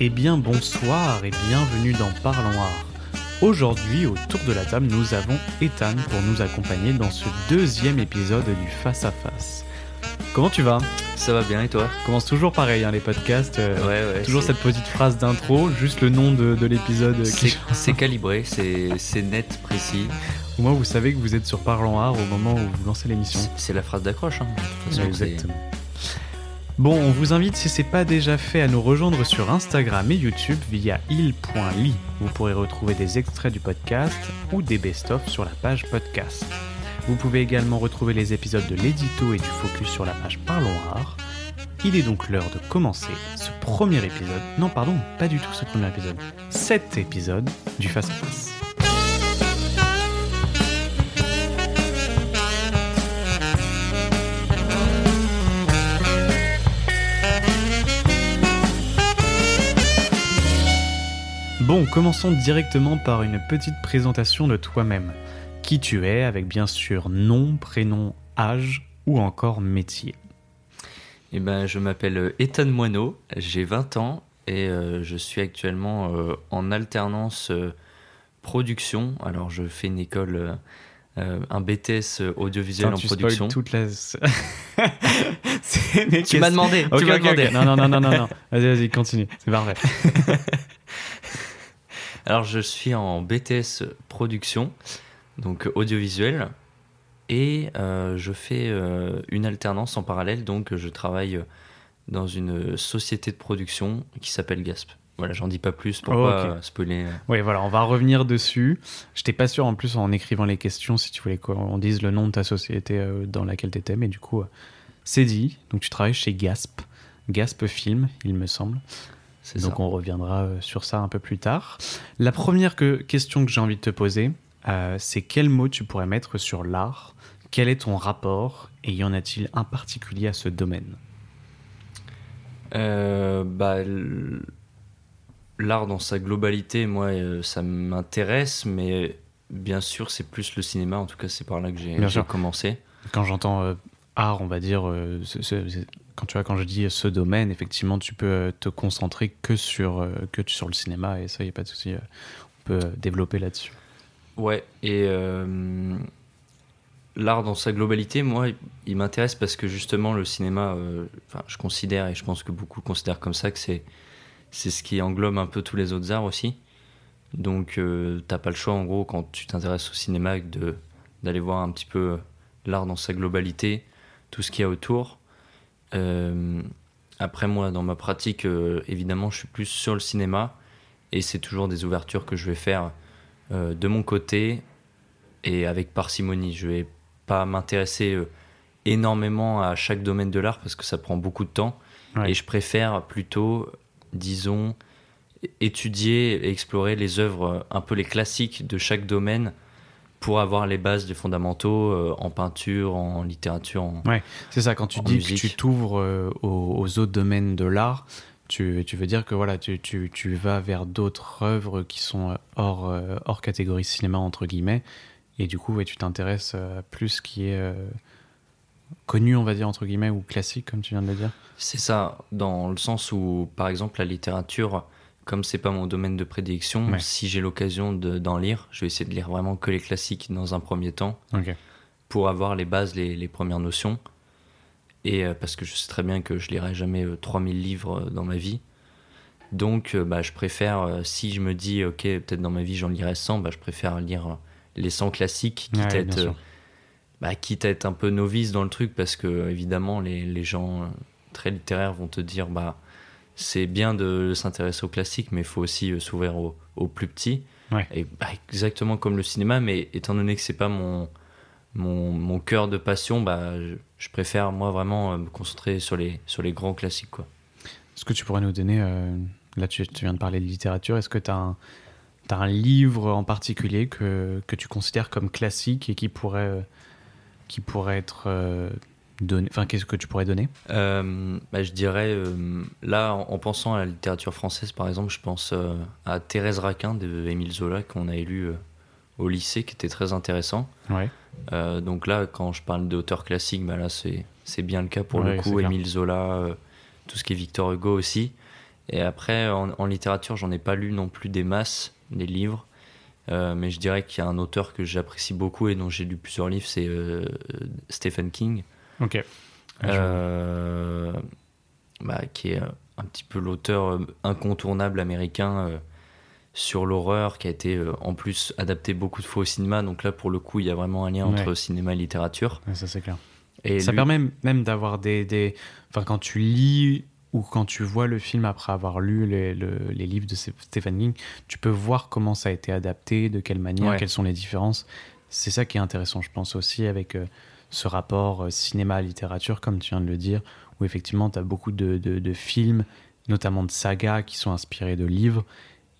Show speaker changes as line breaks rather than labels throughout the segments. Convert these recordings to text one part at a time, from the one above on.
Eh bien bonsoir et bienvenue dans Parlons Art. Aujourd'hui, autour de la table, nous avons Ethan pour nous accompagner dans ce deuxième épisode du Face à Face. Comment tu vas
Ça va bien et toi
Commence toujours pareil hein, les podcasts. euh,
Ouais, ouais.
toujours cette petite phrase d'intro, juste le nom de, de l'épisode. qui-
C'est calibré, c'est c'est net, précis.
Au moins vous savez que vous êtes sur Parlons Art au moment où vous lancez l'émission.
C'est- C'est la phrase d'accroche. Hein. de toute façon, c'est-
Exactement. Bon, on vous invite, si c'est pas déjà fait, à nous rejoindre sur Instagram et YouTube via il.ly. Vous pourrez retrouver des extraits du podcast ou des best-of sur la page podcast. Vous pouvez également retrouver les épisodes de l'édito et du focus sur la page Parlons Art. Il est donc l'heure de commencer ce premier épisode. Non, pardon, pas du tout ce premier épisode. Cet épisode du Face à Face. Bon, commençons directement par une petite présentation de toi-même. Qui tu es, avec bien sûr nom, prénom, âge ou encore métier.
Eh ben, je m'appelle euh, Ethan Moineau, j'ai 20 ans et euh, je suis actuellement euh, en alternance euh, production. Alors, je fais une école, un BTS audiovisuel
Putain,
en
tu
production.
toute la...
Tu m'as demandé,
Ok,
tu m'as demandé.
Non, non, non, non, non, non. Vas-y, vas-y, continue. C'est parfait.
Alors, je suis en BTS production, donc audiovisuel, et euh, je fais euh, une alternance en parallèle. Donc, je travaille dans une société de production qui s'appelle Gasp. Voilà, j'en dis pas plus pour
Oh,
pas euh, spoiler.
Oui, voilà, on va revenir dessus. J'étais pas sûr en plus en écrivant les questions si tu voulais qu'on dise le nom de ta société dans laquelle tu étais, mais du coup, c'est dit. Donc tu travailles chez Gasp. Gasp Film, il me semble.
C'est
Donc
ça.
on reviendra sur ça un peu plus tard. La première que- question que j'ai envie de te poser, euh, c'est quel mot tu pourrais mettre sur l'art? Quel est ton rapport? Et y en a-t-il un particulier à ce domaine?
Euh, bah, l'art dans sa globalité, moi, euh, ça m'intéresse, mais bien sûr, c'est plus le cinéma. En tout cas, c'est par là que j'ai commencé.
Quand j'entends euh, art, on va dire, quand tu vois, quand je dis ce domaine, effectivement, tu peux te concentrer que sur, que sur le cinéma, et ça, il n'y a pas de souci. on peut développer là-dessus.
Ouais, et euh, l'art dans sa globalité, moi, il m'intéresse parce que justement, le cinéma, euh, je considère, et je pense que beaucoup considèrent comme ça, que c'est c'est ce qui englobe un peu tous les autres arts aussi. Donc, euh, t'as pas le choix, en gros, quand tu t'intéresses au cinéma, de d'aller voir un petit peu l'art dans sa globalité, tout ce qu'il y a autour. Euh, après, moi, dans ma pratique, euh, évidemment, je suis plus sur le cinéma, et c'est toujours des ouvertures que je vais faire euh, de mon côté et avec parcimonie. Je vais pas m'intéresser euh, énormément à chaque domaine de l'art parce que ça prend beaucoup de temps
Ouais.
et je préfère plutôt, disons, étudier et explorer les œuvres, euh, un peu les classiques de chaque domaine pour avoir les bases des fondamentaux euh, en peinture, en littérature. en-
Ouais, c'est ça, quand tu dis que tu t'ouvres euh, aux, aux autres domaines de l'art, tu, tu veux dire que voilà, tu, tu, tu vas vers d'autres œuvres qui sont euh, hors, euh, hors catégorie cinéma, entre guillemets, et du coup, ouais, tu t'intéresses euh, à plus ce qui est euh, connu, on va dire, entre guillemets, ou classique, comme tu viens de le dire?
C'est ça, dans le sens où, par exemple, la littérature, comme c'est pas mon domaine de prédilection,
Ouais.
si j'ai l'occasion de- d'en lire, je vais essayer de lire vraiment que les classiques dans un premier temps pour avoir les bases, les, les premières notions. Et euh, parce que je sais très bien que je lirai jamais euh, 3000 livres euh, dans ma vie. Donc, euh, bah, je préfère, euh, si je me dis, ok, peut-être dans ma vie j'en lirai 100, bah, je préfère lire euh, les 100 classiques, quitte,
Ouais,
à être, euh, bah, quitte à être un peu novice dans le truc, parce que évidemment, les, les gens euh, très littéraires vont te dire, bah, c'est bien de s'intéresser aux classiques, mais il faut aussi euh, s'ouvrir aux, aux plus petits.
Ouais.
Et bah, exactement comme le cinéma, mais étant donné que c'est pas mon, mon, mon cœur de passion, bah, je, préfère moi vraiment euh, me concentrer sur les, sur les grands classiques. Quoi.
Est-ce que tu pourrais nous donner, euh, là tu, tu viens de parler de littérature, est-ce que tu as un, livre en particulier que, que tu considères comme classique et qui pourrait, euh, qui pourrait être euh, donner Enfin, qu'est-ce que tu pourrais donner?
Euh, bah, je dirais, là, en, en pensant à la littérature française, par exemple, je pense à Thérèse Raquin de Émile Zola qu'on a lu euh, au lycée, qui était très intéressant.
Ouais.
Euh, donc là, quand je parle d'auteurs classiques, bah là, c'est c'est bien le cas pour
Ouais,
le coup. Émile Zola, euh, tout ce qui est Victor Hugo aussi. Et après, en, en littérature, j'en ai pas lu non plus des masses, des livres. Euh, mais je dirais qu'il y a un auteur que j'apprécie beaucoup et dont j'ai lu plusieurs livres, c'est Stephen King.
Ok.
Euh, bah, qui est un petit peu l'auteur incontournable américain sur l'horreur, qui a été euh, en plus adapté beaucoup de fois au cinéma. Donc là, pour le coup, il y a vraiment un lien
Ouais.
entre cinéma et littérature.
Ouais, ça c'est clair.
Et
ça
lui-
permet même d'avoir des, des. Enfin, quand tu lis ou quand tu vois le film après avoir lu les, le- les livres de Stephen King, tu peux voir comment ça a été adapté, de quelle manière,
Ouais.
quelles sont les différences. C'est ça qui est intéressant, je pense aussi, avec euh, ce rapport euh, cinéma-littérature, comme tu viens de le dire, où effectivement, tu as beaucoup de, de- de films, notamment de sagas, qui sont inspirés de livres.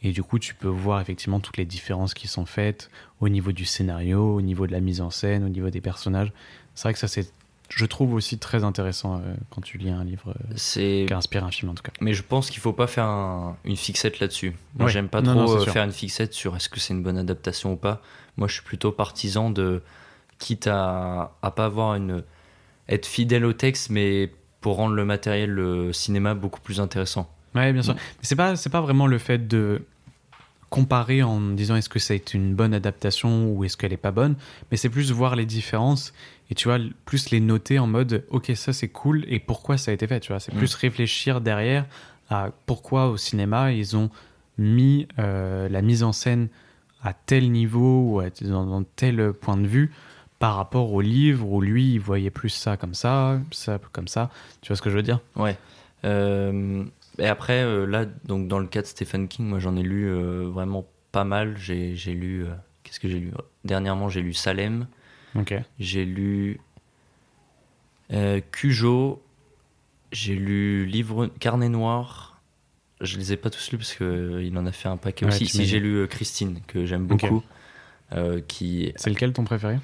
Et du coup, tu peux voir effectivement toutes les différences qui sont faites au niveau du scénario, au niveau de la mise en scène, au niveau des personnages. C'est vrai que ça, c'est, je trouve aussi très intéressant euh, quand tu lis un livre euh,
c'est
qui inspire un film en tout cas.
Mais je pense qu'il faut pas faire un- une fixette là-dessus. Moi,
Ouais.
j'aime pas
Non,
trop
non,
euh, faire une fixette sur est-ce que c'est une bonne adaptation ou pas. Moi, je suis plutôt partisan de, quitte à, à pas avoir une. être fidèle au texte, mais pour rendre le matériel le cinéma beaucoup plus intéressant.
Ouais, bien sûr.
Mm.
Mais c'est pas, c'est pas vraiment le fait de comparer en disant est-ce que c'est une bonne adaptation ou est-ce qu'elle est pas bonne, mais c'est plus voir les différences et tu vois plus les noter en mode ok ça c'est cool et pourquoi ça a été fait. Tu vois, c'est
Mm.
plus réfléchir derrière à pourquoi au cinéma ils ont mis euh, la mise en scène à tel niveau ou à, dans, dans tel point de vue par rapport au livre où lui il voyait plus ça comme ça, ça comme ça. Tu vois ce que je veux dire?
Ouais. Euh, et après, euh, là, donc dans le cas de Stephen King, moi j'en ai lu euh, vraiment pas mal. J'ai lu. euh, Qu'est-ce que j'ai lu? Dernièrement, j'ai lu Salem.
Ok.
J'ai lu Cujo. J'ai lu Livre Carnet Noir. Je les ai pas tous lus parce qu'il en a fait un paquet
Ouais,
aussi. Si j'ai lu Christine que j'aime beaucoup, qui
C'est lequel ton préféré?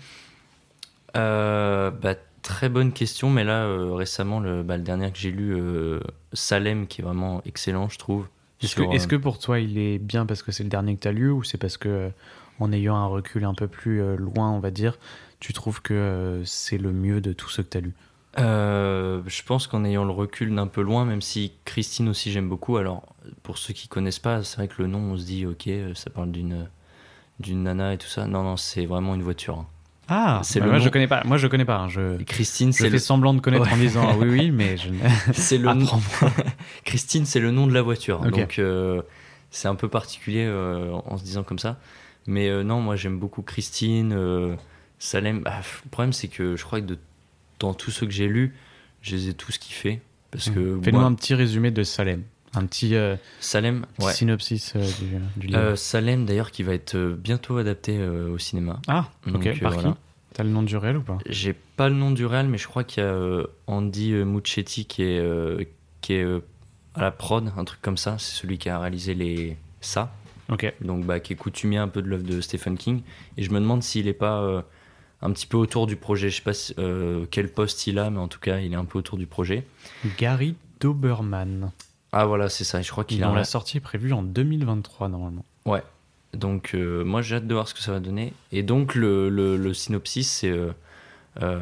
Bah, très bonne question, mais là récemment le, bah, le dernier que j'ai lu, Salem, qui est vraiment excellent, je trouve.
Est-ce que,
euh,
que pour toi il est bien parce que c'est le dernier que tu as lu ou c'est parce que euh, en ayant un recul un peu plus euh, loin, on va dire, tu trouves que c'est le mieux de tout ce que tu as lu?
Euh, je pense qu'en ayant le recul d'un peu loin, même si Christine aussi j'aime beaucoup, alors pour ceux qui connaissent pas, c'est vrai que le nom on se dit ok, ça parle d'une d'une nana et tout ça. Non, non, c'est vraiment une voiture. hein.
Ah,
C'est
bah
le
moi
nom.
je connais pas. Moi je connais pas. hein, Je,
Christine,
je
c'est
fais
le,
semblant de connaître
Ouais.
en disant ah oui oui, mais je.
c'est le nom. Christine, c'est le nom de la voiture. Donc euh, c'est un peu particulier euh, en se disant comme ça. Mais euh, non, moi j'aime beaucoup Christine, Salem. Bah, le problème c'est que je crois que de, dans tous ceux que j'ai lus, je les ai tous kiffés. Parce que
Fais-nous
moi,
un petit résumé de Salem, un petit, euh,
Salem,
petit
ouais.
synopsis euh, du, du livre.
Euh, Salem d'ailleurs qui va être bientôt adapté au cinéma.
ah, ok.
donc, euh,
Par
voilà.
qui? T'as le nom du réel ou pas?
J'ai pas le nom du réel, mais je crois qu'il y a Andy Muschietti qui est, qui est à la prod, un truc comme ça. C'est celui qui a réalisé les ça,
Ok.
donc bah, qui est coutumier un peu de l'œuvre de Stephen King. Et je me demande s'il est pas un petit peu autour du projet. Je sais pas si- quel poste il a, mais en tout cas, il est un peu autour du projet.
Gary Doberman.
Ah voilà, c'est ça. Je crois qu'il a.
la sortie est prévue en 2023 normalement.
Ouais. Donc euh, moi j'ai hâte de voir ce que ça va donner. Et donc le, le- le synopsis c'est euh, euh,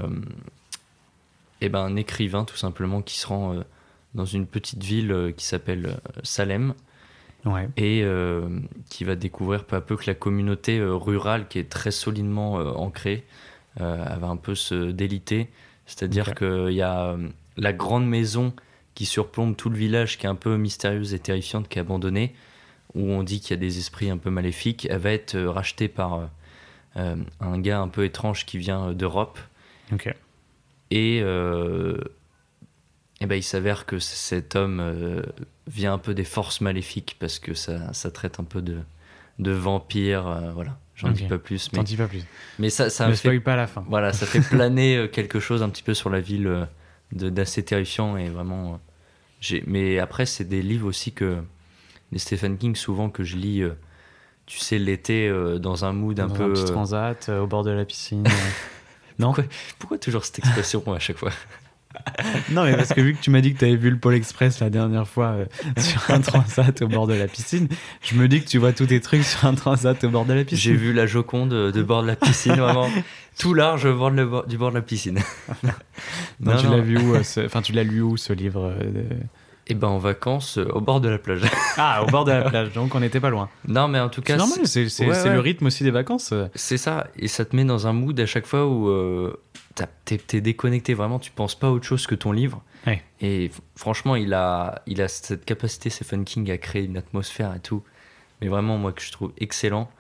eh ben, un écrivain tout simplement qui se rend dans une petite ville qui s'appelle Salem
Ouais.
et qui va découvrir peu à peu que la communauté rurale qui est très solidement ancrée elle va un peu se déliter. C'est-à-dire qu'il y a la grande maison qui surplombe tout le village qui est un peu mystérieuse et terrifiante qui est abandonnée où on dit qu'il y a des esprits un peu maléfiques, elle va être euh, rachetée par euh, euh, un gars un peu étrange qui vient d'Europe.
Ok.
Et, euh, eh ben, il s'avère que cet homme euh, vient un peu des forces maléfiques parce que ça, ça traite un peu de, de vampires. voilà, j'en dis pas plus. Mais,
dis pas plus.
mais ça, ça
ne spoil pas à la fin.
voilà, ça fait planer quelque chose un petit peu sur la ville d'assez terrifiant et vraiment. euh, mais après, c'est des livres aussi que les Stephen King souvent que je lis. euh, tu sais, l'été, euh, dans un mood un
Dans
peu.
petit
euh,
transat, au bord de la piscine. Non.
Pourquoi, pourquoi toujours cette expression à chaque fois?
Non, mais parce que vu que tu m'as dit que tu avais vu le Pôle Express la dernière fois euh, sur un transat au bord de la piscine, je me dis que tu vois tous tes trucs sur un transat au bord de la
J'ai
piscine.
vu la Joconde de, bord de la piscine, vraiment. Tout large au bord de bord- du bord de la piscine.
Non,
Non,
tu l'as vu où euh, ce- Enfin, tu l'as lu où ce livre euh,
Et ben en vacances, euh, au bord de la plage.
Ah, au bord de la plage, donc on n'était pas loin.
non, mais en tout
C'est
cas,
normal, c'est
Ouais, ouais.
le rythme aussi des vacances.
C'est ça, et ça te met dans un mood à chaque fois où euh, t'es déconnecté, vraiment, tu penses pas à autre chose que ton livre.
Ouais.
Et franchement, il a, il a cette capacité, Stephen King, à créer une atmosphère et tout. Mais vraiment, moi, que je trouve excellent,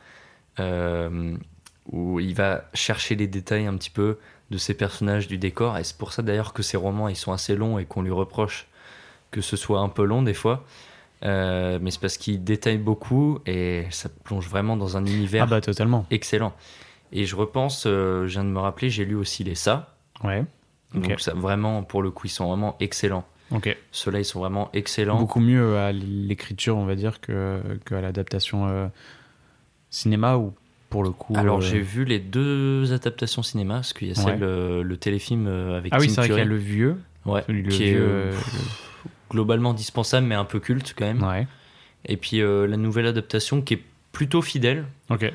euh, où il va chercher les détails un petit peu de ses personnages, du décor. Et c'est pour ça d'ailleurs que ses romans, ils sont assez longs et qu'on lui reproche que ce soit un peu long des fois. Euh, mais c'est parce qu'il détaille beaucoup et ça plonge vraiment dans un univers
Ah bah totalement.
excellent. Et je repense, euh, je viens de me rappeler, j'ai lu aussi les Ça.
Ouais.
Donc ça, vraiment, pour le coup, ils sont vraiment excellents.
Ok.
Ceux-là, ils sont vraiment excellents.
Beaucoup mieux à l'écriture, on va dire, que qu'à l'adaptation euh, cinéma ou pour le coup.
Alors
euh,
j'ai vu les deux adaptations cinéma, parce qu'il y a celle, euh, le téléfilm euh, avec
Ah oui, c'est vrai qu'il y a le vieux,
ouais,
celui le
qui est
vieux.
euh,
euh,
globalement dispensable, mais un peu culte quand même.
Ouais.
Et puis euh, la nouvelle adaptation qui est plutôt fidèle.
Ok.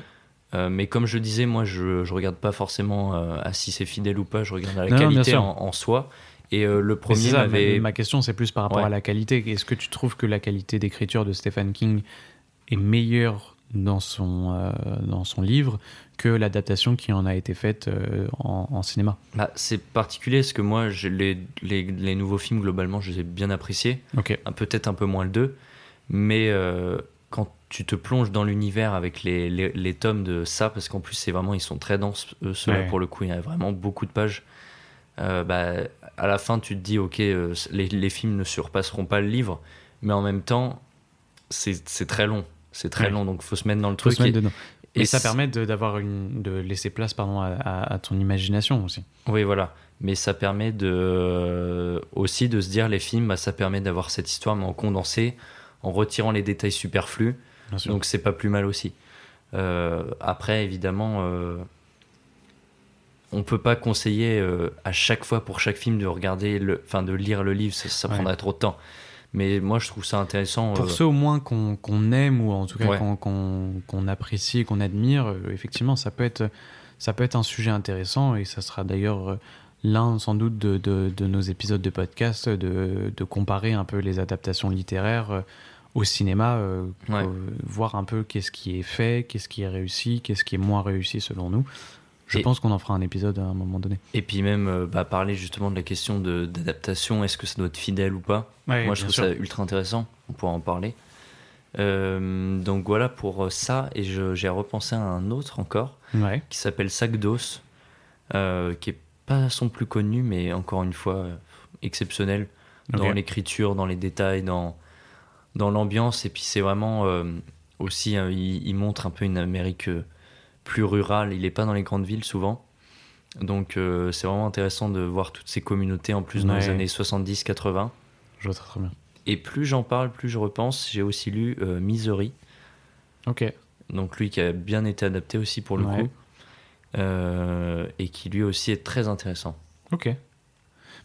Euh, mais comme je disais, moi je, je regarde pas forcément euh, à si c'est fidèle ou pas, je regarde à la
Non,
qualité en, en soi. Et euh, le premier
ça, ma, question, c'est plus par rapport
Ouais.
à la qualité. Est-ce que tu trouves que la qualité d'écriture de Stephen King est meilleure dans son, euh, dans son livre que l'adaptation qui en a été faite euh, en, en cinéma?
Bah, c'est particulier parce que moi, je- les, les, les nouveaux films, globalement, je les ai bien appréciés.
Ok.
Un- Peut-être un peu moins le 2. Mais tu te plonges dans l'univers avec les, les, les tomes de ça, parce qu'en plus, c'est vraiment, ils sont très denses, eux, ceux-là,
Ouais.
pour le coup, il y a vraiment beaucoup de pages. Euh, bah, à la fin, tu te dis, ok, euh, les, les films ne surpasseront pas le livre, mais en même temps, c'est très long. C'est très
Ouais.
long, donc faut se mettre dans le
Faut
truc.
se mettre
et-
dedans. Et,
et
ça permet de, une, de laisser place pardon, à, à- à ton imagination aussi.
Oui, voilà. Mais ça permet de aussi de se dire les films, bah, ça permet d'avoir cette histoire mais en condensé, en retirant les détails superflus. Donc c'est pas plus mal aussi. Euh, après, évidemment, euh, on peut pas conseiller euh, à chaque fois pour chaque film de regarder le, enfin de lire le livre, ça, ça
Ouais.
prendrait trop de temps. Mais moi, je trouve ça intéressant.
Pour
euh,
ceux au moins qu'on aime ou en tout cas
Ouais.
qu'on qu'on- qu'on apprécie qu'on admire, effectivement, ça peut, être, ça peut être un sujet intéressant et ça sera d'ailleurs l'un sans doute de, de- de nos épisodes de podcast de, de comparer un peu les adaptations littéraires au cinéma, euh,
Ouais.
euh, voir un peu qu'est-ce qui est fait, qu'est-ce qui est réussi, qu'est-ce qui est moins réussi selon nous. Je
Et-
pense qu'on en fera un épisode à un moment donné.
Et puis même euh, bah, parler justement de la question d'adaptation, est-ce que ça doit être fidèle ou pas? Moi, je trouve ça ultra intéressant. On pourra en parler. Euh, donc voilà pour ça. Et j'ai repensé à un autre encore
Ouais.
qui s'appelle Sac d'os, euh, qui est pas son plus connu, mais encore une fois euh, exceptionnel dans l'écriture, dans les détails, dans, dans l'ambiance. Et puis c'est vraiment euh, aussi, euh, il, il montre un peu une Amérique euh, plus rurale. Il n'est pas dans les grandes villes souvent. Donc euh, c'est vraiment intéressant de voir toutes ces communautés en plus dans les années 70-80.
Je vois très, très bien.
Et plus j'en parle, plus je repense. J'ai aussi lu euh, Misery,
Ok.
donc lui qui a bien été adapté aussi pour le
Ouais.
coup, Euh, et qui lui aussi est très intéressant.
Ok.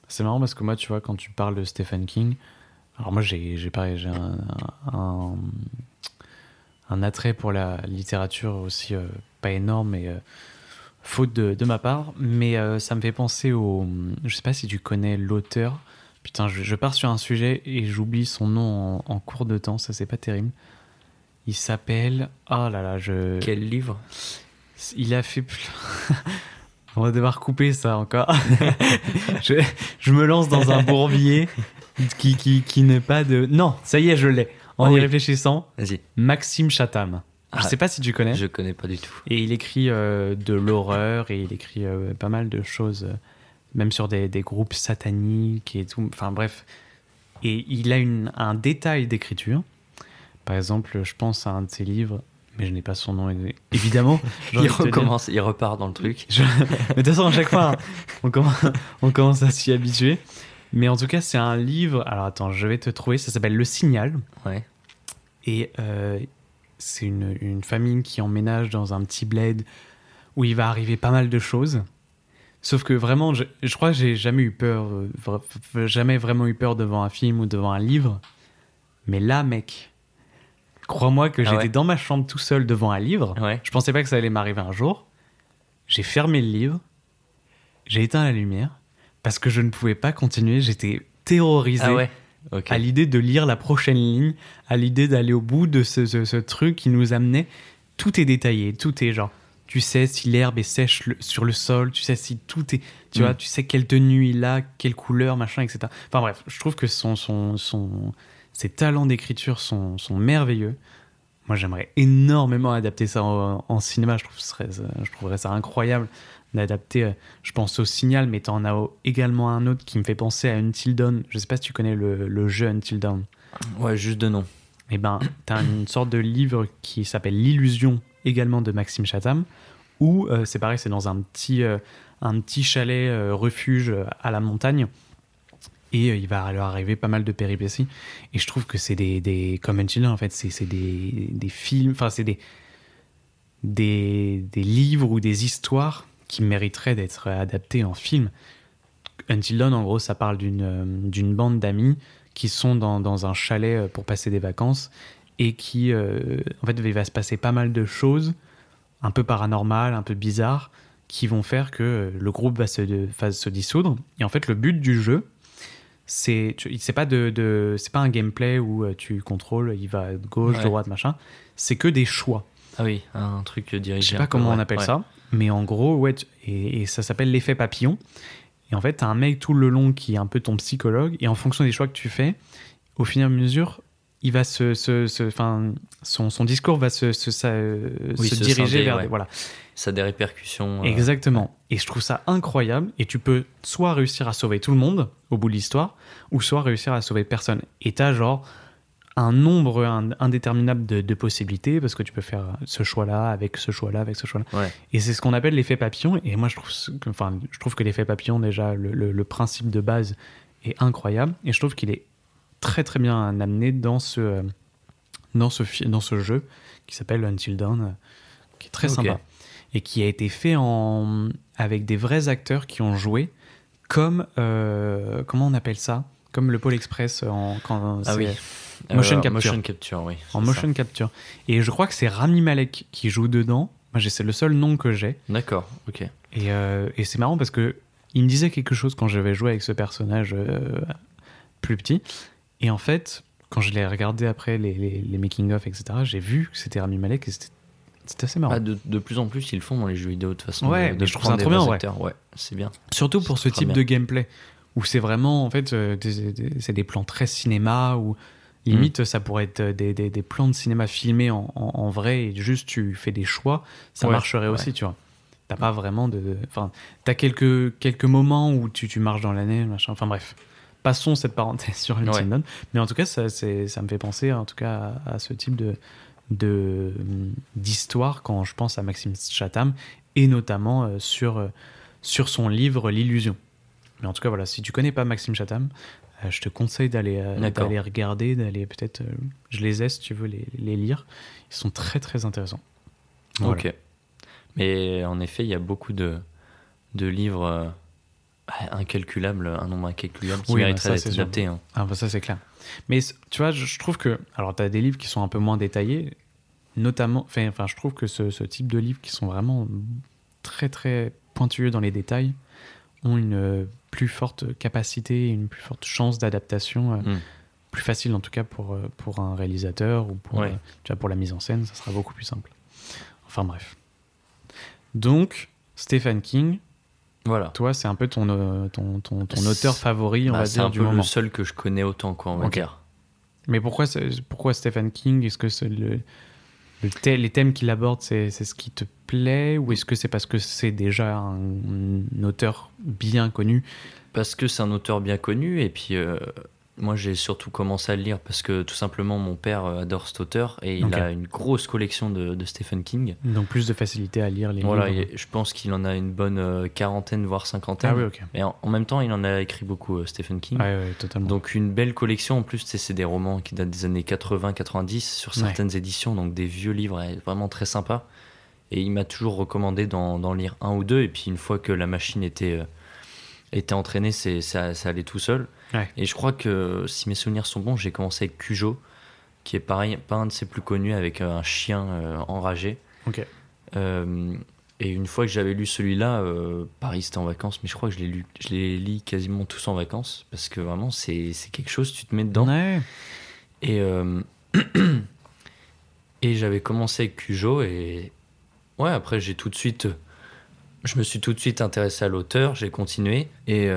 C'est marrant parce que moi, tu vois, quand tu parles de Stephen King, alors moi, j'ai j'ai pareil, j'ai un, un, un attrait pour la littérature aussi euh, pas énorme, mais euh, faute de, de ma part. Mais euh, ça me fait penser au. Je sais pas si tu connais l'auteur. Putain, je, je pars sur un sujet et j'oublie son nom en, en cours de temps, ça c'est pas terrible. Il s'appelle. Oh là là, je.
Quel livre?
Il a fait. On va devoir couper ça encore. je, je me lance dans un bourbier qui, qui, qui n'est pas de. Non, ça y est, je l'ai. En y
oui.
réfléchissant. Maxime Chatham. Je
Ah,
sais pas si tu connais.
Je connais pas du tout.
Et il écrit euh, de l'horreur et il écrit euh, pas mal de choses, euh, même sur des, des groupes sataniques et tout. Enfin bref. Et il a une, un détail d'écriture. Par exemple, je pense à un de ses livres, mais je n'ai pas son nom évidemment.
Il recommence, il repart dans le truc.
Je- Mais de toute façon, à chaque fois, hein, on commence, on commence à s'y habituer. Mais en tout cas, c'est un livre. Alors attends, je vais te trouver. Ça s'appelle Le Signal.
Ouais.
Et euh, c'est une, une famille qui emménage dans un petit bled où il va arriver pas mal de choses. Sauf que vraiment, je, je crois que j'ai jamais eu peur, euh, jamais vraiment eu peur devant un film ou devant un livre. Mais là, mec, crois-moi que
Ah
j'étais
ouais
dans ma chambre tout seul devant un livre.
Ouais.
Je pensais pas que ça allait m'arriver un jour. J'ai fermé le livre, j'ai éteint la lumière parce que je ne pouvais pas continuer. J'étais terrorisé
Ah ouais.
À l'idée de lire la prochaine ligne, à l'idée d'aller au bout de ce, ce- ce truc qui nous amenait. Tout est détaillé, tout est genre. Tu sais si l'herbe est sèche le- sur le sol, tu sais si tout est. Tu
Mm.
vois, tu sais quelle tenue il a, quelle couleur, machin, etc. Enfin bref, je trouve que son, son, son, ses talents d'écriture sont, sont merveilleux. Moi, j'aimerais énormément adapter ça en, en cinéma. Je, trouve je trouverais ça incroyable d'adapter. euh, Je pense au Signal, mais t'en as également un autre qui me fait penser à Until Dawn. Je sais pas si tu connais le, le jeu Until Dawn.
Ouais, juste de nom.
Eh ben, t'as une sorte de livre qui s'appelle L'illusion, également de Maxime Chatham, où euh, c'est pareil, c'est dans un petit, euh, un petit chalet euh, refuge à la montagne. Et il va leur arriver pas mal de péripéties. Et je trouve que c'est des, des. Comme Until Dawn, en fait, c'est c'est des, des films. Enfin, c'est des, des. des livres ou des histoires qui mériteraient d'être adaptés en film. Until Dawn, en gros, ça parle d'une euh, d'une bande d'amis qui sont dans, dans un chalet euh, pour passer des vacances et qui, euh, en fait, il va se passer pas mal de choses un peu paranormales, un peu bizarres, qui vont faire que le groupe va se, va se dissoudre. Et en fait, le but du jeu, c'est c'est pas de, de- c'est pas un gameplay où tu contrôles, il va de gauche,
Ouais.
droite, machin. C'est que des choix.
Ah oui, un truc dirigé.
Je sais pas comment on appelle
ouais.
ça, mais en gros, ouais, et, et ça s'appelle l'effet papillon. Et en fait, t'as un mec tout le long qui est un peu ton psychologue, et en fonction des choix que tu fais, au fur et à mesure, il va se, se, son, son discours va se, se, ça, euh,
Oui,
diriger
scinder,
vers,
ouais.
des- voilà,
Ça a des répercussions. euh,
exactement. Et je trouve ça incroyable. Et tu peux soit réussir à sauver tout le monde au bout de l'histoire, ou soit réussir à sauver personne. Et t'as genre un nombre indéterminable de, de possibilités parce que tu peux faire ce choix-là avec ce choix-là avec ce choix-là.
Ouais.
Et c'est ce qu'on appelle l'effet papillon. Et moi, je trouve, que- enfin, je trouve que l'effet papillon, déjà, le, le- le principe de base est incroyable. Et je trouve qu'il est très, très bien amené dans ce, euh, dans ce, dans ce jeu qui s'appelle Until Dawn, euh, qui est très sympa. Et qui a été fait en, avec des vrais acteurs qui ont joué comme, euh, comment on appelle ça? Comme le Pôle Express en, quand
Ah oui.
Motion
Euh,
capture.
Motion capture, oui.
en motion capture. Et je crois que c'est Rami Malek qui joue dedans. Moi, c'est le seul nom que j'ai.
D'accord, ok.
Et, euh, et c'est marrant parce que il me disait quelque chose quand j'avais joué avec ce personnage euh, plus petit. Et en fait, quand je l'ai regardé après les, les, les making-of, etc., j'ai vu que c'était Rami Malek et c'était assez marrant.
Ah, de, de plus en plus, ils le font dans les jeux vidéo de toute façon.
Ouais,
de,
je trouve ça trop bien, ouais.
c'est bien.
Surtout pour ce type
bien.
de gameplay où c'est vraiment en fait euh, c'est des plans très cinéma ou limite
Mm.
ça pourrait être des, des, des plans de cinéma filmés en, en, en vrai et juste tu fais des choix ça
Ouais,
marcherait
ouais.
aussi tu vois t'as pas vraiment de enfin t'as quelques quelques moments où tu, tu marches dans l'année machin enfin bref passons cette parenthèse sur Until
Ouais.
Mais en tout cas ça ça me fait penser en tout cas à, à ce type de de d'histoire quand je pense à Maxime Chatham et notamment euh, sur euh, sur son livre L'illusion. Mais en tout cas, voilà, si tu connais pas Maxime Chatham, je te conseille d'aller euh, d'aller regarder, d'aller peut-être. euh, je les ai si tu veux les, les lire. Ils sont très très intéressants. Voilà.
Ok. Mais en effet, il y a beaucoup de, de livres euh, incalculables, un nombre incalculable qui
Oui, bah,
mériteraient
ça,
d'être adapté. hein.
Ah, bah, ça c'est clair. Mais tu vois, je, je trouve que. Alors, tu as des livres qui sont un peu moins détaillés, notamment. Enfin, enfin, je trouve que ce, ce type de livres qui sont vraiment très très pointueux dans les détails ont une euh, plus forte capacité, une plus forte chance d'adaptation. euh,
Mm.
plus facile en tout cas pour, euh, pour un réalisateur ou pour,
Ouais.
euh, tu vois, pour la mise en scène, ça sera beaucoup plus simple. Enfin bref. Donc, Stephen King,
Voilà.
toi, c'est un peu ton, euh, ton, ton, auteur favori, on
Bah,
va
c'est
dire,
un
du
peu
moment.
le seul que je connais autant, quoi, on va dire.
Mais pourquoi, pourquoi Stephen King? Est-ce que c'est le, le les thèmes qu'il aborde, c'est ce qui te plaît Ou est-ce que c'est parce que c'est déjà un, un auteur bien connu?
Parce que c'est un auteur bien connu, et puis euh, moi j'ai surtout commencé à le lire parce que tout simplement mon père euh, adore cet auteur et il a une grosse collection de, de Stephen King.
Donc plus de facilité à lire les
Voilà,
livres
et je pense qu'il en a une bonne euh, quarantaine, voire cinquantaine.
Ah oui, ok.
Et en, en même temps, il en a écrit beaucoup, euh, Stephen King.
Ouais, ouais, totalement.
Donc une belle collection, en plus c'est des romans qui datent des années 80-90 sur
Ouais.
certaines éditions, donc des vieux livres, vraiment très sympa. Et il m'a toujours recommandé d'en lire un ou deux. Et puis une fois que la machine était, était entraînée, c'est, ça, ça allait tout seul.
Ouais.
Et je crois que si mes souvenirs sont bons, j'ai commencé avec Cujo, qui est pareil, pas un de ses plus connus, avec euh, un chien euh, enragé.
Ok.
Euh, et une fois que j'avais lu celui-là, euh, pareil, c'était en vacances, mais je crois que je l'ai lu, je les lis quasiment tous en vacances, parce que vraiment, c'est, c'est quelque chose, tu te mets dedans.
Ouais.
Et, et j'avais commencé avec Cujo et ouais, après j'ai tout de suite, je me suis tout de suite intéressé à l'auteur, j'ai continué et,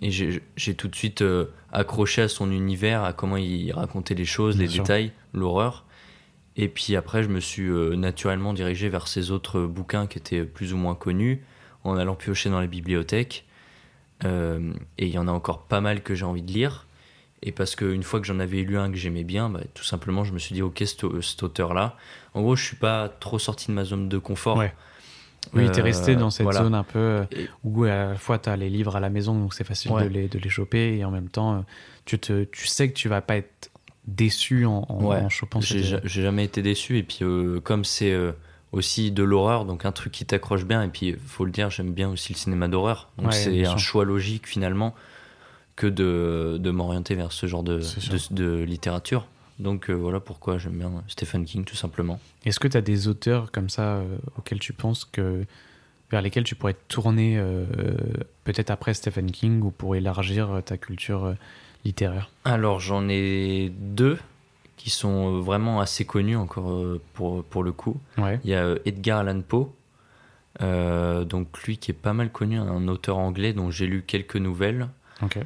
et j'ai tout de suite euh, accroché à son univers, à comment il racontait les choses,
Bien
les
sûr.
détails, l'horreur. Et puis après, je me suis euh, naturellement dirigé vers ces autres bouquins qui étaient plus ou moins connus, en allant piocher dans les bibliothèques. Euh, et il y en a encore pas mal que j'ai envie de lire. Et parce qu'une fois que j'en avais lu un que j'aimais bien, bah, tout simplement, je me suis dit, ok, cet, cet auteur-là. En gros, je suis pas trop sorti de ma zone de confort.
Ouais. Oui, t'es
Euh,
resté dans cette
voilà.
zone un peu euh, où à la fois t'as les livres à la maison, donc c'est facile
Ouais.
de, les, de les choper, et en même temps, euh, tu, te, tu sais que tu vas pas être déçu en, en,
Ouais.
en chopant
J'ai
ces-
ja- j'ai jamais été déçu. Et puis, euh, comme c'est euh, aussi de l'horreur, donc un truc qui t'accroche bien. Et puis, faut le dire, j'aime bien aussi le cinéma d'horreur. Donc,
Ouais,
c'est un choix logique finalement que de, de m'orienter vers ce genre de, de littérature. Donc, euh, voilà pourquoi j'aime bien Stephen King, tout simplement.
Est-ce que tu as des auteurs comme ça euh, auxquels tu penses que vers lesquels tu pourrais te tourner euh, peut-être après Stephen King ou pour élargir euh, ta culture euh, littéraire?
Alors, j'en ai deux qui sont euh, vraiment assez connus encore euh, pour, pour le coup.
Ouais.
Il y a euh, Edgar Allan Poe, euh, donc lui qui est pas mal connu, un auteur anglais dont j'ai lu quelques nouvelles,
Ok.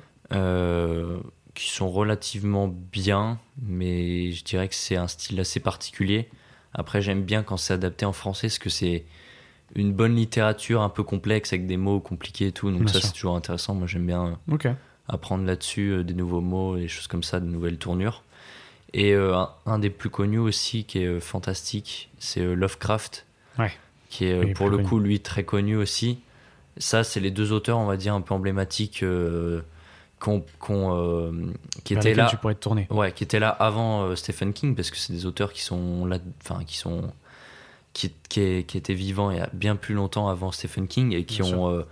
Euh, qui sont relativement bien, mais je dirais que c'est un style assez particulier. Après, j'aime bien quand c'est adapté en français, parce que c'est une bonne littérature un peu complexe avec des mots compliqués et tout, donc
Bien
ça c'est toujours intéressant. Moi j'aime bien
Ok.
apprendre là-dessus euh, des nouveaux mots, des choses comme ça, de nouvelles tournures. Et euh, un, un des plus connus aussi, qui est euh, fantastique, c'est euh, Lovecraft,
Ouais.
qui est euh, pour le
connu.
coup, lui, très connu aussi. Ça, c'est les deux auteurs, on va dire, un peu emblématiques, euh, qu'on- qu'on, euh, qui étaient là.
tu pourrais te tourner.
Ouais, qui étaient là avant euh, Stephen King, parce que c'est des auteurs qui sont là, enfin, qui sont. Qui, qui, qui étaient vivants il y a bien plus longtemps avant Stephen King et qui
Bien
ont, euh,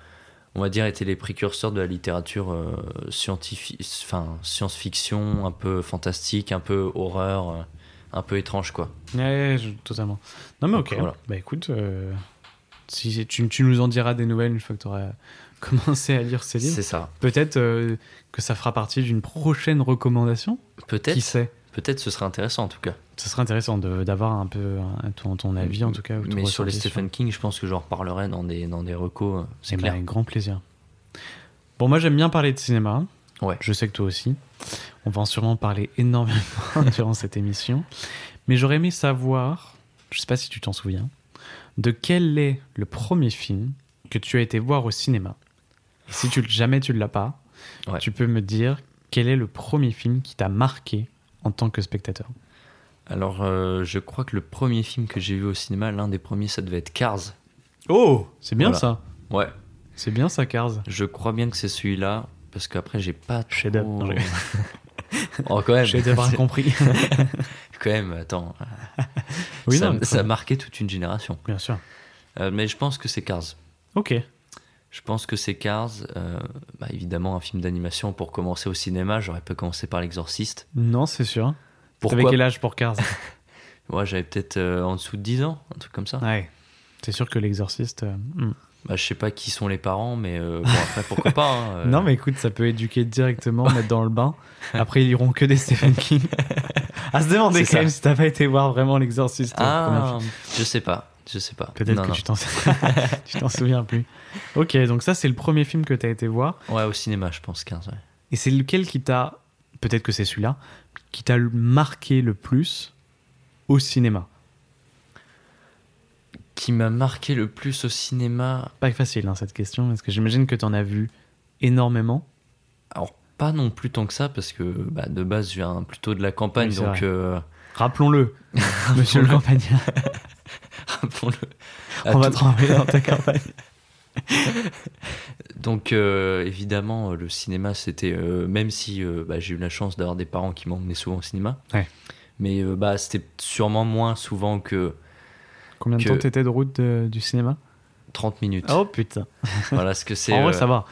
on va dire, été les précurseurs de la littérature scientifique, enfin, science-fiction, un peu fantastique, un peu horreur, un peu étrange, quoi.
Ouais, je- totalement. Non mais ok.
Donc, voilà.
Bah écoute, si tu, tu nous en diras des nouvelles une fois que tu auras commencé à lire ces livres.
C'est ça.
Peut-être euh, que ça fera partie d'une prochaine recommandation. Qui
Peut-être,
sait?
Peut-être ce serait intéressant en tout cas.
Ce serait intéressant d'avoir un peu un- ton, ton avis en tout cas.
Mais sur les Stephen King, je pense que j'en reparlerai dans des, dans des recos, euh, c'est
Eh ben,
clair.
avec grand plaisir. Bon, moi j'aime bien parler de cinéma.
Ouais.
Je sais que toi aussi. On va en sûrement parler énormément durant cette émission. Mais j'aurais aimé savoir, je sais pas si tu t'en souviens, de quel est le premier film que tu as été voir au cinéma. Et si tu, jamais tu ne l'as pas,
Ouais.
tu peux me dire quel est le premier film qui t'a marqué en tant que spectateur?
Alors, euh, je crois que le premier film que j'ai vu au cinéma, l'un des premiers, ça devait être Cars.
Oh C'est bien
Voilà.
ça.
Ouais,
C'est bien ça, Cars.
je crois bien que c'est celui-là, parce qu'après, j'ai pas trop...
Non, je rigole.
oh, quand même.
J'ai d'avoir compris.
quand même, attends.
oui,
ça,
non,
ça a marqué toute une génération.
bien sûr.
Euh, mais je pense que c'est Cars.
Ok.
Je pense que c'est Cars. euh, bah, évidemment, un film d'animation pour commencer au cinéma. J'aurais pas commencé par L'Exorciste.
Non, c'est sûr. T'avais
Pourquoi
quel âge pour Cars
Moi, j'avais peut-être euh, en dessous de 10 ans, un truc comme ça.
Ouais. C'est sûr que l'exorciste. euh, hmm.
Bah, je sais pas qui sont les parents, mais euh, bon, après, pourquoi pas. hein.
Non, mais écoute, ça peut éduquer directement, mettre dans le bain. Après, ils liront que des Stephen King. à se demander quand même si t'as pas été voir vraiment l'exorciste.
Ah, je sais pas. Je sais pas.
Peut-être que
non.
tu t'en tu souviens plus. Ok, donc ça, c'est le premier film que t'as été voir.
Ouais, au cinéma, je pense 15. Ouais.
Et c'est lequel qui t'a. Peut-être que c'est celui-là. Qui t'a marqué le plus au cinéma?
Qui m'a marqué le plus au cinéma?
Pas facile, hein, cette question, parce que j'imagine que t'en as vu énormément.
Alors, pas non plus tant que ça, parce que bah, de base, je viens plutôt de la campagne,
Oui,
donc. euh,
Rappelons-le, monsieur le campagnard.
rappelons-le. À
On va renvoyer dans ta campagne.
Donc euh, évidemment, le cinéma, c'était euh, même si euh, bah, j'ai eu la chance d'avoir des parents qui m'emmenaient souvent au cinéma,
Ouais.
mais bah c'était sûrement moins souvent que
Combien de temps t'étais de route de- du cinéma?
30 minutes.
Oh putain.
Voilà ce que c'est.
En vrai, ça va.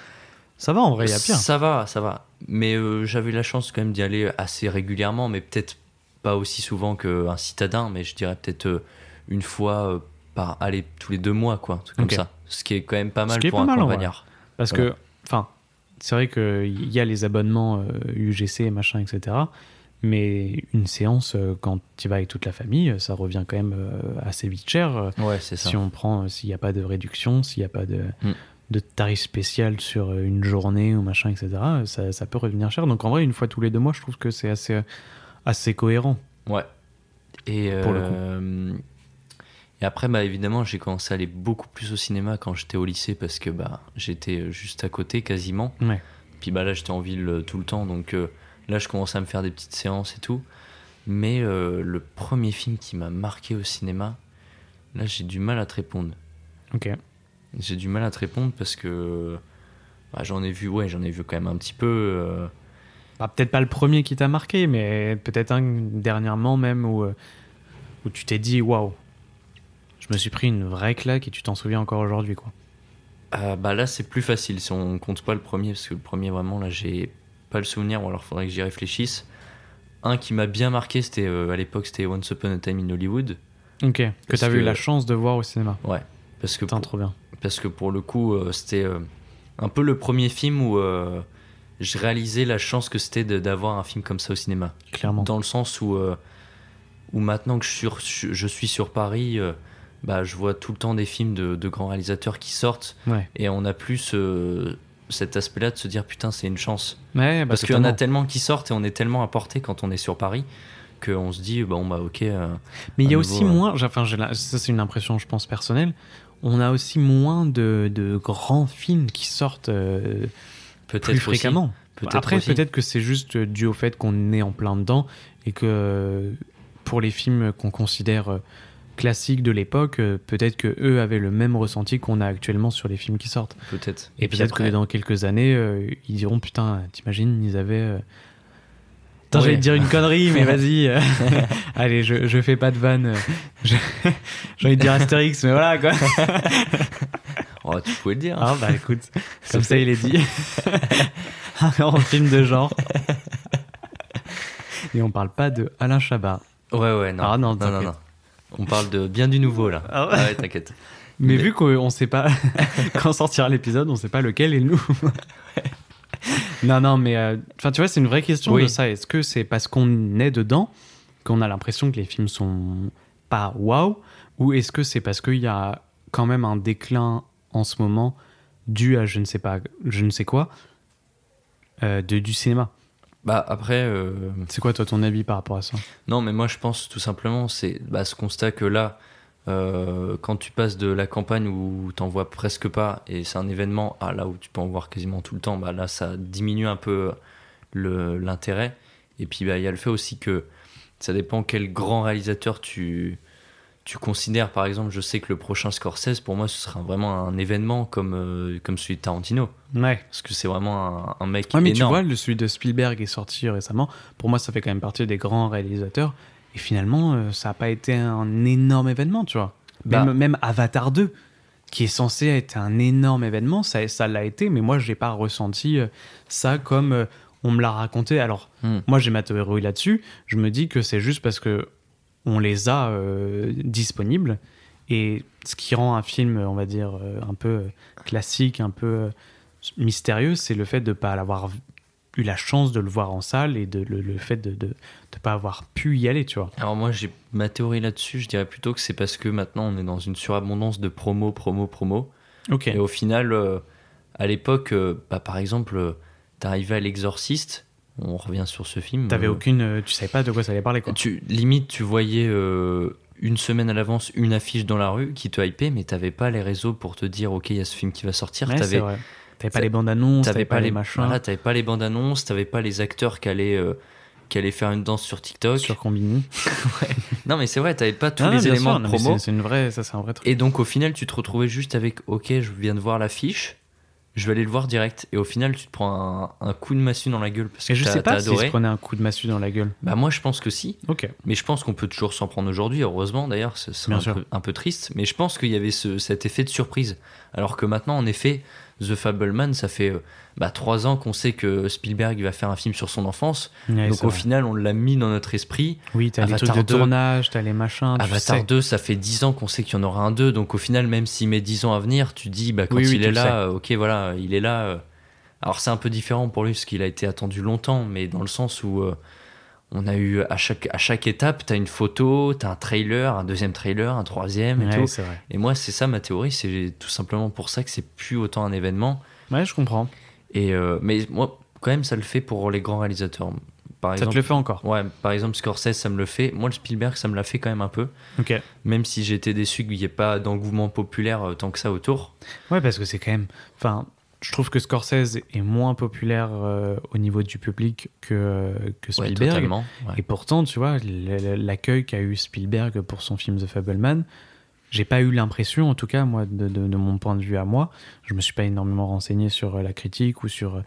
Ça va, en vrai, il y a pire.
Ça va, ça va. Mais j'avais la chance quand même d'y aller assez régulièrement, mais peut-être pas aussi souvent qu'un citadin, mais je dirais peut-être une fois euh, par aller tous les deux mois, quoi, un truc
Ok.
comme ça. Ce qui est quand même pas mal pour
pas
un
mal,
campagnard.
Parce
Voilà.
que, enfin, c'est vrai qu'il y a les abonnements euh, UGC et machin, etc. Mais une séance, euh, quand tu vas avec toute la famille, ça revient quand même euh, assez vite cher. euh,
Ouais, c'est ça.
Si on prend, euh, s'il n'y a pas de réduction, s'il n'y a pas de,
Mm.
de tarif spécial sur euh, une journée ou machin, etc., ça, ça peut revenir cher. Donc en vrai, une fois tous les deux mois, je trouve que c'est assez, euh, assez cohérent.
Ouais. Et,
Pour le coup.
Euh, et après, bah, évidemment, j'ai commencé à aller beaucoup plus au cinéma quand j'étais au lycée parce que bah, j'étais juste à côté quasiment.
Ouais.
Puis bah, là, j'étais en ville euh, tout le temps, donc euh, là, je commençais à me faire des petites séances et tout. Mais euh, le premier film qui m'a marqué au cinéma, là, j'ai du mal à te répondre.
Ok.
J'ai du mal à te répondre parce que bah, j'en ai vu, ouais, j'en ai vu quand même un petit peu. euh,
Bah, peut-être pas le premier qui t'a marqué, mais peut-être un dernièrement même où, euh, où tu t'es dit waouh, je me suis pris une vraie claque et tu t'en souviens encore aujourd'hui, quoi.
Ah, bah là, c'est plus facile si on compte pas le premier, parce que le premier, vraiment, là, j'ai pas le souvenir, ou alors faudrait que j'y réfléchisse. Un qui m'a bien marqué, c'était euh, à l'époque, c'était Once Upon a Time in Hollywood.
Ok. Que t'avais eu
que-
la chance de voir au cinéma.
Ouais. Parce que,
Putain,
pour,
trop bien.
parce que pour le coup, euh, c'était euh, un peu le premier film où euh, je réalisais la chance que c'était d'avoir un film comme ça au cinéma.
Clairement.
Dans le sens où, euh, où maintenant que je suis, sur- je suis sur Paris, euh, bah, je vois tout le temps des films de, de grands réalisateurs qui sortent.
Ouais.
Et on a plus ce- cet aspect-là de se dire putain, c'est une chance.
Ouais, bah,
Parce qu'il y en a tellement qui sortent et on est tellement apporté quand on est sur Paris qu'on se dit, bon, bah ok. euh,
Mais il y a aussi
euh,
moins, enfin, ça c'est une impression, je pense, personnelle. On a aussi moins de, de grands films qui sortent euh,
peut-être
plus fréquemment. Après, peut-être que c'est juste dû au fait qu'on est en plein dedans et que euh, pour les films qu'on considère euh, classiques de l'époque, euh, peut-être que eux avaient le même ressenti qu'on a actuellement sur les films qui sortent.
Peut-être.
Et, peut-être que dans quelques années, euh, ils diront putain, t'imagines, ils avaient. euh,
Ouais.
j'allais te dire une connerie, mais vas-y. euh, Allez, je, je fais pas de vanne. J'ai envie de dire Astérix, mais voilà quoi.
Oh, tu pouvais le dire.
Ah bah écoute, comme ça il est dit. Grand film de genre. Et on parle pas de Alain Chabat.
Ouais, ouais, non.
Ah non,
non, non, non. On parle de bien du nouveau là.
Ah ouais.
ouais, t'inquiète.
Mais,
Mais-
vu qu'on sait pas quand sortira l'épisode, on sait pas lequel est le nous. non, non, mais euh, enfin, tu vois, c'est une vraie question
Oui.
de ça. Est-ce que c'est parce qu'on est dedans qu'on a l'impression que les films sont pas waouh, ou est-ce que c'est parce qu'il y a quand même un déclin en ce moment dû à je ne sais pas, je ne sais quoi, euh, de, du cinéma?
Bah après, euh,
C'est quoi toi ton avis par rapport à ça?
Non, mais moi je pense tout simplement, c'est bah, ce constat que là, euh, quand tu passes de la campagne où t'en vois presque pas et c'est un événement à là où tu peux en voir quasiment tout le temps, bah là ça diminue un peu l'intérêt. Et puis bah, il y a le fait aussi que ça dépend quel grand réalisateur tu, tu considères. Par exemple, je sais que le prochain Scorsese, pour moi, ce sera vraiment un événement comme, euh, comme celui de Tarantino.
Ouais.
Parce que c'est vraiment un, un mec
Ouais, mais tu vois, le, celui de Spielberg est sorti récemment. Pour moi, ça fait quand même partie des grands réalisateurs. Et finalement, euh, ça n'a pas été un énorme événement, tu vois. Même,
Bah.
même Avatar 2, qui est censé être un énorme événement, ça ça l'a été, mais moi, j'ai pas ressenti euh, ça comme euh, on me l'a raconté. Alors,
Hmm.
moi, j'ai ma théorie là-dessus. Je me dis que c'est juste parce que on les a euh, disponibles. Et ce qui rend un film, on va dire, euh, un peu euh, classique, un peu mystérieux, c'est le fait de ne pas avoir eu la chance de le voir en salle et de, le, le fait de ne pas avoir pu y aller, tu vois.
Alors moi, j'ai ma théorie là-dessus. Je dirais plutôt que c'est parce que maintenant, on est dans une surabondance de promo, promo, promo. Et au final, euh, à l'époque, euh, bah, par exemple, euh, t'arrivais à l'Exorciste. On revient sur ce film.
T'avais
euh,
aucune, euh, tu savais pas de quoi ça allait parler, quoi.
Tu, limite, tu voyais euh, une semaine à l'avance une affiche dans la rue qui te hypait, mais t'avais pas les réseaux pour te dire, ok, il y a ce film qui va sortir.
Ouais, c'est
t'avais,
pas les bandes annonces,
t'avais pas, les
machins
voilà, t'avais pas les bandes annonces, t'avais pas les acteurs qui allaient, euh, qui allaient faire une danse sur TikTok.
sur Combini.
Non, mais c'est vrai, t'avais pas tous
Non,
les éléments
sûr,
de promo.
C'est une vraie, ça c'est un vrai truc.
Et donc au final, tu te retrouvais juste avec OK, je viens de voir l'affiche, je vais aller le voir direct. Et au final, tu te prends un, un coup de massue dans la gueule parce que
Et je sais pas si se prenait un coup de massue dans la gueule.
Bah moi, je pense que si.
Ok.
Mais je pense qu'on peut toujours s'en prendre aujourd'hui, heureusement d'ailleurs, ce serait
Bien
un un peu triste. Mais je pense qu'il y avait ce- cet effet de surprise. Alors que maintenant, en effet, The Fableman, ça fait euh, bah, trois ans qu'on sait que Spielberg va faire un film sur son enfance.
Ouais,
Donc au
vrai.
final, on l'a mis dans notre esprit.
Oui, t'as les
Avatar
trucs de
2.
tournage, t'as les machins.
Avatar
sais.
2, ça fait 10 ans qu'on sait qu'il y en aura un 2. Donc au final, même s'il met 10 ans à venir, tu dis, bah, quand
Oui,
il est là, euh, ok, voilà, il est là. euh. Alors c'est un peu différent pour lui parce qu'il a été attendu longtemps, mais dans le sens où euh, on a eu à chaque, à chaque étape, tu as une photo, tu as un trailer, un deuxième trailer, un troisième et
Ouais,
tout. Et moi, c'est ça ma théorie, c'est tout simplement pour ça que c'est plus autant un événement.
Ouais, je comprends.
Et, euh, mais moi, quand même, ça le fait pour les grands réalisateurs. Par
Ça
exemple,
te le fait encore?
Ouais, par exemple, Scorsese, ça me le fait. Moi, le Spielberg, ça me l'a fait quand même un peu.
Ok.
Même si j'étais déçu qu'il n'y ait pas d'engouement populaire euh, tant que ça autour.
Ouais, parce que c'est quand même. Enfin, je trouve que Scorsese est moins populaire euh, au niveau du public que, que
Ouais,
Spielberg.
ouais.
Et pourtant, tu vois, l'accueil qu'a eu Spielberg pour son film The Fableman, j'ai pas eu l'impression, en tout cas, moi, de, de- de mon point de vue à moi, je me suis pas énormément renseigné sur euh, la critique ou sur, euh,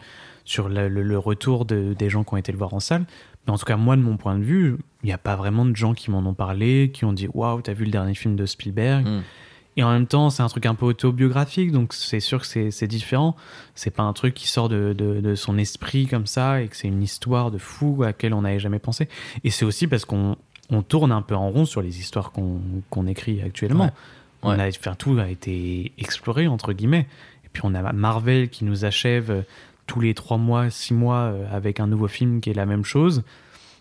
sur le, le- le retour de- des gens qui ont été le voir en salle. Mais en tout cas, moi, de mon point de vue, il n'y a pas vraiment de gens qui m'en ont parlé, qui ont dit Waouh, t'as vu le dernier film de Spielberg?
Mm.
Et en même temps, c'est un truc un peu autobiographique, donc c'est sûr que c'est différent. C'est pas un truc qui sort de, de- de son esprit comme ça et que c'est une histoire de fou à laquelle on n'avait jamais pensé. Et c'est aussi parce qu'on on tourne un peu en rond sur les histoires qu'on qu'on écrit actuellement.
Ouais.
On a, enfin, tout a été exploré, entre guillemets. Et puis on a Marvel qui nous achève tous les trois mois, six mois euh, avec un nouveau film qui est la même chose.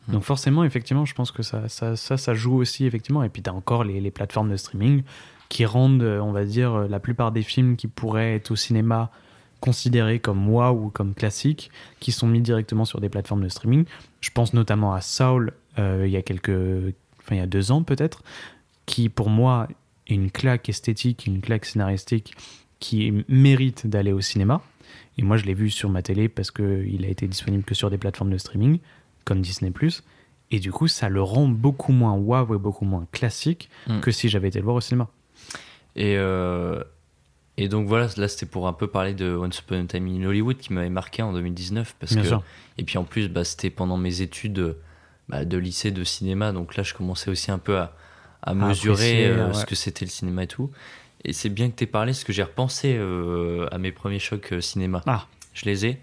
Mm.
Donc forcément, effectivement, je pense que ça, ça, ça, ça joue aussi, effectivement. Et puis tu as encore les, les plateformes de streaming qui rendent, euh, on va dire, euh, la plupart des films qui pourraient être au cinéma considérés comme moi ou comme classiques, qui sont mis directement sur des plateformes de streaming. Je pense notamment à Saul, euh, il y a quelques... Enfin, il y a deux ans peut-être, qui pour moi est une claque esthétique, une claque scénaristique qui mérite d'aller au cinéma. Et moi, je l'ai vu sur ma télé parce qu'il a été disponible que sur des plateformes de streaming, comme Disney+. Et du coup, ça le rend beaucoup moins waouh et beaucoup moins classique
Mm.
que si j'avais été le voir au cinéma.
Et, euh, et donc voilà, là c'était pour un peu parler de Once Upon a Time in Hollywood qui m'avait marqué en 2019. Parce
Bien
que,
sûr.
Et puis en plus, bah, c'était pendant mes études bah, de lycée de cinéma, donc là je commençais aussi un peu à, à mesurer euh,
ouais.
ce que c'était le cinéma et tout. Et c'est bien que tu aies parlé, parce que j'ai repensé euh, à mes premiers chocs cinéma.
Ah.
Je les ai.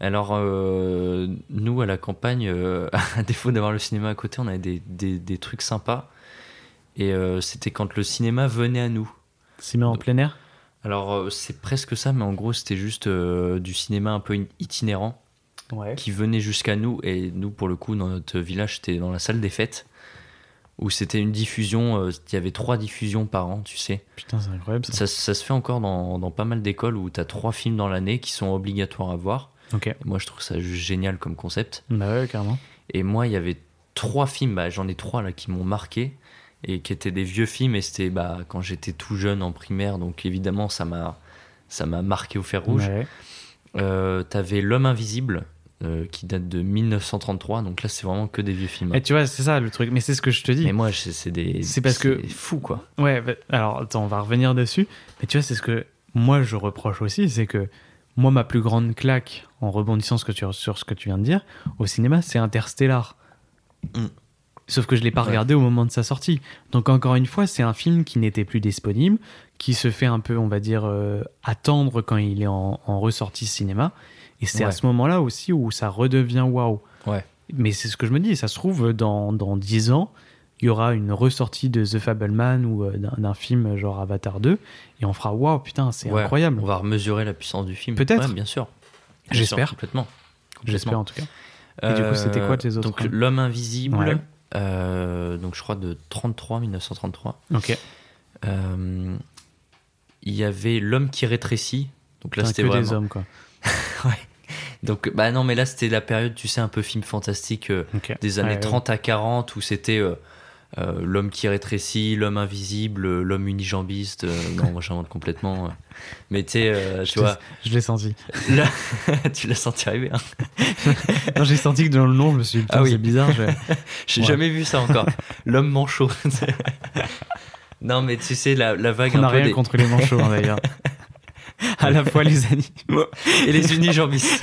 Alors, euh, nous, à la campagne, euh, à défaut d'avoir le cinéma à côté, on avait des, des, des trucs sympas. Et c'était quand le cinéma venait à nous.
Cinéma en plein air
Alors, euh, c'est presque ça, mais en gros, c'était juste euh, du cinéma un peu in- itinérant
Ouais.
qui venait jusqu'à nous. Et nous, pour le coup, dans notre village, c'était dans la salle des fêtes où c'était une diffusion. euh, Il y avait trois diffusions par an, tu sais.
Putain, c'est incroyable ça.
Ça, ça se fait encore dans, dans pas mal d'écoles où tu as trois films dans l'année qui sont obligatoires à voir. Moi, je trouve ça juste génial comme concept.
Bah ouais, carrément.
Et moi, il y avait trois films, bah, j'en ai trois là qui m'ont marqué et qui étaient des vieux films. Et c'était bah, quand j'étais tout jeune en primaire, donc évidemment, ça m'a ça m'a marqué au fer rouge.
Ouais.
Euh, T'avais L'homme invisible euh, qui date de 1933, donc là, c'est vraiment que des vieux films.
Et tu vois, c'est ça le truc. Mais c'est ce que je te dis.
Mais moi, c'est c'est des.
C'est parce que-
fou quoi.
Ouais, bah, alors attends, on va revenir dessus. Mais tu vois, c'est ce que moi je reproche aussi, c'est que moi, ma plus grande claque, en rebondissant ce que tu- sur ce que tu viens de dire, au cinéma, c'est Interstellar.
Mm.
Sauf que je l'ai pas
Ouais.
regardé au moment de sa sortie. Donc encore une fois, c'est un film qui n'était plus disponible, qui se fait un peu, on va dire, euh, attendre quand il est en, en ressortie cinéma. Et c'est à ce moment-là aussi où ça redevient waouh.
Ouais.
Mais c'est ce que je me dis, ça se trouve, dans, dans 10 ans, il y aura une ressortie de The Fableman ou euh, d'un film genre Avatar 2, et on fera waouh, putain, c'est
Ouais,
incroyable.
On va remesurer la puissance du film.
Peut-être.
Bien sûr.
J'espère.
Complètement.
J'espère en tout cas. Et du coup, c'était quoi tes autres
Donc, L'homme invisible, euh, donc je crois de 33, 1933.
Ok.
Euh, il y avait L'homme qui rétrécit. Donc là, c'était vraiment.
des hommes, quoi.
Donc, bah non, mais là, c'était la période, tu sais, un peu film fantastique euh, des années
Ouais, ouais.
30 à 40 où c'était euh, euh, l'homme qui rétrécit, l'homme invisible, l'homme unijambiste. euh, non, moi j'invente complètement. euh. Mais tu sais, euh,
Je
tu vois,
Je l'ai senti.
là, tu l'as senti arriver. hein.
Non, j'ai senti que dans le nom, je me suis dit,
Ah oui.
c'est bizarre. je-
J'ai
Ouais.
jamais vu ça encore. L'homme manchot. non, mais tu sais, la, la vague
On n'a rien
des-
contre les manchots, hein, d'ailleurs. à la fois les animaux
et les unijambistes.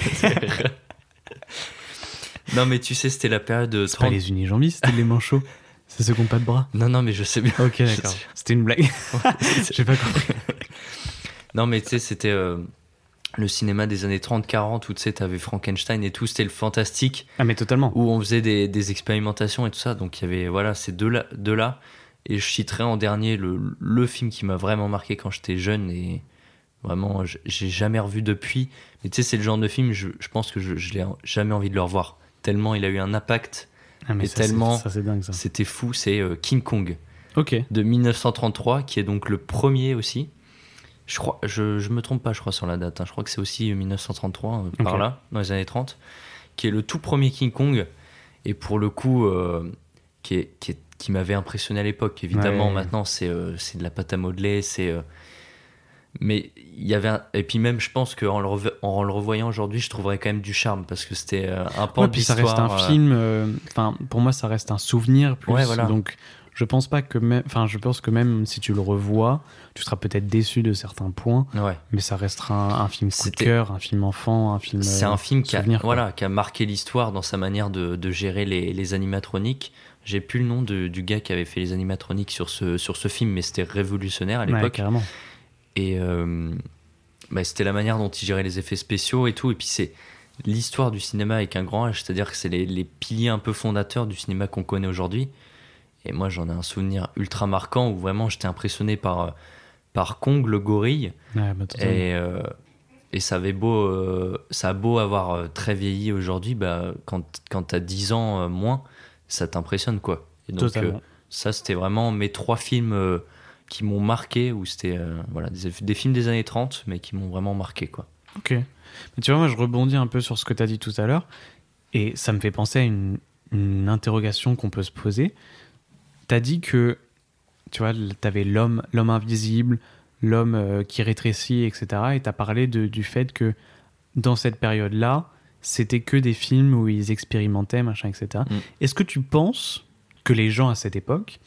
non, mais tu sais, c'était la période de
C'est pas les unijambistes, c'était les manchots. Qui n'ont pas de bras.
Non, non, mais je sais bien.
Ok, d'accord. C'était une blague. J'ai pas compris.
Non, mais tu sais, c'était euh, le cinéma des années 30-40 où tu sais, t'avais Frankenstein et tout, c'était le fantastique
Ah, mais totalement.
où on faisait des, des expérimentations et tout ça. Donc il y avait voilà, ces deux-là. Deux -là. Et je citerai en dernier le, le film qui m'a vraiment marqué quand j'étais jeune et vraiment, j'ai jamais revu depuis. Mais tu sais, c'est le genre de film, je, je pense que je, je n'ai jamais envie de le revoir. Tellement il a eu un impact.
Ah, mais
Et
ça, c'est-
tellement-. C'était fou, c'est euh, King Kong. De 1933, qui est donc le premier aussi. Je crois, je, je me trompe pas, je crois sur la date. hein. Je crois que c'est aussi 1933 euh, par
Ok.
là, dans les années 30, qui est le tout premier King Kong et pour le coup euh, qui est, qui, est- qui m'avait impressionné à l'époque. Évidemment,
Ouais.
maintenant c'est euh, de la pâte à modeler, c'est euh, mais il y avait un- et puis même je pense qu'en le, en le revoyant aujourd'hui, je trouverais quand même du charme parce que c'était euh, un pan
Ouais, puis ça reste un
euh,
film. euh, Enfin, pour moi, ça reste un souvenir plus.
Ouais, voilà.
Donc, je pense pas que même. Enfin, je pense que même si tu le revois, tu seras peut-être déçu de certains points,
Ouais.
mais ça restera un, un film coup de cœur, un film enfant, un film.
C'est
euh,
un film qui a,
souvenir,
voilà, qui a marqué l'histoire dans sa manière de, de gérer les, les animatroniques. J'ai plus le nom de- du gars qui avait fait les animatroniques sur ce, sur ce film, mais c'était révolutionnaire à l'époque.
carrément.
Et euh, bah, c'était la manière dont il gérait les effets spéciaux et tout. Et puis c'est l'histoire du cinéma avec un grand H, c'est-à-dire que c'est les, les piliers un peu fondateurs du cinéma qu'on connaît aujourd'hui. Et moi, j'en ai un souvenir ultra marquant où vraiment j'étais impressionné par, par Kong, le gorille.
Ouais, bah.
Et, euh, et ça avait beau, euh, ça a beau avoir très vieilli aujourd'hui, bah, quand, quand t'as 10 ans euh, moins, ça t'impressionne quoi. Et donc ça, c'était vraiment mes trois films qui m'ont marqué, ou c'était euh, voilà, des, des films des années 30, mais qui m'ont vraiment marqué quoi.
Ok. Mais tu vois, moi, je rebondis un peu sur ce que tu as dit tout à l'heure. Et ça me fait penser à une, une interrogation qu'on peut se poser. Tu as dit que, tu vois, tu avais l'homme l'homme invisible, l'homme euh, qui rétrécit, etc. Et tu as parlé de- du fait que dans cette période-là, c'était que des films où ils expérimentaient, machin, etc.
Mm.
Est-ce que tu penses que les gens à cette époque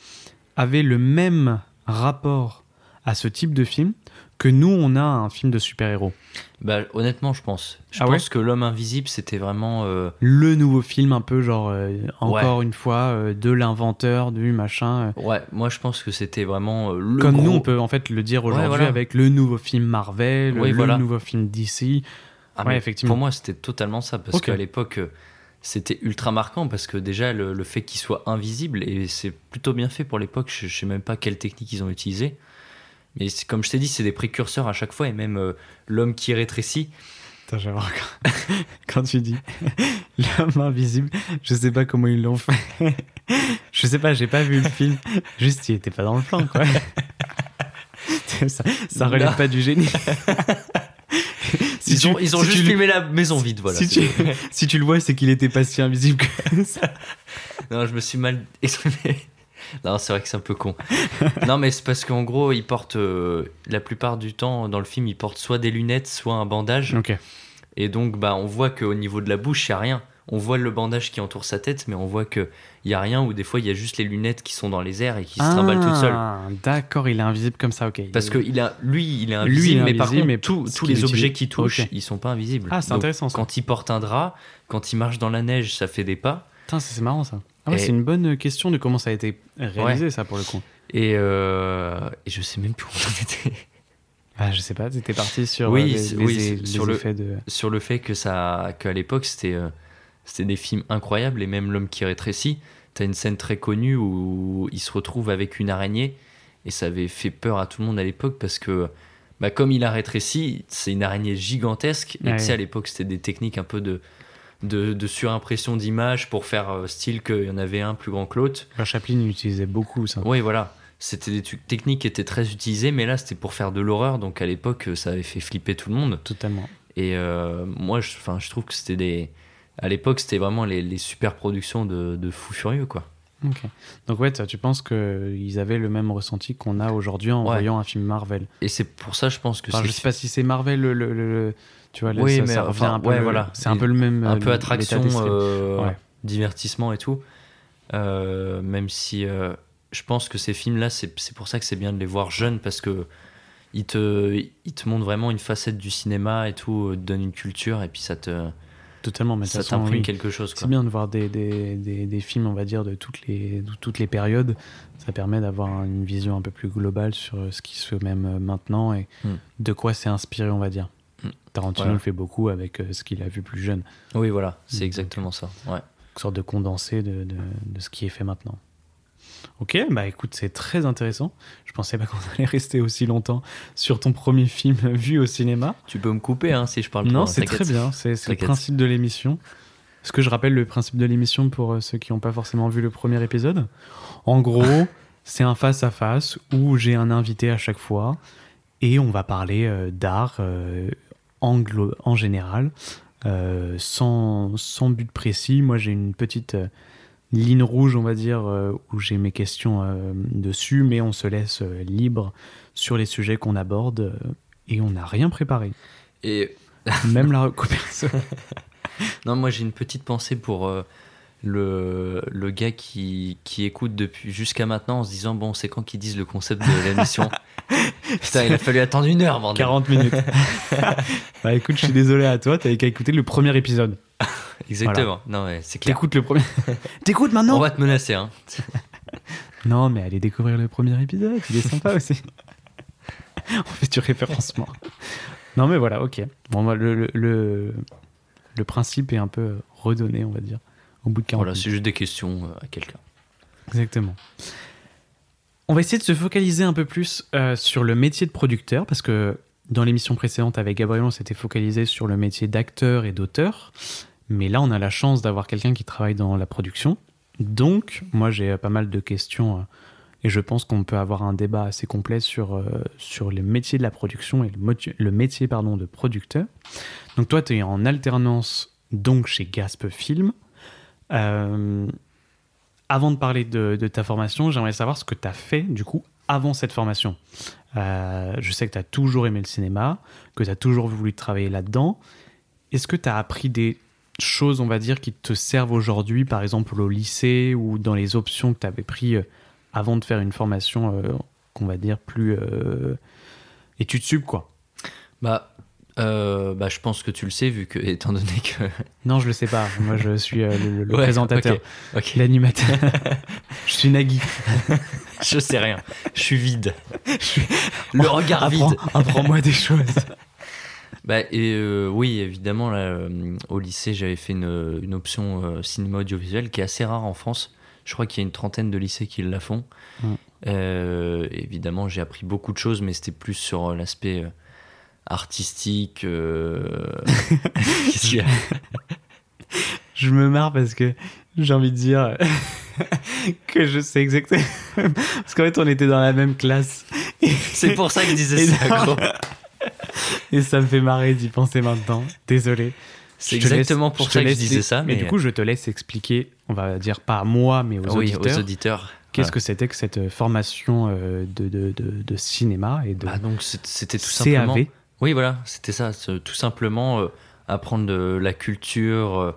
avaient le même rapport à ce type de film que nous, on a un film de super-héros
Bah, honnêtement, je pense. Je
Ah
pense
ouais
que L'homme invisible, c'était vraiment. euh,
le nouveau film un peu genre euh, encore une fois euh, de l'inventeur du machin.
Ouais, moi je pense que c'était vraiment le.
comme nous on peut en fait le dire aujourd'hui
voilà.
avec le nouveau film Marvel
Oui,
le
voilà.
nouveau film DC
Ah,
Ouais, effectivement.
Pour moi, c'était totalement ça. Parce qu'à l'époque, c'était ultra marquant. Parce que déjà, le, le fait qu'il soit invisible, et c'est plutôt bien fait pour l'époque, je, je sais même pas quelle technique ils ont utilisé. Mais comme je t'ai dit, c'est des précurseurs à chaque fois. Et même euh, l'homme qui rétrécit.
Putain, j'avoue, quand, quand tu dis l'homme invisible je sais pas comment ils l'ont fait je sais pas j'ai pas vu le film juste il était pas dans le plan quoi ça, ça relève
Non.
pas du génie Si
ils,
tu-
ont, ils ont
si
juste
tu-
filmé la maison vide. Voilà.
si, tu, si tu le vois c'est qu'il était pas si invisible que ça
Non, je me suis mal exprimé. Non, c'est vrai que c'est un peu con. non, mais c'est parce qu'en gros, il porte euh, la plupart du temps dans le film, il porte soit des lunettes, soit un bandage. Et donc, bah, on voit qu'au niveau de la bouche, il n'y a rien. On voit le bandage qui entoure sa tête, mais on voit qu'il n'y a rien, ou des fois, il y a juste les lunettes qui sont dans les airs et qui se trimballent toutes seules.
Ah, D'accord, il est invisible comme ça, ok.
Parce que il a, lui, il est
Lui,
invisible,
il est
mais par
invisible,
contre,
mais
tous-
qu'il
les objets
utilise-
qui touchent,
Ok.
ils sont pas invisibles.
Ah, c'est intéressant ça.
Quand il porte un drap, quand il marche dans la neige, ça fait des pas.
Putain, c'est marrant ça. Ah ouais,
Et-
C'est une bonne question de comment ça a été réalisé ça pour le coup.
Et, euh, et je sais même plus où on était.
Ah, je sais pas, t'étais parti sur
Oui,
euh, les, les-
oui,
les
sur le-
effets de.
sur le fait que ça qu'à l'époque c'était euh, c'était des films incroyables et même l'homme qui rétrécit t'as une scène très connue où il se retrouve avec une araignée et ça avait fait peur à tout le monde à l'époque parce que bah, comme il a rétréci c'est une araignée gigantesque et
Ouais.
tu sais à l'époque c'était des techniques un peu de de, de surimpression d'images pour faire euh, style qu'il y en avait un plus grand que l'autre
Enfin, Chaplin il utilisait beaucoup ça.
oui voilà c'était des techniques qui étaient très utilisées mais là c'était pour faire de l'horreur donc à l'époque ça avait fait flipper tout le monde
Totalement.
et euh, moi, je, je trouve que c'était des. À l'époque, c'était vraiment les, les super productions de, de fous furieux, quoi.
Donc ouais, tu penses qu'ils avaient le même ressenti qu'on a aujourd'hui en
Ouais.
voyant un film Marvel?
Et c'est pour ça, je pense que
Enfin, je sais pas si c'est Marvel le, le- le- tu vois,
Oui,
ça,
mais
ça revient
enfin,
un peu.
ouais,
le-
voilà.
C'est un peu le même.
un
euh,
peu
l'état
attraction, euh,
Ouais.
divertissement et tout. Euh, même si euh, je pense que ces films-là, c'est pour ça que c'est bien de les voir jeunes parce que il te, il te montre vraiment une facette du cinéma et tout, te donne une culture et puis ça te.
Totalement, mais
ça t'imprime quelque chose.
C'est bien de voir des, des, des, des, films, on va dire, de toutes les, de toutes les périodes. Ça permet d'avoir une vision un peu plus globale sur ce qui se fait même maintenant et hmm. de quoi c'est inspiré, on va dire. Hmm. Tarantino le fait beaucoup avec ce qu'il a vu plus jeune.
Oui, voilà, c'est exactement ça. Ouais.
Une sorte de condensé de, de, de ce qui est fait maintenant. Ok, bah écoute, c'est très intéressant. Je pensais pas qu'on allait rester aussi longtemps sur ton premier film vu au cinéma.
Tu peux me couper hein, si je parle
Non, c'est très bien. C'est le principe de l'émission. Est-ce que je rappelle le principe de l'émission pour euh, ceux qui n'ont pas forcément vu le premier épisode En gros, c'est un face-à-face où j'ai un invité à chaque fois et on va parler euh, d'art euh, en, général, sans, sans, but précis. Moi, j'ai une petite ligne rouge, on va dire, euh, où j'ai mes questions euh, dessus, mais on se laisse euh, libre sur les sujets qu'on aborde et on n'a rien préparé.
Et
même la recoupation.
non, moi j'ai une petite pensée pour le, le gars qui, qui écoute depuis jusqu'à maintenant en se disant bon c'est quand qu'ils disent le concept de l'émission? Putain il a fallu attendre une heure bordel.
40 minutes. bah écoute je suis désolé à toi t'avais qu'à écouter le premier épisode.
Exactement. Non, c'est clair.
T'écoutes le premier. T'écoutes maintenant
On va te menacer, hein.
non, mais allez découvrir le premier épisode. Il est sympa aussi. On fait du référencement. non, mais voilà, ok. Bon, le, le, le, principe est un peu redonné, on va dire, au bout de 40
Voilà, c'est juste des questions euh, à quelqu'un.
Exactement. On va essayer de se focaliser un peu plus euh, sur le métier de producteur parce que dans l'émission précédente avec Gabriel, on s'était focalisé sur le métier d'acteur et d'auteur. Mais là, on a la chance d'avoir quelqu'un qui travaille dans la production. Donc, moi, j'ai pas mal de questions euh, et je pense qu'on peut avoir un débat assez complet sur, euh, sur les métiers de la production et le, métier pardon, de producteur. Donc, toi, tu es en alternance donc chez Gasp Film. Euh, avant de parler de ta formation, j'aimerais savoir ce que tu as fait du coup avant cette formation. je sais que tu as toujours aimé le cinéma, que tu as toujours voulu travailler là-dedans. Est-ce que tu as appris des choses, on va dire, qui te servent aujourd'hui, par exemple au lycée ou dans les options que tu avais pris euh, avant de faire une formation, euh, qu'on va dire, plus euh, études sub, quoi?
Bah, bah, je pense que tu le sais, vu que, étant donné que.
Non, je le sais pas. Moi, je suis le, présentateur, l'animateur. je suis Nagui.
je sais rien. Je suis vide. Le regard vide.
Apprends-moi des choses.
Bah, et, euh, oui, évidemment, là, euh, au lycée, j'avais fait une, une option euh, cinéma audiovisuel qui est assez rare en France. Je crois qu'il y a une trentaine de lycées qui la font. évidemment, j'ai appris beaucoup de choses, mais c'était plus sur l'aspect artistique. Qu'est-ce qu'il y a
Je me marre parce que j'ai envie de dire que je sais exactement. Parce qu'en fait, on était dans la même classe.
C'est pour ça que je disais ça, gros.
Et ça me fait marrer d'y penser maintenant. Désolé.
C'est exactement pour ça que je disais ça.
Mais... du coup, je te laisse expliquer, on va dire pas à moi, mais aux
oui,
auditeurs.
Aux auditeurs.
Qu'est-ce que c'était que cette formation euh, de, de, de, cinéma et de
bah donc c'était tout simplement. CAV. Oui, voilà, c'était ça. Tout simplement euh, apprendre de la culture, euh,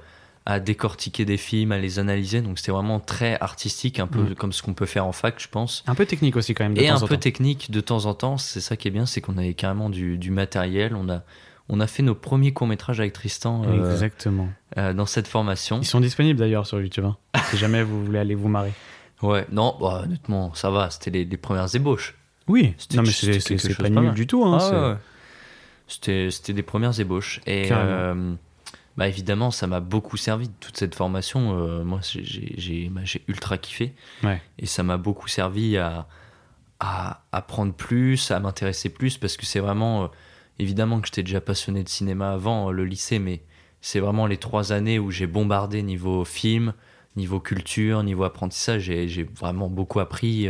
à décortiquer des films, à les analyser. Donc c'était vraiment très artistique, un peu mm. comme ce qu'on peut faire en fac, je pense.
Un peu technique aussi quand même. De
et
un
peu technique de temps en temps. C'est ça qui est bien, c'est qu'on avait carrément du, du, matériel. On a, on a fait nos premiers courts métrages avec Tristan.
Euh, Exactement.
Euh, dans cette formation.
Ils sont disponibles d'ailleurs sur YouTube. Hein, si jamais vous voulez aller vous marrer.
Ouais, non, bah, honnêtement, ça va. C'était les, premières ébauches.
Oui, non mais c'est pas nul du tout. Hein,
ah, C'était des premières ébauches. Et bah évidemment, ça m'a beaucoup servi toute cette formation. Euh, moi, bah, j'ai ultra kiffé. Et ça m'a beaucoup servi à, à apprendre plus, à m'intéresser plus, parce que c'est vraiment. Euh, évidemment que j'étais déjà passionné de cinéma avant euh, le lycée, mais c'est vraiment les trois années où j'ai bombardé niveau film, niveau culture, niveau apprentissage. J'ai vraiment beaucoup appris.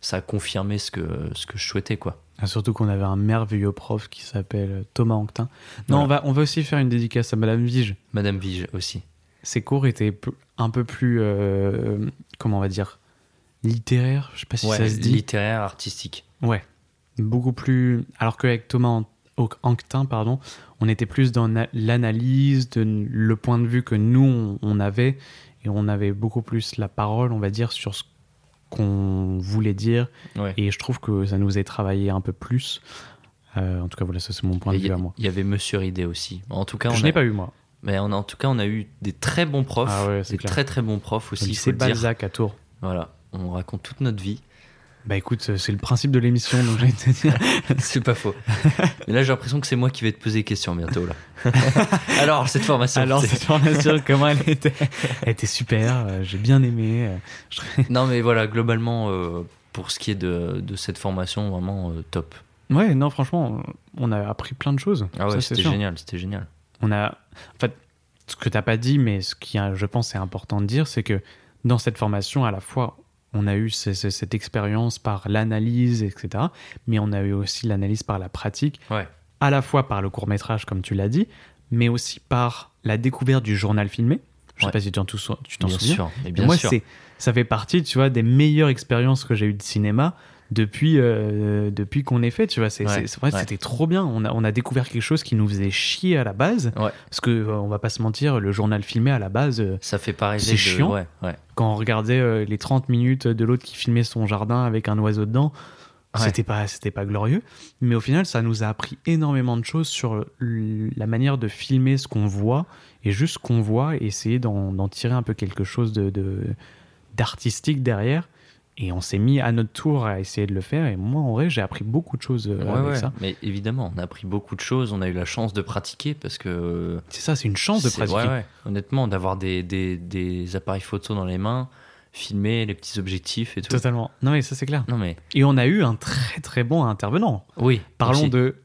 ça a confirmé ce que, ce que je souhaitais, quoi.
Ah, surtout qu'on avait un merveilleux prof qui s'appelle Thomas Anctin. Non, on, va, on va aussi faire une dédicace à Madame Vige.
Madame Vige aussi.
Ses cours étaient un peu plus, euh, comment on va dire, littéraire, je sais pas si ça se dit.
Littéraire, artistique.
Ouais, beaucoup plus. Alors qu'avec Thomas Anctin, pardon, on était plus dans l'analyse, le point de vue que nous on avait, et on avait beaucoup plus la parole, on va dire, sur ce qu'on voulait dire. Et je trouve que ça nous a travaillé un peu plus. Euh, en tout cas, voilà, ça c'est mon point de
Et
vue à moi.
il y avait Monsieur Ridé aussi. En tout cas,
Que
on
je
a-
n'ai pas eu moi.
mais on a- en tout cas, on a eu des très bons profs,
Ah ouais, c'est
des
clair.
très très bons profs
Au
aussi. dire.
Balzac à Tours.
Voilà, on raconte toute notre vie.
Bah écoute, euh, c'est le principe de l'émission, donc j'ai été dire.
c'est pas faux. Mais là, j'ai l'impression que c'est moi qui vais te poser des questions bientôt là. Alors cette formation.
Alors cette formation, comment elle était? Elle était super, euh, j'ai bien aimé. euh, je-
Non, mais voilà, globalement, euh, pour ce qui est de, de cette formation, vraiment top.
Ouais, non, franchement, on a appris plein de choses.
Ah ouais, c'était génial, c'était génial.
On a, en fait, ce que t'as pas dit, mais ce qui, je pense, est important de dire, c'est que dans cette formation, à la fois, on a eu ce- ce- cette expérience par l'analyse, etc., mais on a eu aussi l'analyse par la pratique,
Ouais.
à la fois par le court métrage, comme tu l'as dit, mais aussi par la découverte du journal filmé. Je sais
Ouais.
pas si tu t'en souviens.
sûr, mais
Et
bien
moi,
sûr.
ça fait partie, tu vois, des meilleures expériences que j'ai eues de cinéma depuis, euh, depuis qu'on est fait, tu vois. C'est,
Ouais,
c'est-
ouais.
c'était trop bien. On a, on a découvert quelque chose qui nous faisait chier à la base.
Ouais.
Parce que, euh, on va pas se mentir, le journal filmé à la base, euh,
Ça fait pas
C'est
de-
chiant. Quand on regardait les 30 minutes de l'autre qui filmait son jardin avec un oiseau dedans, c'était pas, c'était pas glorieux. Mais au final, ça nous a appris énormément de choses sur la manière de filmer ce qu'on voit et juste ce qu'on voit et essayer d'en, d'en tirer un peu quelque chose de, de- d'artistique derrière. Et on s'est mis à notre tour à essayer de le faire. Et moi, en vrai, j'ai appris beaucoup de choses euh,
Ouais,
avec
ouais.
ça.
Mais évidemment, on a appris beaucoup de choses. On a eu la chance de pratiquer parce que.
C'est ça, c'est une chance de pratiquer.
ouais. Honnêtement, d'avoir des, des, des appareils photo dans les mains, filmer les petits objectifs et tout.
Totalement. Non, mais ça, c'est clair.
Non, mais.
Et on a eu un très très bon intervenant.
Oui.
Parlons
aussi.
de.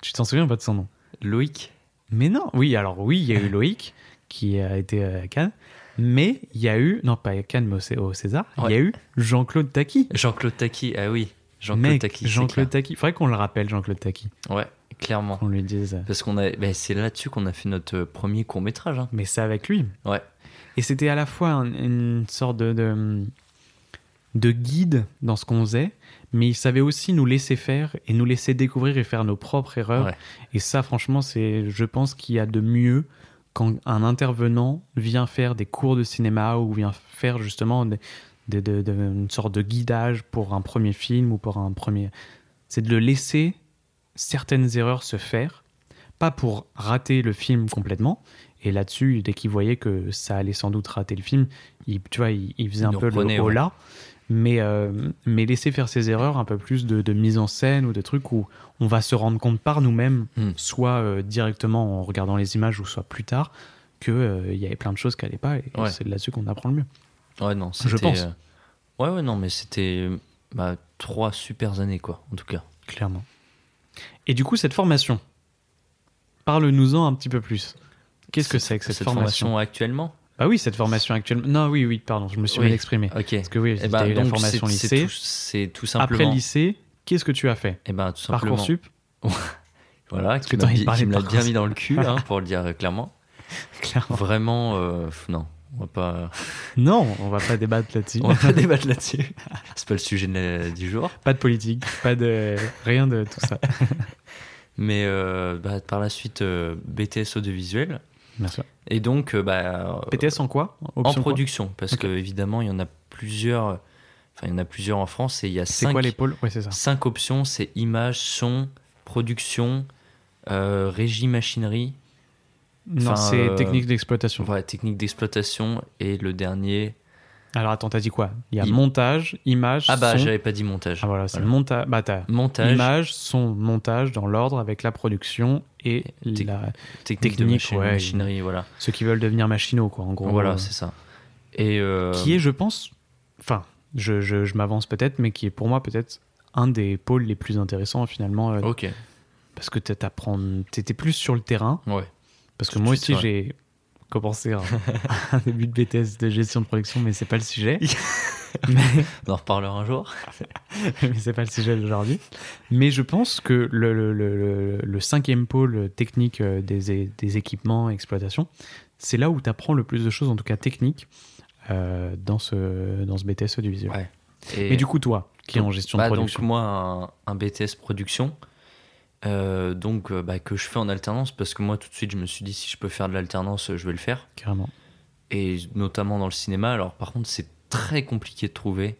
Tu t'en souviens pas de son nom?
Loïc.
Mais non, oui, alors oui, il y a eu Loïc qui a été à Cannes, mais il y a eu, non pas Cannes, mais au, Cé- au César, il y a eu Jean-Claude Taki.
Jean-Claude Taki. Ah oui. Jean-Claude Taki.
Jean-Claude Taki. Faudrait qu'on le rappelle, Jean-Claude Taki.
Ouais, clairement.
qu'on lui dise.
Parce qu'on a, ben, c'est là-dessus qu'on a fait notre euh, premier court métrage. Hein.
Mais c'est avec lui.
Ouais.
Et c'était à la fois un- une sorte de, de, de guide dans ce qu'on faisait, mais il savait aussi nous laisser faire et nous laisser découvrir et faire nos propres erreurs.
Ouais.
Et ça, franchement, c'est, je pense qu'il y a de mieux quand un intervenant vient faire des cours de cinéma ou vient faire justement des- des- de- de- une sorte de guidage pour un premier film ou pour un premier. C'est de le laisser certaines erreurs se faire, pas pour rater le film complètement. Et là-dessus, dès qu'il voyait que ça allait sans doute rater le film, il, tu vois, il, il faisait
Il
un peu le
ouais.
Mais, euh, mais laisser faire ses erreurs, un peu plus de, de mise en scène ou de trucs où on va se rendre compte par nous-mêmes,
Hmm.
soit euh, directement en regardant les images ou soit plus tard, qu'il y avait plein de choses qui n'allaient pas. Et
Ouais.
c'est là-dessus qu'on apprend le mieux.
Ouais, non,
Je
c'était,
pense.
euh, Ouais, ouais, non, mais c'était bah, trois super années, quoi, en tout cas.
Clairement. Et du coup, cette formation, parle-nous-en un petit peu plus. Qu'est-ce que c'est que cette, formation,
actuellement?
Bah oui, cette formation actuellement. Non, oui, oui, pardon, je me suis
Oui.
mal exprimé.
Ok.
Parce que oui, tu as eu la formation
c'est- c'est
lycée.
tout- C'est tout, simplement.
Après lycée, qu'est-ce que tu as fait?
Eh ben, tout simplement.
Parcoursup?
Voilà,
que
qui
de
me l'a bien mis dans le cul, hein, pour le dire euh, clairement.
Clairement.
Vraiment, euh, non, on va pas,
Non, on va pas débattre là-dessus.
on va pas débattre là-dessus. C'est pas le sujet la- du jour.
Pas de politique, pas de rien de tout ça.
Mais euh, bah, par la suite, euh, BTS audiovisuel. Et donc, euh, bah,
PTS en quoi
en
quoi
production, parce
Ok.
que évidemment, il y en a plusieurs. Enfin, il y en a plusieurs en France et il y a
C'est
cinq,
quoi les pôles? Ouais, c'est ça.
cinq options. C'est image, son, production, euh, régie, machinerie,
Non, c'est
euh,
technique d'exploitation.
voilà, technique d'exploitation et le dernier.
Alors attends, t'as dit quoi? Il y a
Il-
montage, image,
Ah bah,
son.
j'avais pas dit montage.
Ah voilà, c'est
Voilà.
montage. Bah
Montage,
image, son, montage dans l'ordre avec la production et la...
technique,
technique, ouais,
machinerie, voilà.
ceux qui veulent devenir machinaux, quoi, en gros.
voilà,
Euh,
c'est ça. Et euh,
qui est, je pense, enfin, je, je, je m'avance peut-être, mais qui est pour moi peut-être un des pôles les plus intéressants finalement, euh,
Ok,
parce que t'apprends, t'étais plus sur le terrain,
ouais.
parce que
Tout
moi aussi j'ai commencé un, un début de BTS de gestion de production, mais c'est pas le sujet. mais
On en reparlera un jour.
mais c'est pas le sujet d'aujourd'hui. Mais je pense que le, le, le- le- le cinquième pôle technique euh, des, équipements et exploitation, c'est là où tu apprends le plus de choses, en tout cas techniques, euh, dans, ce, dans ce BTS audiovisuel.
Ouais. Et,
Mais du coup, toi, qui est en gestion
bah,
de production,
Donc moi, un, un BTS production, euh, donc euh, bah, que je fais en alternance parce que moi tout de suite je me suis dit si je peux faire de l'alternance, je vais le faire.
carrément.
Et notamment dans le cinéma. Alors par contre c'est très compliqué de trouver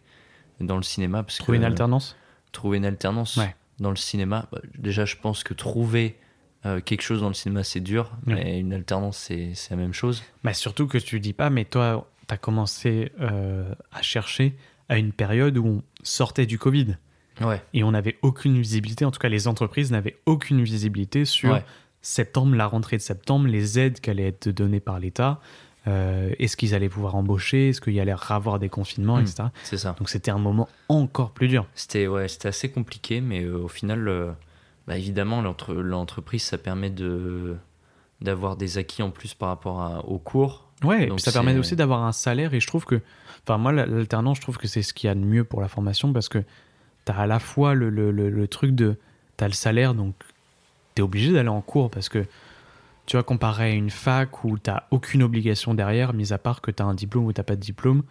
dans le cinéma parce
Trouver
que
une alternance?
trouver une alternance.
Ouais.
dans le cinéma. Bah, déjà, je pense que trouver euh, quelque chose dans le cinéma, c'est dur,
Ouais.
mais une alternance, c'est la même chose.
Bah, surtout que tu dis pas, mais toi, tu as commencé à chercher à une période où on sortait du Covid
Ouais.
et on n'avait aucune visibilité, en tout cas les entreprises n'avaient aucune visibilité sur
Ouais.
septembre, la rentrée de septembre, les aides qui allaient être données par l'État, euh, est-ce qu'ils allaient pouvoir embaucher, est-ce qu'il y allait avoir des confinements,
Hmm.
etc.
C'est ça.
Donc c'était un moment encore plus dur.
C'était ouais, c'était assez compliqué, mais euh, au final, euh, bah, évidemment, l'entre- l'entreprise, ça permet de d'avoir des acquis en plus par rapport à- aux cours.
Ouais,
Donc
ça permet aussi d'avoir un salaire et je trouve que, enfin moi la- l'alternance, je trouve que c'est ce qu'il y a de mieux pour la formation parce que tu as à la fois le, le, le- le truc de, tu as le salaire donc tu es obligé d'aller en cours parce que tu vois comparé à une fac où tu aucune obligation derrière, mis à part que tu as un diplôme ou tu pas de diplôme,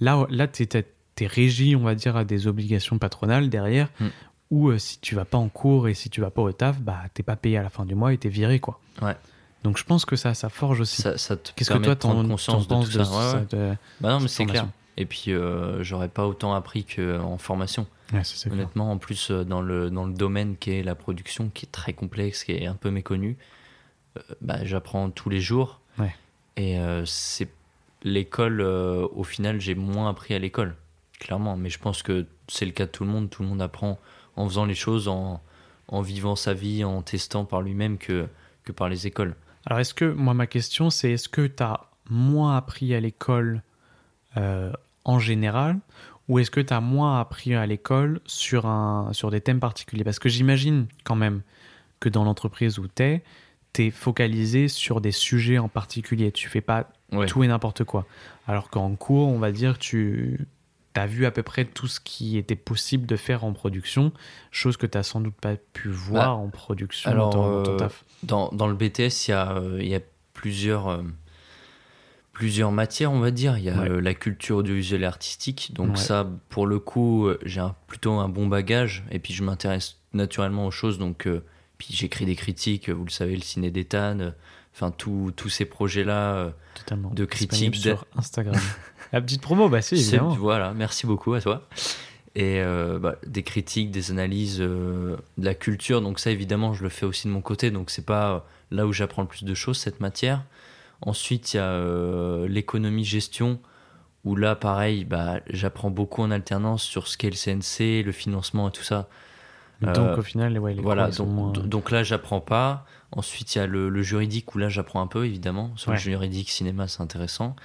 là, là tu es, régi on va dire à des obligations patronales derrière
Mm.
où euh, si tu vas pas en cours et si tu vas pas au taf, bah t'es pas payé à la fin du mois et t'es viré quoi.
Ouais.
Donc je pense que ça, ça forge aussi.
Ça, ça te
Qu'est-ce que toi t'en
conscience
t'en
de
penses
tout
de,
ça. Ouais, ouais.
de-
Bah non, mais c'est clair. Et puis, euh, j'aurais pas autant appris qu'en formation.
Ouais, ça, c'est clair.
Honnêtement, en plus, euh, dans le, dans le domaine qui est la production, qui est très complexe, qui est un peu méconnu, euh, bah, j'apprends tous les jours.
Ouais.
Et euh, c'est l'école, euh, au final, j'ai moins appris à l'école, clairement. Mais je pense que c'est le cas de tout le monde. Tout le monde apprend en faisant les choses, en, en vivant sa vie, en testant par lui-même que, que par les écoles.
Alors, est-ce que, moi, ma question, c'est est-ce que tu as moins appris à l'école en général ou est-ce que tu as moins appris à l'école sur, un, sur des thèmes particuliers? Parce que j'imagine quand même que dans l'entreprise où tu es, tu es focalisé sur des sujets en particulier. Tu fais pas
Ouais.
tout et n'importe quoi. Alors qu'en cours, on va dire, tu as vu à peu près tout ce qui était possible de faire en production, chose que tu n'as sans doute pas pu voir
Bah,
en production
alors,
dans, dans ton
euh,
taf.
Dans, dans le BTS, il y a, euh, il y a plusieurs, euh, plusieurs matières, on va dire. Il y a
Ouais.
euh, la culture audiovisuelle et artistique. Donc
Ouais.
ça, pour le coup, euh, j'ai plutôt un bon bagage. Et puis je m'intéresse naturellement aux choses. Donc, euh, puis j'écris des critiques, vous le savez, le ciné d'Ethan, enfin tous tous ces projets-là. euh, de critiques
sur Instagram. La petite promo, bah si,
c'est-
évidemment.
Voilà, merci beaucoup à toi. Et euh, bah, des critiques, des analyses, de la culture. Donc ça, évidemment, je le fais aussi de mon côté. Donc c'est pas là où j'apprends le plus de choses, cette matière. Ensuite, il y a euh, l'économie-gestion, où là, pareil, bah, j'apprends beaucoup en alternance sur ce qu'est le CNC, le financement et tout ça.
Donc
Euh,
au final, ouais, les
voilà, donc,
moins-
donc là, j'apprends pas. Ensuite, il y a le, le juridique, où là, j'apprends un peu, évidemment. Sur
Ouais.
le juridique, cinéma, c'est intéressant.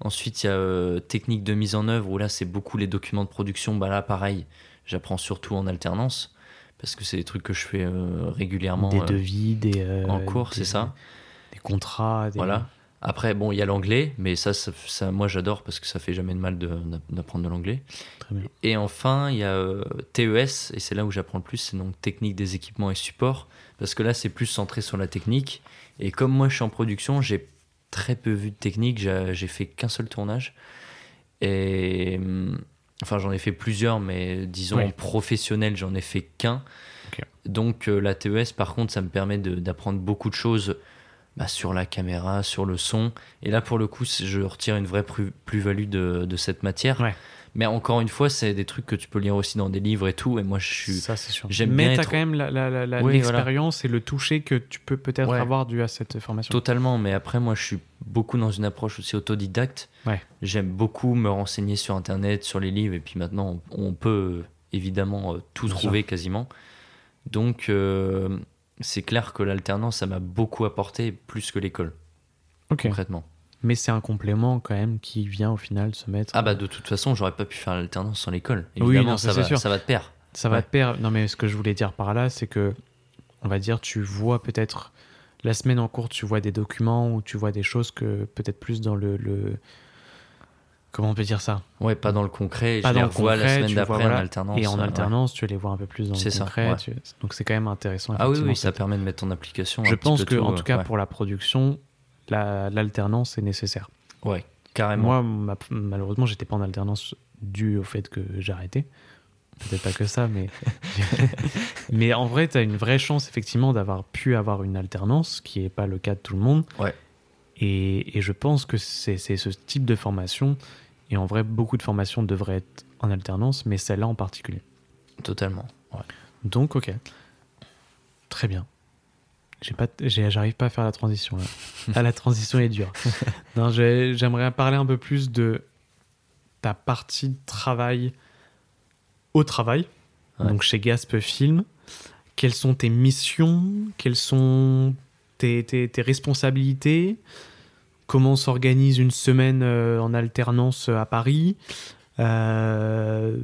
Ensuite, il y a euh, technique de mise en œuvre, où là, c'est beaucoup les documents de production. Bah là, pareil, j'apprends surtout en alternance, parce que c'est des trucs que je fais euh, régulièrement.
des devis, des
en cours,
des-
c'est ça.
Des contrats, des...
Voilà. Après, bon, il y a l'anglais, mais ça, ça, ça, moi, j'adore, parce que ça fait jamais de mal de- d'apprendre de l'anglais.
Très bien.
Et enfin, il y a euh, TES, et c'est là où j'apprends le plus, c'est donc technique des équipements et supports, parce que là, c'est plus centré sur la technique. Et comme moi, je suis en production, j'ai très peu vu de technique, j'ai fait qu'un seul tournage. Et hum, enfin, j'en ai fait plusieurs, mais disons
Oui.
en professionnel, j'en ai fait qu'un. Donc, euh, la TES, par contre, ça me permet de- d'apprendre beaucoup de choses bah, sur la caméra, sur le son. Et là, pour le coup, je retire une vraie plus- plus-value de, de cette matière.
Ouais.
Mais encore une fois, c'est des trucs que tu peux lire aussi dans des livres et tout. Et moi, je suis.
Ça, c'est sûr.
j'aime
Mais tu as
être-
quand même
Oui,
l'expérience et le toucher que tu peux peut-être
Ouais.
avoir dû à cette formation.
Totalement, mais après, moi, je suis beaucoup dans une approche aussi autodidacte.
Ouais.
J'aime beaucoup me renseigner sur Internet, sur les livres, et puis maintenant, on, peut évidemment euh, tout
Bien
trouver quasiment. Donc, euh, c'est clair que l'alternance, ça m'a beaucoup apporté, plus que l'école,
Ok.
concrètement.
Mais c'est un complément quand même qui vient au final se mettre.
Ah bah, de toute façon, j'aurais pas pu faire l'alternance sans l'école.
Oui, non, ça,
ça, va,
sûr.
ça va de pair.
Ça va te perdre. Non, mais ce que je voulais dire par là, c'est que, on va dire, tu vois peut-être la semaine en cours, tu vois des documents ou tu vois des choses que peut-être plus dans le, le- Comment on peut dire ça?
Ouais, pas dans le concret.
Pas
je
dans
les
le
revois la semaine
tu
d'après
vois, voilà.
en alternance.
Et en
euh, ouais.
alternance, tu vas les voir un peu plus dans le
C'est ça,
concret.
ouais.
tu- Donc c'est quand même intéressant.
Ah oui, oui, ça permet de mettre en application.
Je
un
pense que,
tout,
en
euh,
tout cas,
ouais.
pour la production, la- l'alternance est nécessaire.
Ouais, carrément.
Moi, ma- malheureusement, j'étais pas en alternance dû au fait que arrêté. Peut-être pas que ça, mais. mais en vrai, tu as une vraie chance, effectivement, d'avoir pu avoir une alternance, ce qui n'est pas le cas de tout le monde.
Ouais.
Et, et je pense que c'est c'est ce type de formation. Et en vrai, beaucoup de formations devraient être en alternance, mais celle-là en particulier.
Totalement. ouais.
Donc, ok. Très bien. J'ai pas, j'arrive pas à faire la transition là. ah, la transition est dure. non, j'aimerais parler un peu plus de ta partie de travail au travail,
Ouais.
donc chez Gasp Film. Quelles sont tes missions? Quelles sont tes, tes- tes responsabilités? Comment s'organise une semaine euh, en alternance à Paris Euh,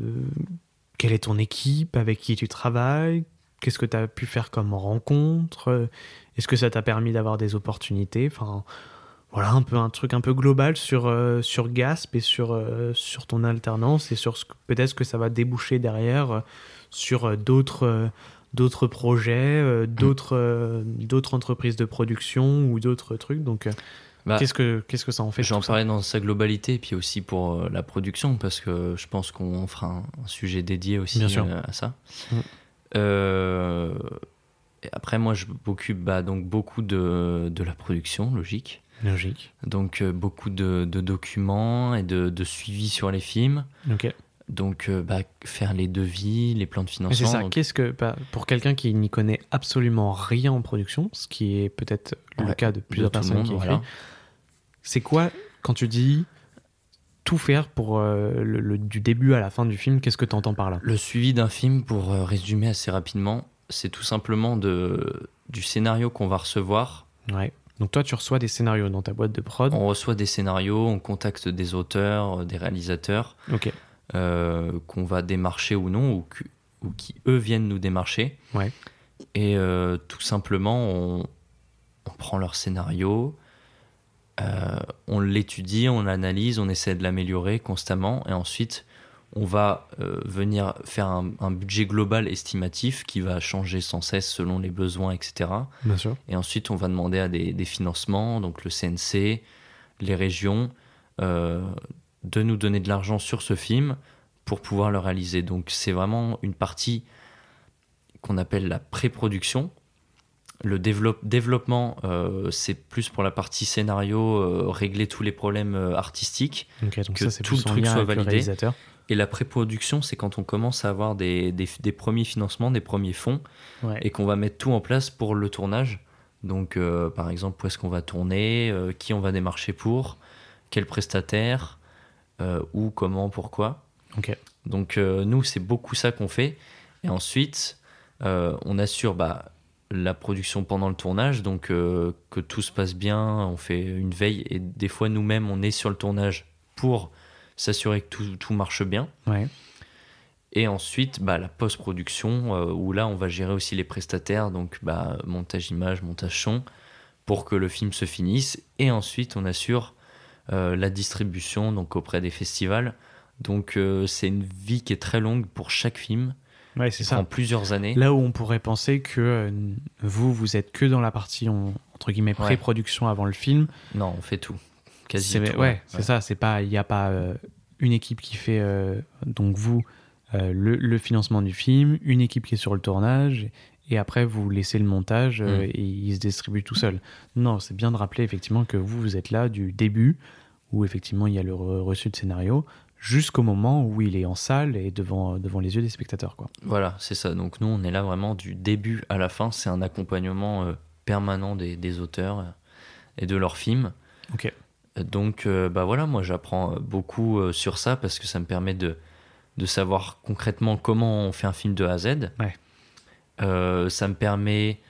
Quelle est ton équipe Avec qui tu travailles Qu'est-ce que tu as pu faire comme rencontre Est-ce que ça t'a permis d'avoir des opportunités Enfin, voilà, un peu un truc un peu global sur, euh, sur Gasp et sur, euh, sur ton alternance et sur peut-être que ça va déboucher derrière euh, sur euh, d'autres euh, d'autres projets, euh, d'autres euh, d'autres entreprises de production ou d'autres trucs. Donc, euh,
Bah,
qu'est-ce que qu'est-ce que ça en fait
J'en parlais dans sa globalité, et puis aussi pour euh, la production, parce que je pense qu'on fera un, un sujet dédié aussi euh, à ça.
Mm.
Euh, et après, moi, je m'occupe bah, donc beaucoup de, de la production, logique.
Logique.
Donc, beaucoup de, de documents et de, de suivi sur les films.
Ok.
Donc, bah, faire les devis, les plans de financement.
c'est ça.
Donc,
Qu'est-ce que bah, pour quelqu'un qui n'y connaît absolument rien en production, ce qui est peut-être le cas de plusieurs personnes
monde,
qui
voilà.
C'est quoi quand tu dis tout faire pour euh, le, le- du début à la fin du film Qu'est-ce que tu entends par là?
Le suivi d'un film, pour euh, résumer assez rapidement, c'est tout simplement de, du scénario qu'on va recevoir.
Ouais. Donc toi, tu reçois des scénarios dans ta boîte de prod?
On reçoit des scénarios, on contacte des auteurs, euh, des réalisateurs
Ok.
euh, qu'on va démarcher ou non, ou, que- ou qui eux viennent nous démarcher.
Ouais.
Et tout simplement, on, on prend leur scénario, euh, on l'étudie, on l'analyse, on essaie de l'améliorer constamment, et ensuite on va euh, venir faire un, un budget global estimatif qui va changer sans cesse selon les besoins, etc.
Bien sûr.
Et ensuite, on va demander à des, des financements, donc le CNC, les régions, euh, de nous donner de l'argent sur ce film pour pouvoir le réaliser. Donc c'est vraiment une partie qu'on appelle la pré-production. Le développe- développement, euh, c'est plus pour la partie scénario, euh, régler tous les problèmes euh, artistiques.
Ok. Donc
Que
ça, c'est
tout le truc soit validé. Et la pré-production, c'est quand on commence à avoir des, des- des premiers financements, des premiers fonds,
Ouais.
et qu'on va mettre tout en place pour le tournage. Donc, euh, par exemple, où est-ce qu'on va tourner, qui on va démarcher pour, quel prestataire, où, comment, pourquoi. Donc, nous, c'est beaucoup ça qu'on fait. Et ensuite, on assure bah, la production pendant le tournage, donc euh, que tout se passe bien, on fait une veille, et des fois, nous-mêmes, on est sur le tournage pour s'assurer que tout, tout marche bien.
Ouais.
Et ensuite, bah, la post-production, euh, où là, on va gérer aussi les prestataires, donc bah, montage image, montage son, pour que le film se finisse. Et ensuite, on assure euh, la distribution donc auprès des festivals. Donc, c'est une vie qui est très longue pour chaque film,
Ouais, c'est ça.
prend plusieurs années.
Là où on pourrait penser que euh, vous, vous êtes que dans la partie on- entre guillemets
Ouais.
pré-production avant le film.
Non, on fait tout. Quasi tout.
ouais, c'est ça. C'est pas, il n'y a pas euh, une équipe qui fait euh, donc vous le, le financement du film, une équipe qui est sur le tournage, et après vous laissez le montage
Mm.
et il se distribue tout seul. Non, c'est bien de rappeler effectivement que vous vous êtes là du début où effectivement il y a le re- reçu de scénario jusqu'au moment où il est en salle et devant devant les yeux des spectateurs quoi.
Voilà, c'est ça. Donc, nous, on est là vraiment du début à la fin. C'est un accompagnement euh, permanent des, des auteurs euh, et de leurs films.
Ok.
Donc, euh, bah voilà, moi j'apprends beaucoup euh, sur ça parce que ça me permet de, de savoir concrètement comment on fait un film de A à Z.
Ouais.
Ça me permet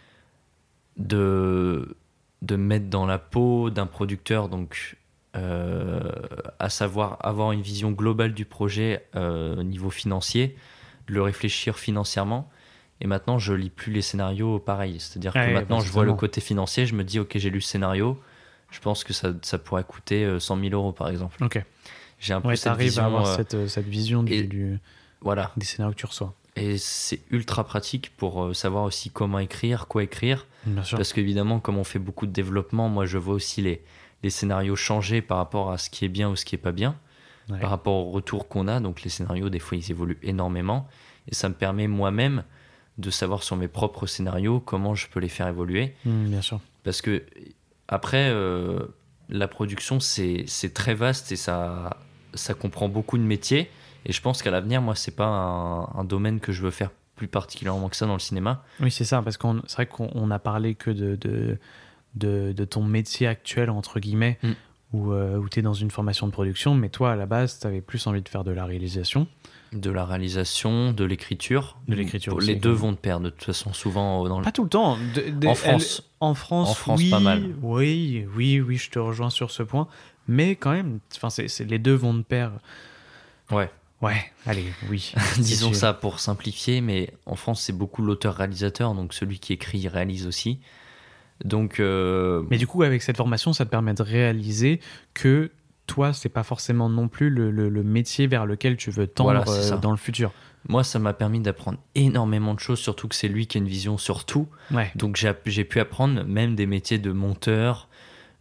de, de me mettre dans la peau d'un producteur, donc euh, à savoir avoir une vision globale du projet euh, au niveau financier, de le réfléchir financièrement. Et maintenant, je lis plus les scénarios pareil. C'est-à-dire que maintenant,
bah,
je vois le côté financier, je me dis, ok, j'ai lu le scénario, je pense que ça, ça pourrait coûter euh, 100 000 euros, par exemple.
Ok.
J'ai un peu
Ouais,
cette vision.
à avoir
euh,
cette, euh, cette vision du,
et-
du-
Voilà.
des scénarios que tu reçois.
Et c'est ultra pratique pour euh, savoir aussi comment écrire, quoi écrire.
Bien sûr.
Parce qu'évidemment, comme on fait beaucoup de développement, moi, je vois aussi les, les scénarios changer par rapport à ce qui est bien ou ce qui est pas bien,
Ouais.
par rapport au retour qu'on a. Donc, les scénarios, des fois, ils évoluent énormément. Et ça me permet moi-même de savoir sur mes propres scénarios comment je peux les faire évoluer.
Mm, bien sûr.
Parce que, après, euh, la production, c'est très vaste et ça, ça comprend beaucoup de métiers. Et je pense qu'à l'avenir, moi, c'est pas un, un domaine que je veux faire plus particulièrement que ça dans le cinéma.
Oui, c'est ça, parce qu'on c'est vrai qu'on on a parlé que de, de, de, de ton métier actuel, entre guillemets,
Mm.
où, euh, où tu es dans une formation de production, mais toi, à la base, tu avais plus envie de faire de la réalisation.
De la réalisation, de l'écriture.
De l'écriture aussi,
Les deux vont de pair, de toute façon, souvent euh, dans le.
Pas tout le temps. de- de-
En
elle-
France.
en France,
En France,
oui,
pas mal.
Oui, oui, oui, je te rejoins sur ce point. Mais quand même, c'est, c'est- les deux vont de pair.
Ouais.
Ouais, allez, oui.
Disons ça pour simplifier, mais en France, c'est beaucoup l'auteur-réalisateur, donc celui qui écrit réalise aussi. Donc, euh,
Mais du coup, avec cette formation, ça te permet de réaliser que toi, c'est pas forcément non plus le, le- le métier vers lequel tu veux tendre
Voilà,
euh, dans le futur.
moi, ça m'a permis d'apprendre énormément de choses, surtout que c'est lui qui a une vision sur tout.
Ouais.
Donc, j'ai pu apprendre même des métiers de monteur,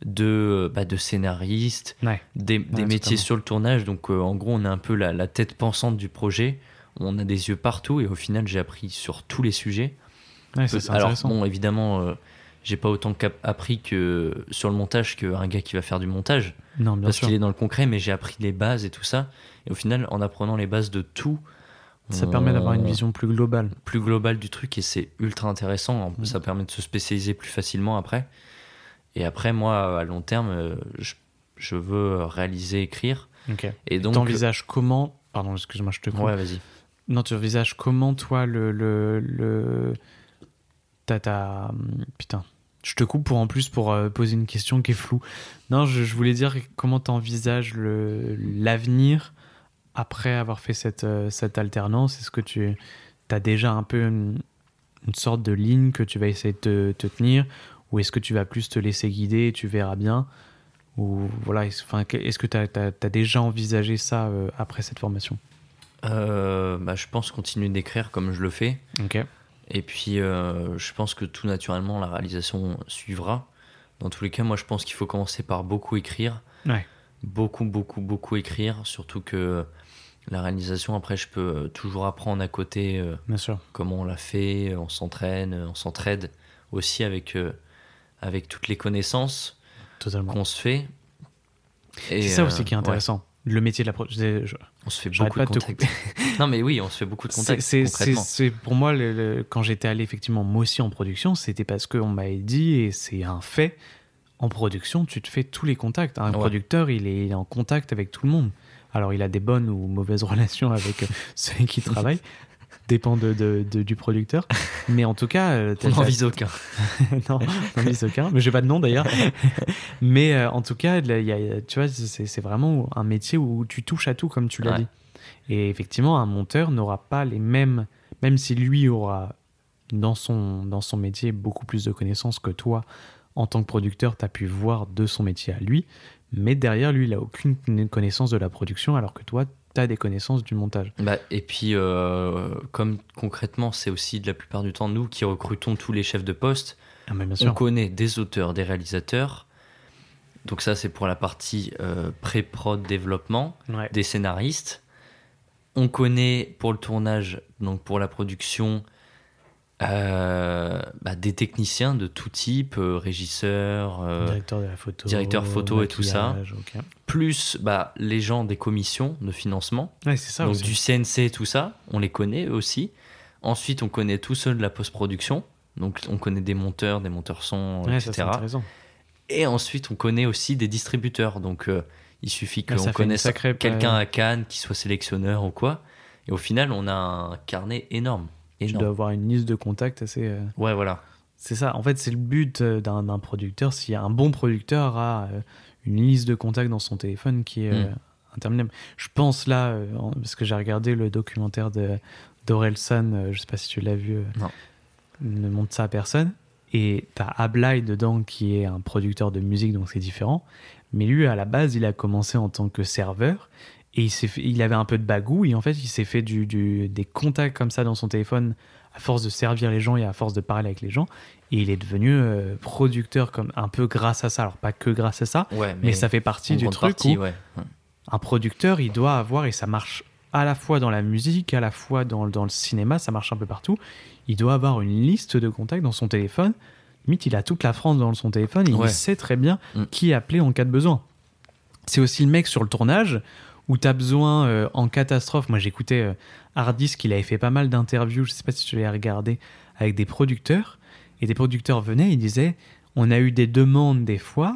de, bah, de scénariste,
Ouais.
des, des métiers sur le tournage. Donc, euh, en gros, on est un peu la, la tête pensante du projet. On a des yeux partout et au final, j'ai appris sur tous les sujets.
C'est
Alors, bon, évidemment, euh, j'ai pas autant appris que sur le montage qu'un gars qui va faire du montage
non, bien
parce qu'il est dans le concret, mais j'ai appris les bases et tout ça. Et au final, en apprenant les bases de tout,
Ça
on-
permet d'avoir une vision plus globale.
plus globale du truc et c'est ultra intéressant.
Mm.
Ça permet de se spécialiser plus facilement après. Et après, moi, à long terme, je, je veux réaliser, écrire.
Ok.
Et donc,
T'envisages comment. Pardon, excuse-moi, je te coupe.
ouais, vas-y.
Non, tu envisages comment, toi, le. le, le... T'as ta. Putain. Je te coupe pour en plus pour euh, poser une question qui est floue. Non, je, je voulais dire comment t'envisages le- l'avenir après avoir fait cette, euh, cette alternance. Est-ce que tu as déjà un peu une, une sorte de ligne que tu vas essayer de te, te tenir Ou est-ce que tu vas plus te laisser guider et tu verras bien Ou voilà, est-ce que- tu as, déjà envisagé ça euh, après cette formation?
Euh, bah, je pense continuer d'écrire comme je le fais.
Ok.
Et puis, euh, je pense que tout naturellement, la réalisation suivra. Dans tous les cas, moi, je pense qu'il faut commencer par beaucoup écrire.
Ouais.
Beaucoup, beaucoup, beaucoup écrire. Surtout que la réalisation, après, je peux toujours apprendre à côté euh,
Bien sûr.
comment on l'a fait. On s'entraîne, on s'entraide aussi avec, euh, avec toutes les connaissances qu'on se fait. Et,
C'est ça
euh,
aussi qui est
ouais,
intéressant. Le métier de la pro- je- je-
on se fait beaucoup de contacts. non, mais oui, on se fait beaucoup de contacts.
C'est pour moi, le- le- quand j'étais allé effectivement moi aussi en production, c'était parce qu'on m'avait dit, et c'est un fait, en production, tu te fais tous les contacts. Un
Ouais.
producteur, il est, il est en contact avec tout le monde. Alors, il a des bonnes ou mauvaises relations avec euh, ceux qui travaillent. Dépend de, de- de- du producteur. Mais en tout cas, euh,
On n'en vise aucun.
non, n'en vise aucun, mais j'ai pas de nom d'ailleurs. mais euh, en tout cas, là, il y a- tu vois, c'est vraiment un métier où tu touches à tout, comme tu l'as
Ouais.
dit. Et effectivement, un monteur n'aura pas les mêmes, même si lui aura dans son, dans son métier beaucoup plus de connaissances que toi, en tant que producteur, tu as pu voir de son métier à lui. Mais derrière, lui, il a aucune connaissance de la production, alors que toi, tu as des connaissances du montage.
Bah, et puis, euh, comme concrètement, c'est aussi de la plupart du temps nous qui recrutons tous les chefs de poste,
Ah, mais bien
on connaît des auteurs, des réalisateurs. Donc ça, c'est pour la partie euh, pré-prod développement,
Ouais.
des scénaristes. On connaît pour le tournage, donc pour la production, euh, bah, des techniciens de tout type, euh, régisseurs, euh,
directeur de la photo.
directeur photo et tout ça. plus bah, les gens des commissions de financement.
Ouais, c'est ça
donc
aussi.
du CNC, tout ça, on les connaît eux aussi. Ensuite, on connaît tous ceux de la post-production. Donc, on connaît des monteurs, des monteurs son,
Ouais,
etc. Et ensuite, on connaît aussi des distributeurs. Donc, euh, il suffit qu'on connaisse
sacrée-
quelqu'un à Cannes qui soit sélectionneur ou quoi. Et au final, on a un carnet énorme.
Tu
énorme.
dois avoir une liste de contacts assez. euh,
Ouais, voilà.
C'est ça. En fait, c'est le but euh, d'un producteur. Si un bon producteur a euh, une liste de contacts dans son téléphone qui est
Mm.
interminable. Je pense là, parce que j'ai regardé le documentaire de d'Orelsan, je sais pas si tu l'as vu,
Non.
ne montre ça à personne. Et t'as Ablai dedans qui est un producteur de musique, donc c'est différent. Mais lui, à la base, il a commencé en tant que serveur. Et il, s'est fait- il avait un peu de bagou. Et en fait, il s'est fait du, du- des contacts comme ça dans son téléphone à force de servir les gens et à force de parler avec les gens. Et il est devenu euh, producteur comme un peu grâce à ça. Alors, pas que grâce à ça,
Ouais,
mais, ça fait partie du truc
partie,
où
ouais.
un producteur, il doit avoir, et ça marche à la fois dans la musique, à la fois dans, dans le cinéma, ça marche un peu partout, il doit avoir une liste de contacts dans son téléphone. Limite, il a toute la France dans son téléphone et
Ouais.
il sait très bien
Mm.
qui appeler en cas de besoin. C'est aussi le mec sur le tournage où tu as besoin euh, en catastrophe. Moi, j'écoutais euh, Hardis, qu'il avait fait pas mal d'interviews, je sais pas si tu l'as regardé, avec des producteurs. Et des producteurs venaient, ils disaient On a eu des demandes des fois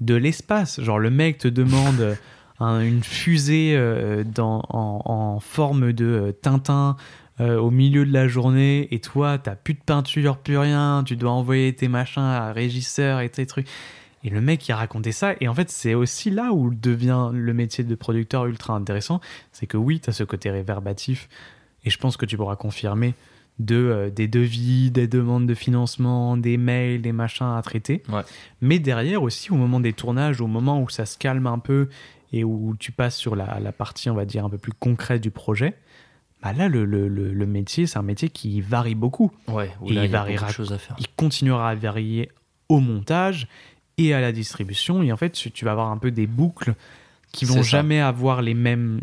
de l'espace. Genre, le mec te demande euh, un- une fusée euh, dans, en, forme de Tintin. au milieu de la journée et toi t'as plus de peinture plus rien tu dois envoyer tes machins à régisseur et tes trucs et le mec, il racontait ça. Et en fait, c'est aussi là où devient le métier de producteur ultra intéressant. C'est que oui, tu as ce côté réverbatif. Et je pense que tu pourras confirmer de, euh, des devis, des demandes de financement, des mails, des machins à traiter.
Ouais.
Mais derrière aussi, au moment des tournages, au moment où ça se calme un peu et où tu passes sur la, la partie, on va dire, un peu plus concrète du projet, bah là, le, le- le- le métier, c'est un métier qui varie beaucoup
Ouais, où
Et
là,
il
il y a
variera-
choses à faire.
il continuera à varier au montage et à la distribution. Et en fait, tu vas avoir un peu des boucles qui vont jamais avoir les mêmes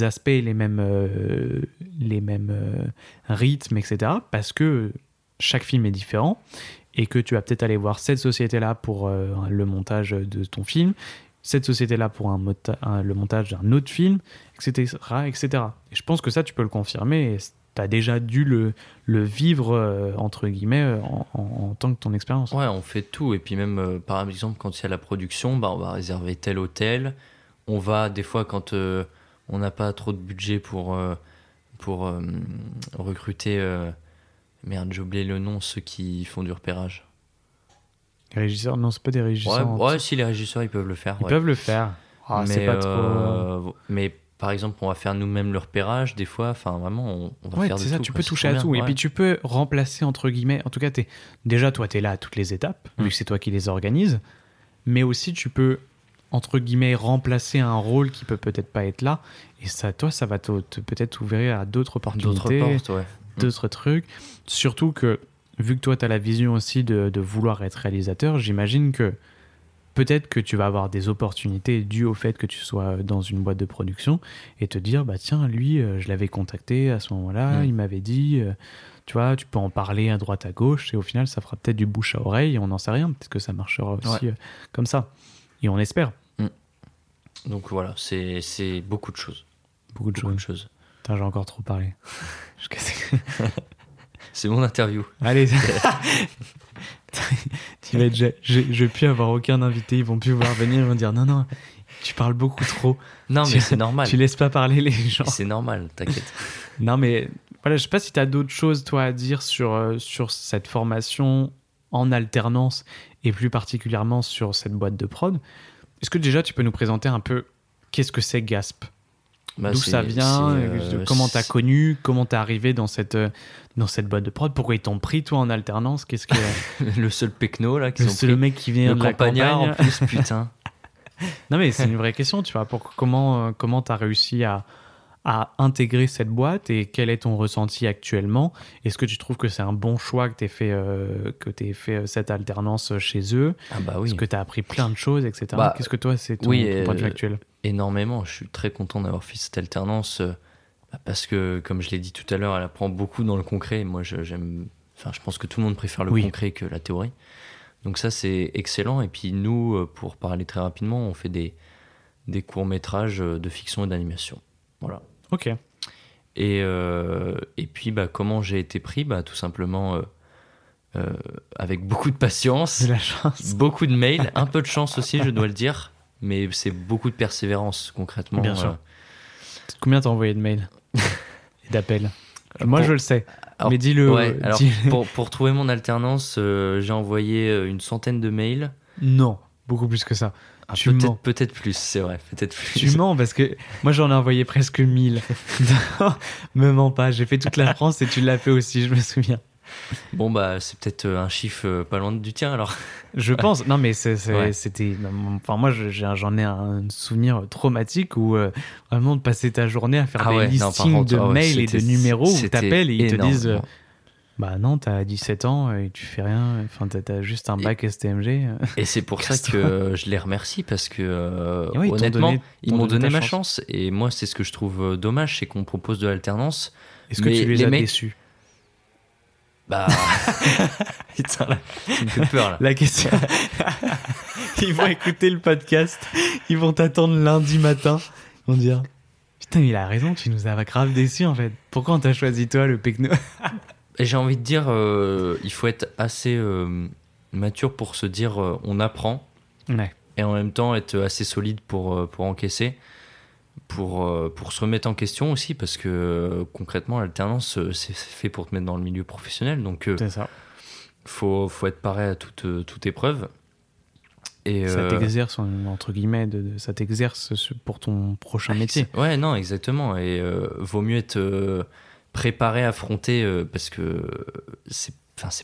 aspects, les mêmes, euh, les mêmes euh, rythmes, etc. Parce que chaque film est différent et que tu vas peut-être aller voir cette société-là pour euh, le montage de ton film, cette société-là pour un- le montage d'un autre film, etc., etc. Et je pense que ça, tu peux le confirmer. Tu as déjà dû le, le vivre, euh, entre guillemets, euh, en, en- en tant que ton expérience.
Ouais, on fait tout. Et puis même, euh, par exemple, quand il y a la production, bah, on va réserver tel hôtel. On va, des fois, quand euh, on n'a pas trop de budget pour, pour recruter... merde, j'ai oublié le nom, ceux qui font du repérage.
Les régisseurs, non, c'est pas des régisseurs.
ouais, si les régisseurs, ils peuvent le faire.
Ils
ouais.
peuvent le faire. Ah,
mais,
pas trop.
mais par exemple, on va faire nous-mêmes le repérage, des fois. Enfin, vraiment, on, on va
Ouais,
faire de
c'est ça,
tout,
tu
quoi,
peux toucher à tout. Et puis tu peux remplacer, entre guillemets, en tout cas, es, déjà, toi, tu es là à toutes les étapes,
Mm.
vu que c'est toi qui les organises. Mais aussi, tu peux, entre guillemets, remplacer un rôle qui peut peut-être pas être là. Et ça, toi, ça va peut-être ouvrir à d'autres
D'autres
opportunités,
portes, ouais.
d'autres trucs. Surtout que, vu que toi, tu as la vision aussi de, de vouloir être réalisateur, j'imagine que peut-être que tu vas avoir des opportunités dues au fait que tu sois dans une boîte de production et te dire, bah tiens, lui, euh, je l'avais contacté à ce moment-là,
Mm.
il m'avait dit, euh, tu vois, tu peux en parler à droite, à gauche, et au final, ça fera peut-être du bouche à oreille, on n'en sait rien, peut-être que ça marchera aussi
Ouais.
euh, comme ça. Et on espère
Donc voilà, c'est c'est beaucoup de choses.
beaucoup de
Beaucoup
choses. j'ai encore trop parlé.
C'est mon interview.
Allez, tu vas être, je, je, je vais plus avoir aucun invité, ils vont plus vouloir venir, ils vont dire non, non, tu parles beaucoup trop,
Non, mais c'est normal.
tu laisses pas parler les gens.
C'est normal, t'inquiète.
Non, mais voilà, je sais pas si tu as d'autres choses, toi, à dire sur, euh, sur cette formation en alternance et plus particulièrement sur cette boîte de prod. Est-ce que déjà tu peux nous présenter un peu qu'est-ce que c'est Gasp?
Bah,
D'où ça vient? euh, Comment t'as connu? Comment t'es arrivé dans cette, euh, dans cette boîte de prod Pourquoi ils t'ont pris, toi, en alternance? Qu'est-ce que
le seul pecno là qui sont
c'est le mec qui vient
le
de la campagne
en plus, putain.
Non, mais c'est une vraie question, tu vois. Pour, comment euh, comment tu as réussi à, à intégrer cette boîte et quel est ton ressenti actuellement? Est-ce que tu trouves que c'est un bon choix que tu aies fait, euh, que t'aies fait euh, cette alternance chez eux?
Ah bah oui.
Est-ce que tu as appris plein de choses, etc.
Bah,
Qu'est-ce que toi, c'est ton,
oui,
ton point de vue actuel?
énormément. Je suis très content d'avoir fait cette alternance parce que, comme je l'ai dit tout à l'heure, elle apprend beaucoup dans le concret. Et Moi, je- j'aime. Enfin, je pense que tout le monde préfère le
Oui.
concret que la théorie. Donc ça, c'est excellent. Et puis nous, euh, pour parler très rapidement, on fait des, des courts métrages euh, de fiction et d'animation. Voilà.
Ok.
Et, euh, et puis, bah, comment j'ai été pris? Bah, Tout simplement euh, euh, avec beaucoup de patience,
C'est la chance.
beaucoup de mails, un peu de chance aussi, je dois le dire, mais c'est beaucoup de persévérance concrètement.
Bien sûr. Combien t'as envoyé de mails? Et d'appels Moi,
pour-
je le sais.
alors,
mais dis-le.
ouais,
euh,
alors, pour, pour trouver mon alternance, euh, j'ai envoyé euh, une centaine de mails.
Non, beaucoup plus que ça.
Ah,
Tu mens.
peut-être, peut-être plus, c'est vrai, peut-être plus.
Tu mens parce que moi j'en ai envoyé presque 1000. Non, me mens pas, j'ai fait toute la France et tu l'as fait aussi, je me souviens.
Bon, bah, c'est peut-être euh, un chiffre euh, pas loin du tien alors.
Je pense, non mais
Ouais.
c'était. Enfin, moi j'en ai un souvenir traumatique où euh, vraiment de passer ta journée à faire
Ah
des
ouais, non,
listings
contre,
de
ah ouais,
mails et de numéros où t'appelles et ils te disent euh, Bah non, t'as 17 ans et tu fais rien, enfin t'as- juste un
Et-
bac STMG.
Et c'est pour ça que je les remercie parce que euh,
ouais, t'ont
honnêtement,
donné-
ils m'ont
donné
ma chance. Et moi, c'est ce que je trouve dommage, c'est qu'on propose de l'alternance.
Est-ce que tu les,
les
as
mecs-
déçus?
Bah. Putain, là, tu me fais peur là.
La question. ils vont écouter le podcast, ils vont t'attendre lundi matin, ils vont dire Putain, il a raison, tu nous as grave déçus en fait. Pourquoi on t'a choisi toi, le Pecno
j'ai envie de dire, euh, il faut être assez euh, mature pour se dire euh, on apprend
Ouais.
et en même temps être assez solide pour, pour encaisser, pour, euh, pour se remettre en question aussi, parce que euh, concrètement, l'alternance, euh, c'est fait pour te mettre dans le milieu professionnel, donc
ça.
faut, faut être paré à toute, toute épreuve. Et,
Ça
euh,
t'exerce, en- entre guillemets, de, de- ça t'exerce ce- pour ton prochain métier.
Ouais, non, exactement. Et euh, vaut mieux être euh, préparé, affronté, parce que c'est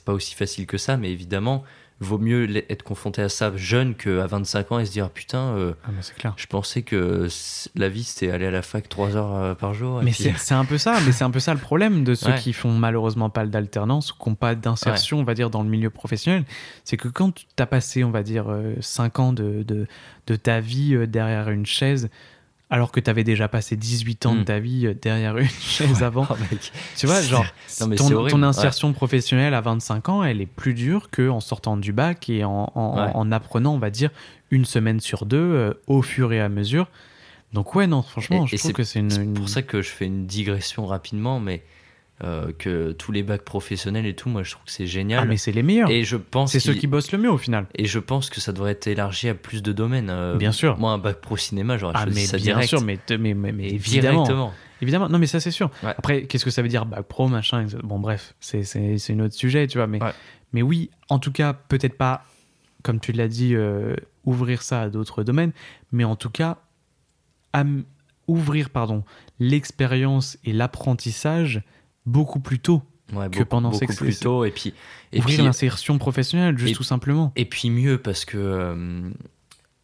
pas aussi facile que ça, mais évidemment, vaut mieux être confronté à ça jeune qu'à 25 ans et se dire putain, euh,
Ah, clair.
je pensais que la vie c'était aller à la fac 3 heures euh, par jour. et
Mais
puis-
c'est c'est un peu ça, mais c'est un peu ça le problème de ceux
Ouais.
qui font malheureusement pas d'alternance ou qui n'ont pas d'insertion, on va dire, dans le milieu professionnel. C'est que quand tu as passé, on va dire, 5 ans de, de, de ta vie euh, derrière une chaise, alors que tu avais déjà passé 18 ans de
Mm.
ta vie euh, derrière une chaise avant,
Oh,
tu vois, genre,
Non,
ton, ton
ouais.
insertion professionnelle à 25 ans, elle est plus dure qu'en sortant du bac et en, en-
Ouais.
en apprenant, on va dire, une semaine sur deux euh, au fur et à mesure. Donc ouais, non, franchement,
Et-
je
et
trouve que c'est une...
C'est
une-
pour ça que je fais une digression rapidement, mais euh, que tous les bacs professionnels et tout, moi je trouve que c'est
Ah,
génial.
mais c'est les meilleurs.
et je pense
C'est ceux qui bossent le mieux au final.
Et je pense que ça devrait être élargi à plus de domaines. euh,
Bien sûr.
Moi, un bac pro cinéma, j'aurais
Ah,
choisi
mais
ça
bien
direct.
sûr, mais, mais, mais, mais évidemment.
Directement.
Évidemment, non, mais ça c'est sûr.
Ouais.
Après, qu'est-ce que ça veut dire bac pro, machin. Bon, bref, c'est c'est c'est un autre sujet, tu vois. Mais,
Ouais.
mais oui, en tout cas, peut-être pas, comme tu l'as dit, euh, ouvrir ça à d'autres domaines, mais en tout cas, ouvrir pardon l'expérience et l'apprentissage beaucoup plus tôt.
Ouais,
Que
beaucoup,
pendant
beaucoup plus tôt. Et puis, et
ouvrir l'insertion professionnelle, juste
et-
tout simplement.
et puis mieux parce que euh,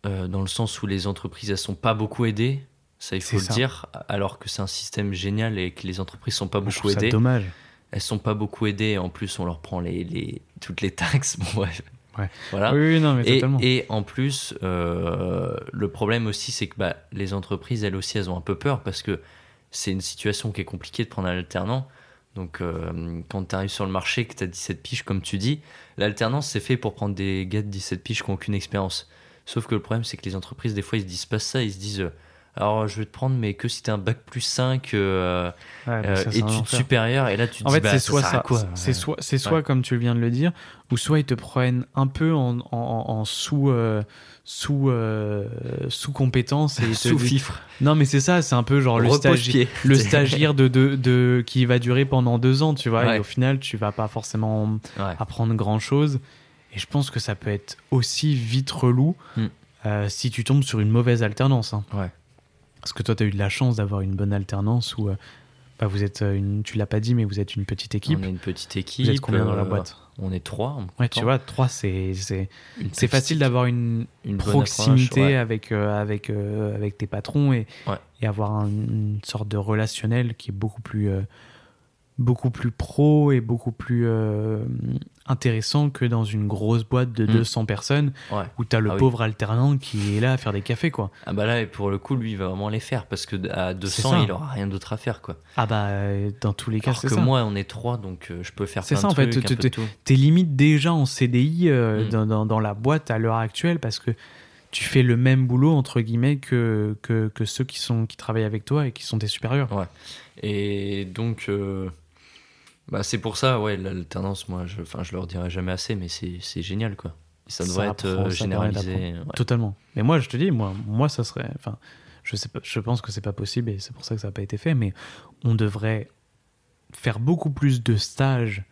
euh, dans le sens où les entreprises elles sont pas beaucoup aidées, ça il faut le
ça.
dire, alors que c'est un système génial et que les entreprises sont pas
Je
beaucoup
trouve ça
aidées.
dommage.
Elles sont pas beaucoup aidées. En plus, on leur prend les, les toutes les taxes. Bon, bref.
Ouais.
Voilà.
Oui, oui, non, mais
Et,
totalement.
et en plus, euh, le problème aussi, c'est que bah, les entreprises, elles aussi, elles ont un peu peur parce que c'est une situation qui est compliquée de prendre un alternant. Donc, euh, quand tu arrives sur le marché, que tu as 17 piges, comme tu dis, l'alternance, c'est fait pour prendre des gars de 17 piges qui n'ont aucune expérience. Sauf que le problème, c'est que les entreprises, des fois, ils se disent pas ça. Ils se disent, euh, alors, je vais te prendre, mais que si tu as un bac plus 5, euh,
Ouais,
euh,
ça,
études supérieures, et là, tu te
En
dis,
fait,
bah,
c'est soit ça. C'est soit, c'est soit comme tu viens de le dire, ou soit ils te prennent un peu en, en, en sous, sous, euh, sous compétence et
Sous fifre.
Non, mais c'est ça. C'est un peu genre le, stagi-
Repose-pied.
le stagiaire de, de, de qui va durer pendant deux ans, tu vois.
Ouais.
Et au final, tu vas pas forcément
Ouais.
apprendre grand chose. Et je pense que ça peut être aussi vite relou
Mm.
euh, si tu tombes sur une mauvaise alternance. hein.
Ouais.
Parce que toi, tu as eu de la chance d'avoir une bonne alternance où euh, bah, vous êtes une, tu l'as pas dit, mais vous êtes une petite équipe.
On est une petite équipe.
Vous êtes combien dans la boîte?
On est trois.
Ouais, tu vois, trois, c'est c'est facile d'avoir une proximité
approche, ouais.
avec euh, avec euh, avec tes patrons et
Ouais.
et avoir un- une sorte de relationnel qui est beaucoup plus euh, beaucoup plus pro et beaucoup plus intéressant que dans une grosse boîte de
Mm.
200 personnes
Ouais.
où tu as le
Ah oui.
pauvre alternant qui est là à faire des cafés quoi.
Ah bah là, et pour le coup, lui, il va vraiment les faire parce que à
ça.
200, il aura rien d'autre à faire, quoi.
Ah bah euh, dans tous les cas c'est
que
ça.
moi, on est trois, donc euh, je peux faire
C'est
plein
ça,
de
en fait,
un peu tout.
T'es limite déjà en CDI euh,
Mm.
dans, dans- dans la boîte à l'heure actuelle parce que tu fais le même boulot entre guillemets que, que, que ceux qui, sont, qui travaillent avec toi et qui sont tes supérieurs.
Et donc, euh, bah, c'est pour ça, ouais, l'alternance, moi, je, je leur dirai jamais assez, mais c'est génial, quoi. Et ça
Ça
devrait être euh, généralisé. ouais.
Totalement. Mais moi, je te dis, moi, moi ça serait. Enfin, je, sais pas, je pense que c'est pas possible et c'est pour ça que ça n'a pas été fait, mais on devrait faire beaucoup plus de stages.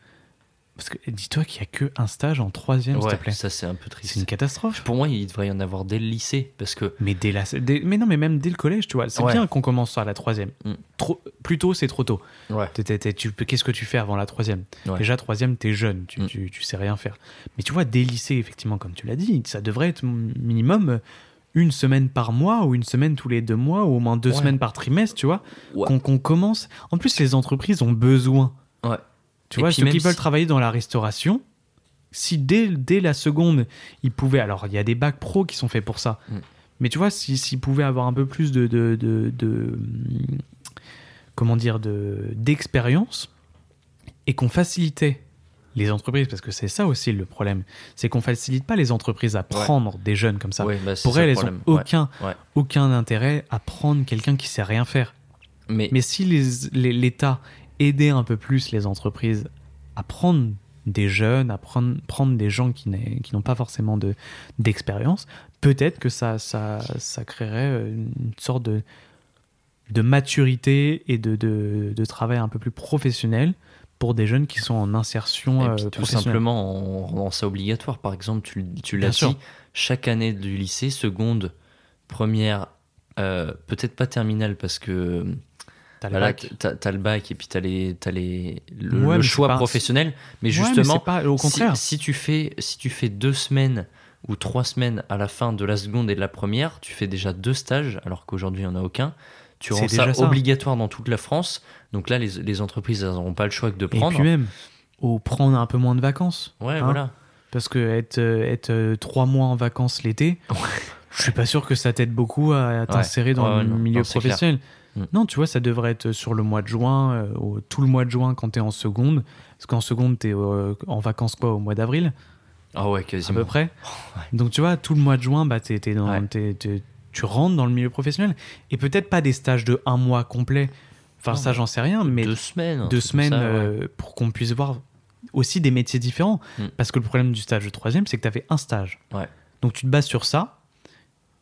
Parce que dis-toi qu'il n'y a qu'un stage en troisième, s'il te plaît.
ça, c'est un peu
C'est
triste.
une catastrophe.
Pour moi, il devrait y en avoir dès le lycée, parce que
Mais, dès la, dès- mais non, mais même dès le collège, tu vois. C'est
Ouais.
bien qu'on commence à la troisième.
Mm.
Trop, plus tôt, c'est trop tôt.
ouais,
tu Qu'est-ce que tu fais avant la troisième?
Ouais.
Déjà, troisième, t'es jeune, tu,
Mm.
tu, tu sais rien faire. Mais tu vois, dès le lycée, effectivement, comme tu l'as dit, ça devrait être minimum une semaine par mois ou une semaine tous les deux mois ou au moins deux semaines par trimestre, tu vois, qu'on qu'on commence. En plus, les entreprises ont besoin.
ouais.
Tu
Et
vois, ceux qui veulent
si-
travailler dans la restauration, si dès, dès la seconde, ils pouvaient. Alors, il y a des bacs pro qui sont faits pour ça.
Mm.
Mais tu vois, si- s'ils pouvaient avoir un peu plus de. de, de- de- comment dire de- D'expérience et qu'on facilitait les entreprises, parce que c'est ça aussi le problème, c'est qu'on facilite pas les entreprises à prendre des jeunes comme ça.
Ouais, bah,
Pour elles,
le
elles ont
problème. Ouais.
aucun,
Ouais.
aucun intérêt à prendre quelqu'un qui sait rien faire.
Mais,
Mais si l'État aidait un peu plus les entreprises à prendre des jeunes, à prendre, prendre des gens qui n'ont pas forcément de- d'expérience, peut-être que ça, ça, ça créerait euh, une sorte de, de maturité et de, de, de travail un peu plus professionnel pour des jeunes qui sont en insertion
et
euh,
puis tout simplement en rendant ça obligatoire. Par exemple, tu, tu l'as
sûr.
dit, chaque année du lycée, seconde, première, euh, peut-être pas terminale parce que
T'as le
bah
bac.
t'as le bac et puis t'as les, t'as les, le,
Ouais,
choix
pas-
professionnel. Mais
Ouais, mais
justement,
pas- au
si-
contraire.
Si, tu fais, si tu fais deux semaines ou trois semaines à la fin de la seconde et de la première, tu fais déjà deux stages, alors qu'aujourd'hui il n'y en a aucun. Tu rends ça, obligatoire dans toute la France. Donc là, les, les entreprises, elles n'auront pas le choix que de
Et
prendre.
puis même, ou prendre un peu moins de vacances.
ouais,
hein.
voilà.
Parce que être, euh, être euh, trois mois en vacances l'été, je suis pas sûr que ça t'aide beaucoup à, t'insérer dans
Ouais,
le
non.
milieu
Non,
professionnel.
Mm.
Non, tu vois, ça devrait être sur le mois de juin, euh, au- tout le mois de juin quand t'es en seconde. Parce qu'en seconde, t'es euh, en vacances quoi, au mois d'avril,
Ah ouais,
à
quasiment.
peu près. Donc tu vois, tout le mois de juin, bah, t'es- t'es dans-
Ouais.
t'es- t'es- tu rentres dans le milieu professionnel. Et peut-être pas des stages de un mois complet. Enfin,
Non,
ça, j'en sais rien, mais
deux semaines.
deux semaines
ça, ouais.
euh, pour qu'on puisse voir aussi des métiers différents.
Mm.
Parce que le problème du stage de troisième, c'est que tu avais un stage.
Ouais.
Donc tu te bases sur ça.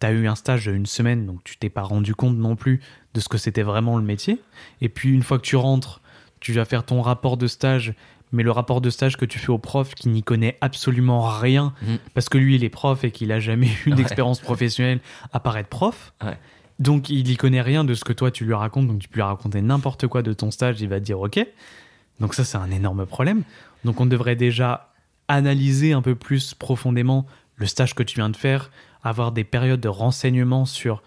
Tu as eu un stage d'une semaine, donc tu t'es pas rendu compte non plus de ce que c'était vraiment le métier. Et puis une fois que tu rentres, tu vas faire ton rapport de stage, mais le rapport de stage que tu fais au prof qui n'y connaît absolument rien,
Mm.
parce que lui il est prof et qu'il a jamais eu
Ouais.
d'expérience professionnelle à part être prof.
Ouais.
Donc il y connaît rien de ce que toi tu lui racontes, donc tu peux lui raconter n'importe quoi de ton stage, il va te dire ok. Donc ça c'est un énorme problème. Donc on devrait déjà analyser un peu plus profondément le stage que tu viens de faire, avoir des périodes de renseignement sur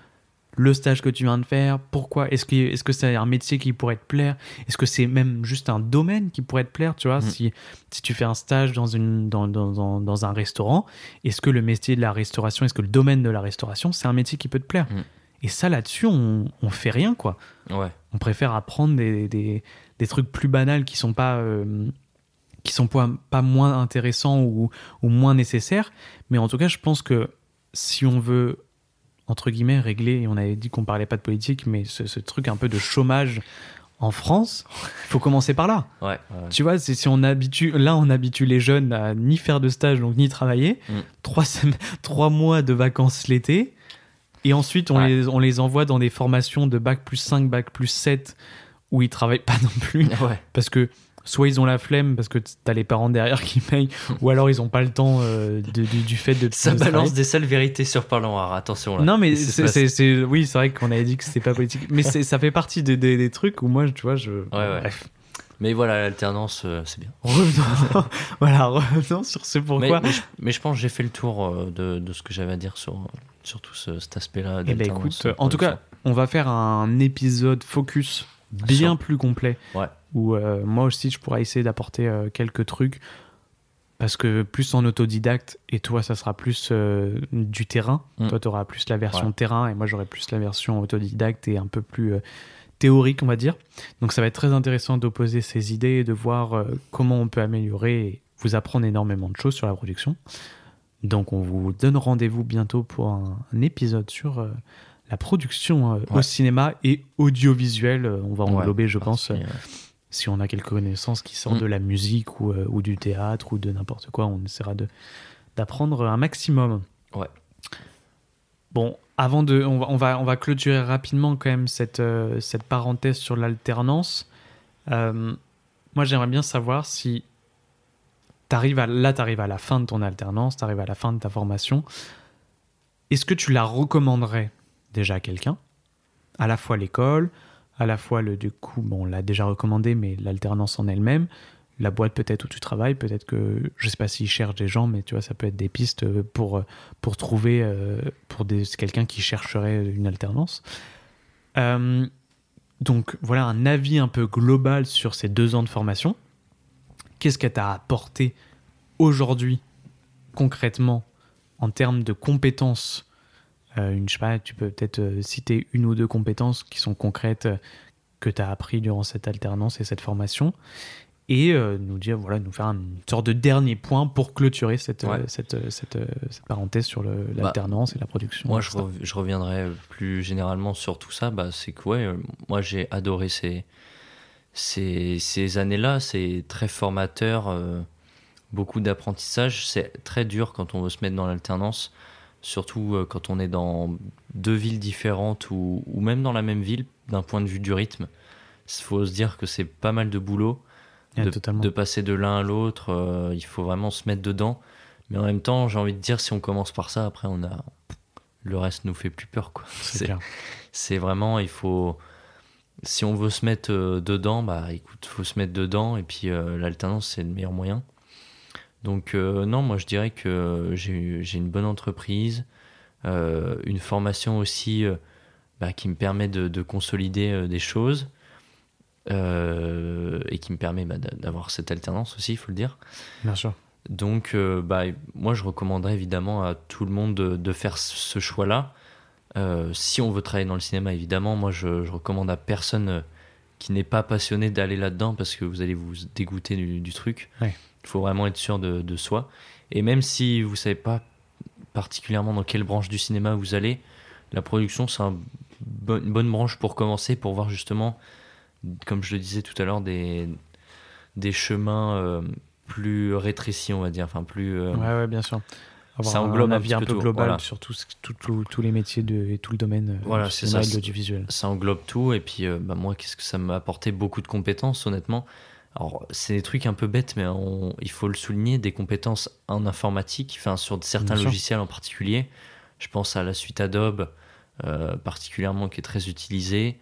le stage que tu viens de faire, pourquoi, est-ce que est-ce que c'est un métier qui pourrait te plaire, est-ce que c'est même juste un domaine qui pourrait te plaire, tu vois,
Mm.
si, si tu fais un stage dans, une, dans, dans, dans, un restaurant, est-ce que le métier de la restauration, est-ce que le domaine de la restauration, c'est un métier qui peut te plaire?
Mm.
Et ça là-dessus, on, on fait rien, quoi
Ouais.
on préfère apprendre des, des, des trucs plus banals qui sont pas euh, qui sont pas, pas moins intéressants ou, ou moins nécessaires mais en tout cas je pense que si on veut entre guillemets régler et on avait dit qu'on parlait pas de politique mais ce, ce truc un peu de chômage en France il faut commencer par là
Ouais. ouais.
tu vois c'est si on habitue là on habitue les jeunes à ni faire de stage donc ni travailler
Mm.
trois semaines trois mois de vacances l'été et ensuite on,
Ouais.
les, on les envoie dans des formations de bac plus 5 bac plus 7 où ils travaillent pas non plus
Ouais.
parce que soit ils ont la flemme parce que t'as les parents derrière qui payent ou alors ils ont pas le temps euh, de- du, du fait de
Ça
de
balance des sales vérités sur Parlant Rare. Attention là.
non mais
C'est
oui c'est vrai qu'on avait dit que c'était pas politique mais ça fait partie des, des- des trucs où moi tu vois je
ouais.
bref
Mais voilà, l'alternance, euh, c'est bien.
revenons voilà revenons sur ce pourquoi
mais je, mais je pense que j'ai fait le tour euh, de, de ce que j'avais à dire sur, sur tout ce- cet aspect-là.
Eh ben écoute, en tout cas, on va faire un épisode focus bien plus complet.
Ouais.
Où euh, moi aussi, je pourrais essayer d'apporter euh, quelques trucs. Parce que plus en autodidacte, et toi, ça sera plus euh, du terrain.
Mm.
Toi, tu auras plus la version
Ouais.
terrain, et moi, j'aurai plus la version autodidacte et un peu plus théorique, on va dire. Donc, ça va être très intéressant d'opposer ces idées et de voir comment on peut améliorer et vous apprendre énormément de choses sur la production. Donc, on vous donne rendez-vous bientôt pour un, un épisode sur la production euh, au
Ouais.
cinéma et audiovisuel. Euh, On va
Ouais,
englober, je pense, euh, si on a quelques connaissances qui sortent
Mm.
de la musique ou, ou du théâtre ou de n'importe quoi, on essaiera d'apprendre un maximum.
Ouais.
Bon, avant de, on va, on va, on va clôturer rapidement quand même cette, euh, cette parenthèse sur l'alternance. Euh, moi, j'aimerais bien savoir si t'arrives à, là, tu arrives à la fin de ton alternance, tu arrives à la fin de ta formation. Est-ce que tu la recommanderais? Déjà quelqu'un À la fois l'école, à la fois le du coup, bon, on l'a déjà recommandé, mais l'alternance en elle-même, la boîte peut-être où tu travailles, peut-être que je sais pas s'ils cherchent des gens, mais tu vois, ça peut être des pistes euh, pour pour trouver euh, pour des quelqu'un qui chercherait une alternance. Euh, donc voilà un avis un peu global sur ces deux ans de formation. Qu'est-ce qu'elle t'a apporté aujourd'hui concrètement en termes de compétences euh, une, je sais pas, tu peux peut-être euh, citer une ou deux compétences qui sont concrètes euh, que tu as appris durant cette alternance et cette formation. et euh, nous dire voilà nous faire une sorte de dernier point pour clôturer cette
Ouais.
euh, cette, euh, cette, euh, cette parenthèse sur
Bah,
l'alternance et la production.
Moi, je,
etc.
rev- je reviendrai plus généralement sur tout ça. Bah, c'est que, ouais, euh, moi, j'ai adoré ces, ces, ces années-là. C'est très formateur, euh, beaucoup d'apprentissage. C'est très dur quand on veut se mettre dans l'alternance, surtout euh, quand on est dans deux villes différentes ou, ou même dans la même ville, d'un point de vue du rythme. Il faut se dire que c'est pas mal de boulot de, passer de l'un à l'autre. euh, il faut vraiment se mettre dedans. Mais en même temps, j'ai envie de dire, si on commence par ça, après, on a le reste nous fait plus peur. Quoi.
c'est
C'est,
clair.
c'est vraiment, il faut. Si on veut se mettre euh, dedans, bah écoute, faut se mettre dedans. Et puis euh, l'alternance, c'est le meilleur moyen. Donc, euh, non, moi je dirais que j'ai, une bonne entreprise, euh, une formation aussi euh, bah, qui me permet de, de consolider des choses et qui me permet bah, d'a- d'avoir cette alternance aussi, il faut le dire.
Bien sûr.
Donc, bah, moi, je recommanderais évidemment à tout le monde de, de faire ce choix-là. Si on veut travailler dans le cinéma, évidemment, moi, je, je recommande à personne qui n'est pas passionné d'aller là-dedans parce que vous allez vous dégoûter du, du truc.
Ouais.
Il faut vraiment être sûr de, de soi. Et même si vous savez pas particulièrement dans quelle branche du cinéma vous allez, la production, c'est un bon- une bonne branche pour commencer, pour voir justement, comme je le disais tout à l'heure, des, des chemins euh, plus rétrécis, on va dire, enfin plus... euh,
Ouais, ouais, bien sûr. Avoir
ça englobe
un avis un
peu
global
voilà.
sur tout ce- tout- tout- tous les métiers de, et tout le domaine euh,
Voilà,
du
c'est ça,
de l'audiovisuel.
ça englobe tout et puis euh, bah, moi qu'est-ce que ça m'a apporté beaucoup de compétences honnêtement? Alors c'est des trucs un peu bêtes mais on- il faut le souligner des compétences en informatique enfin sur certains
Bien sûr.
logiciels en particulier je pense à la suite Adobe euh, particulièrement qui est très utilisée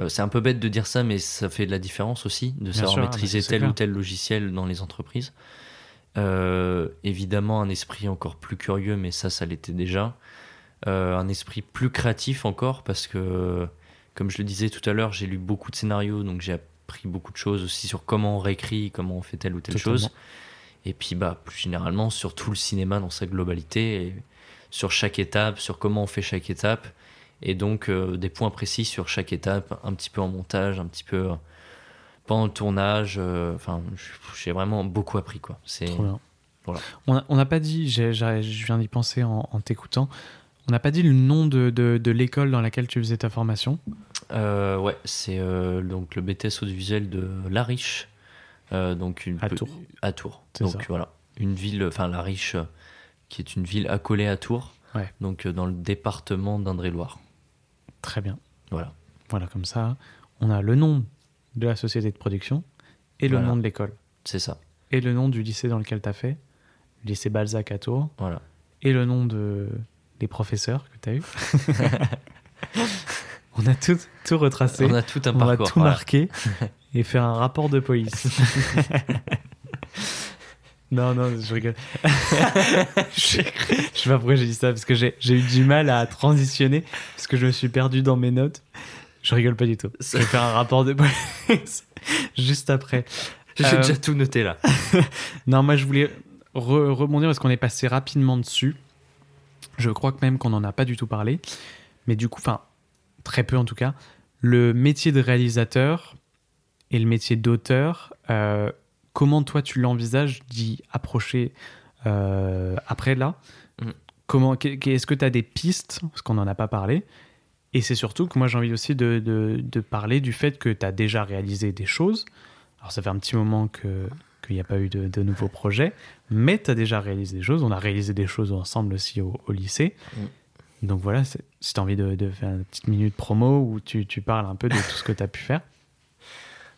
Euh, c'est un peu bête de dire ça mais ça fait de la différence aussi de savoir
sûr,
maîtriser tel
clair.
ou tel logiciel dans les entreprises Euh, évidemment un esprit encore plus curieux mais ça ça l'était déjà un esprit plus créatif encore parce que comme je le disais tout à l'heure, j'ai lu beaucoup de scénarios, donc j'ai appris beaucoup de choses aussi sur comment on réécrit, comment on fait telle ou telle
Totalement.
chose. Et puis, bah, plus généralement, sur tout le cinéma dans sa globalité, et sur chaque étape, sur comment on fait chaque étape. Et donc, euh, des points précis sur chaque étape, un petit peu en montage, un petit peu euh, pendant le tournage. euh, Enfin, j'ai vraiment beaucoup appris, quoi. C'est. Voilà.
On n'a pas dit, je viens d'y penser en, en t'écoutant, on n'a pas dit le nom de, de- de l'école dans laquelle tu faisais ta formation.
Euh, ouais, c'est euh, donc le BTS audiovisuel de La Riche, euh, donc une
À Tours.
À Tours. Donc
ça.
voilà, une ville, enfin La Riche, qui est une ville accolée à Tours,
Ouais.
donc dans le département d'Indre-et-Loire.
Très bien.
Voilà.
Voilà, comme ça, on a le nom de la société de production et le
Voilà.
nom de l'école.
C'est ça.
Et le nom du lycée dans lequel tu as fait, le lycée Balzac à Tours,
Voilà.
et le nom de, des professeurs que tu as eu. on a tout, tout retracé.
On a tout un
On va
parcours.
tout
voilà.
marquer et faire un rapport de police. non, non, je rigole. je, sais pas pourquoi j'ai dit ça, parce que j'ai j'ai eu du mal à transitionner, parce que je me suis perdu dans mes notes. Je rigole pas du tout. Je vais faire un rapport de police juste après.
J'ai
Euh,
déjà tout noté là.
Non, moi je voulais re- rebondir parce qu'on est passé rapidement dessus. Je crois que même qu'on n'en a pas du tout parlé. Mais du coup, enfin, très peu en tout cas. Le métier de réalisateur et le métier d'auteur, euh, comment toi tu l'envisages d'y approcher euh, après là?
Mm.
Comment, Est-ce que tu as des pistes? Parce qu'on n'en a pas parlé. Et c'est surtout que moi j'ai envie aussi de, de- de parler du fait que tu as déjà réalisé des choses. Alors ça fait un petit moment que qu'il n'y a pas eu de, de nouveaux projets, mais tu as déjà réalisé des choses. On a réalisé des choses ensemble aussi au, au lycée. Donc voilà, si tu as envie de, de faire une petite minute promo où tu, tu parles un peu de tout ce que tu as pu faire.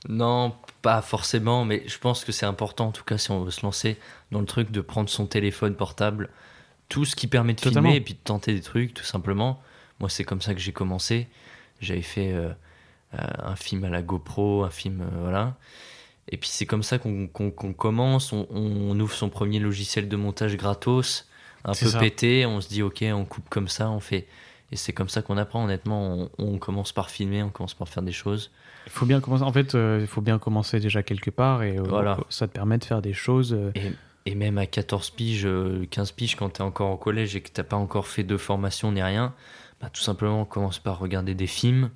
Non, pas forcément, mais je pense que c'est important, en tout cas, si on veut se lancer dans le truc de prendre son téléphone portable, tout ce qui permet de
Totalement.
filmer et puis de tenter des trucs, tout simplement. Moi, c'est comme ça que j'ai commencé. J'avais fait euh, euh, un film à la GoPro, un film, euh, voilà. Et puis c'est comme ça qu'on qu'on commence, on, on ouvre son premier logiciel de montage gratos, un peu
ça.
pété, on se dit ok, on coupe comme ça, on fait. Et c'est comme ça qu'on apprend, honnêtement, on, on commence par filmer, on commence par faire des choses.
Il faut bien commencer. En fait, euh, il faut bien commencer déjà quelque part et euh,
Voilà.
ça te permet de faire des choses. euh,
Et, et même à 14 piges, euh, 15 piges, quand t'es encore au collège et que t'as pas encore fait de formation ni rien, bah, tout simplement, on commence par regarder des films,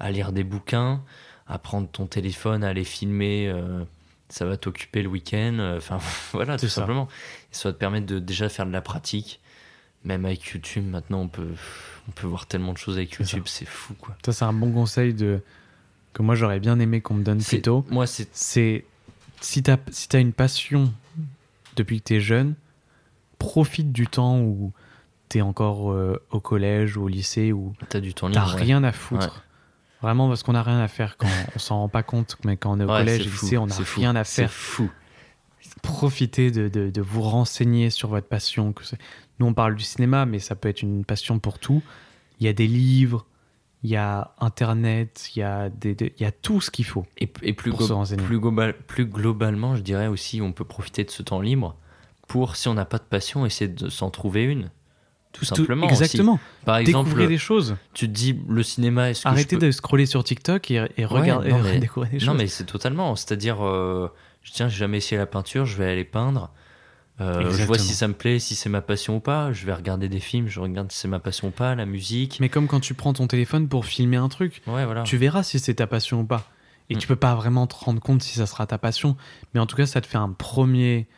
à lire des bouquins, à prendre ton téléphone, à aller filmer ça va t'occuper le week-end. Enfin, voilà, tout
ça.
simplement. Et ça va te permettre de déjà faire de la pratique. Même avec YouTube, maintenant, on peut, on peut voir tellement de choses avec
C'est.
YouTube, c'est fou, quoi.
Ça, c'est un bon conseil de... que moi, j'aurais bien aimé qu'on me donne
C'est-
plus tôt.
Moi, c'est
C'est si tu as, si t'as une passion depuis que tu es jeune, profite du temps où tu es encore euh, au collège ou au lycée où
t'as du temps
t'as
libre. ouais.
rien à foutre. Vraiment, parce qu'on n'a rien à faire quand on s'en rend pas compte, mais quand on est au
Ouais,
collège
c'est
et lycée, on n'a
c'est fou,
rien à
C'est
faire.
fou.
Profitez de, de- de vous renseigner sur votre passion. Que Nous, on parle du cinéma, mais ça peut être une passion pour tout. Il y a des livres, il y a Internet, il y a, des, il y a tout ce qu'il faut.
Et, et plus,
Pour
glo-
se renseigner.
plus, global- plus globalement, je dirais aussi, on peut profiter de ce temps libre pour, si on n'a pas de passion, essayer de s'en trouver une. Tout
Tout-
simplement.
Exactement.
Par exemple,
Découvrez des choses.
tu te dis, le cinéma, est-ce que
Arrêtez
je peux...
de scroller sur TikTok et, et regarder,
non, mais-
découvrir des choses.
Non, mais c'est totalement. C'est-à-dire, euh, tiens, j'ai jamais essayé la peinture, je vais aller peindre. Euh, je vois si ça me plaît, si c'est ma passion ou pas. Je vais regarder des films, je regarde si c'est ma passion ou pas, la musique.
Mais comme quand tu prends ton téléphone pour filmer un truc,
Ouais, voilà.
tu verras si c'est ta passion ou pas. Et
Mm.
tu peux pas vraiment te rendre compte si ça sera ta passion. Mais en tout cas, ça te fait un premier,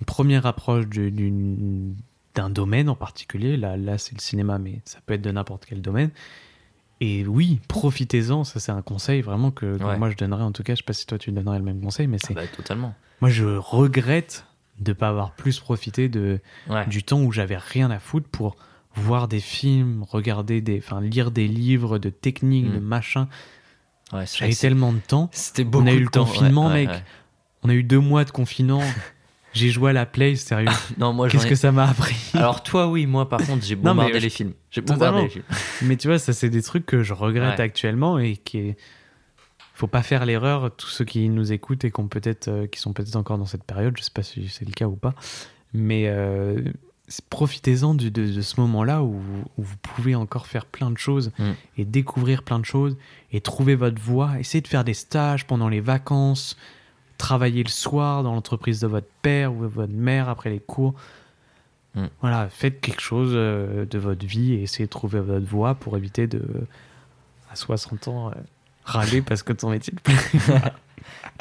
une première approche d'un domaine en particulier. Là, là c'est le cinéma, mais ça peut être de n'importe quel domaine. Et oui, profitez-en. Ça, c'est un conseil vraiment que, que
Ouais.
moi je donnerais. En tout cas, je sais pas si toi tu donnerais le même conseil, mais
Ah
c'est
bah, totalement.
moi je regrette de pas avoir plus profité de,
Ouais.
du temps où j'avais rien à foutre pour voir des films, regarder des, enfin lire des livres de techniques,
Mm.
de machin.
Ouais,
J'avais tellement de temps.
C'était beaucoup
a eu le
temps,
confinement, mec. On a eu deux mois de confinement. J'ai joué à la play, sérieux.
Non, moi,
Qu'est-ce
ai-
que ça m'a appris
Alors toi, oui, moi, par contre, j'ai
Non, mais
bombardé
je-
les films. J'ai bombardé les films.
Mais tu vois, ça c'est des trucs que je regrette
Ouais.
actuellement et qui est... faut pas faire l'erreur. Tous ceux qui nous écoutent et qui, peut-être, euh, qui sont peut-être encore dans cette période, je sais pas si c'est le cas ou pas, mais euh, profitez-en de, de ce moment-là où, vous- où vous pouvez encore faire plein de choses
Mm.
et découvrir plein de choses et trouver votre voie. Essayez de faire des stages pendant les vacances, travailler le soir dans l'entreprise de votre père ou de votre mère après les cours.
Mm.
Voilà, faites quelque chose euh, de votre vie et essayez de trouver votre voie pour éviter de, à 60 ans, euh, râler parce que ton métier te plaît.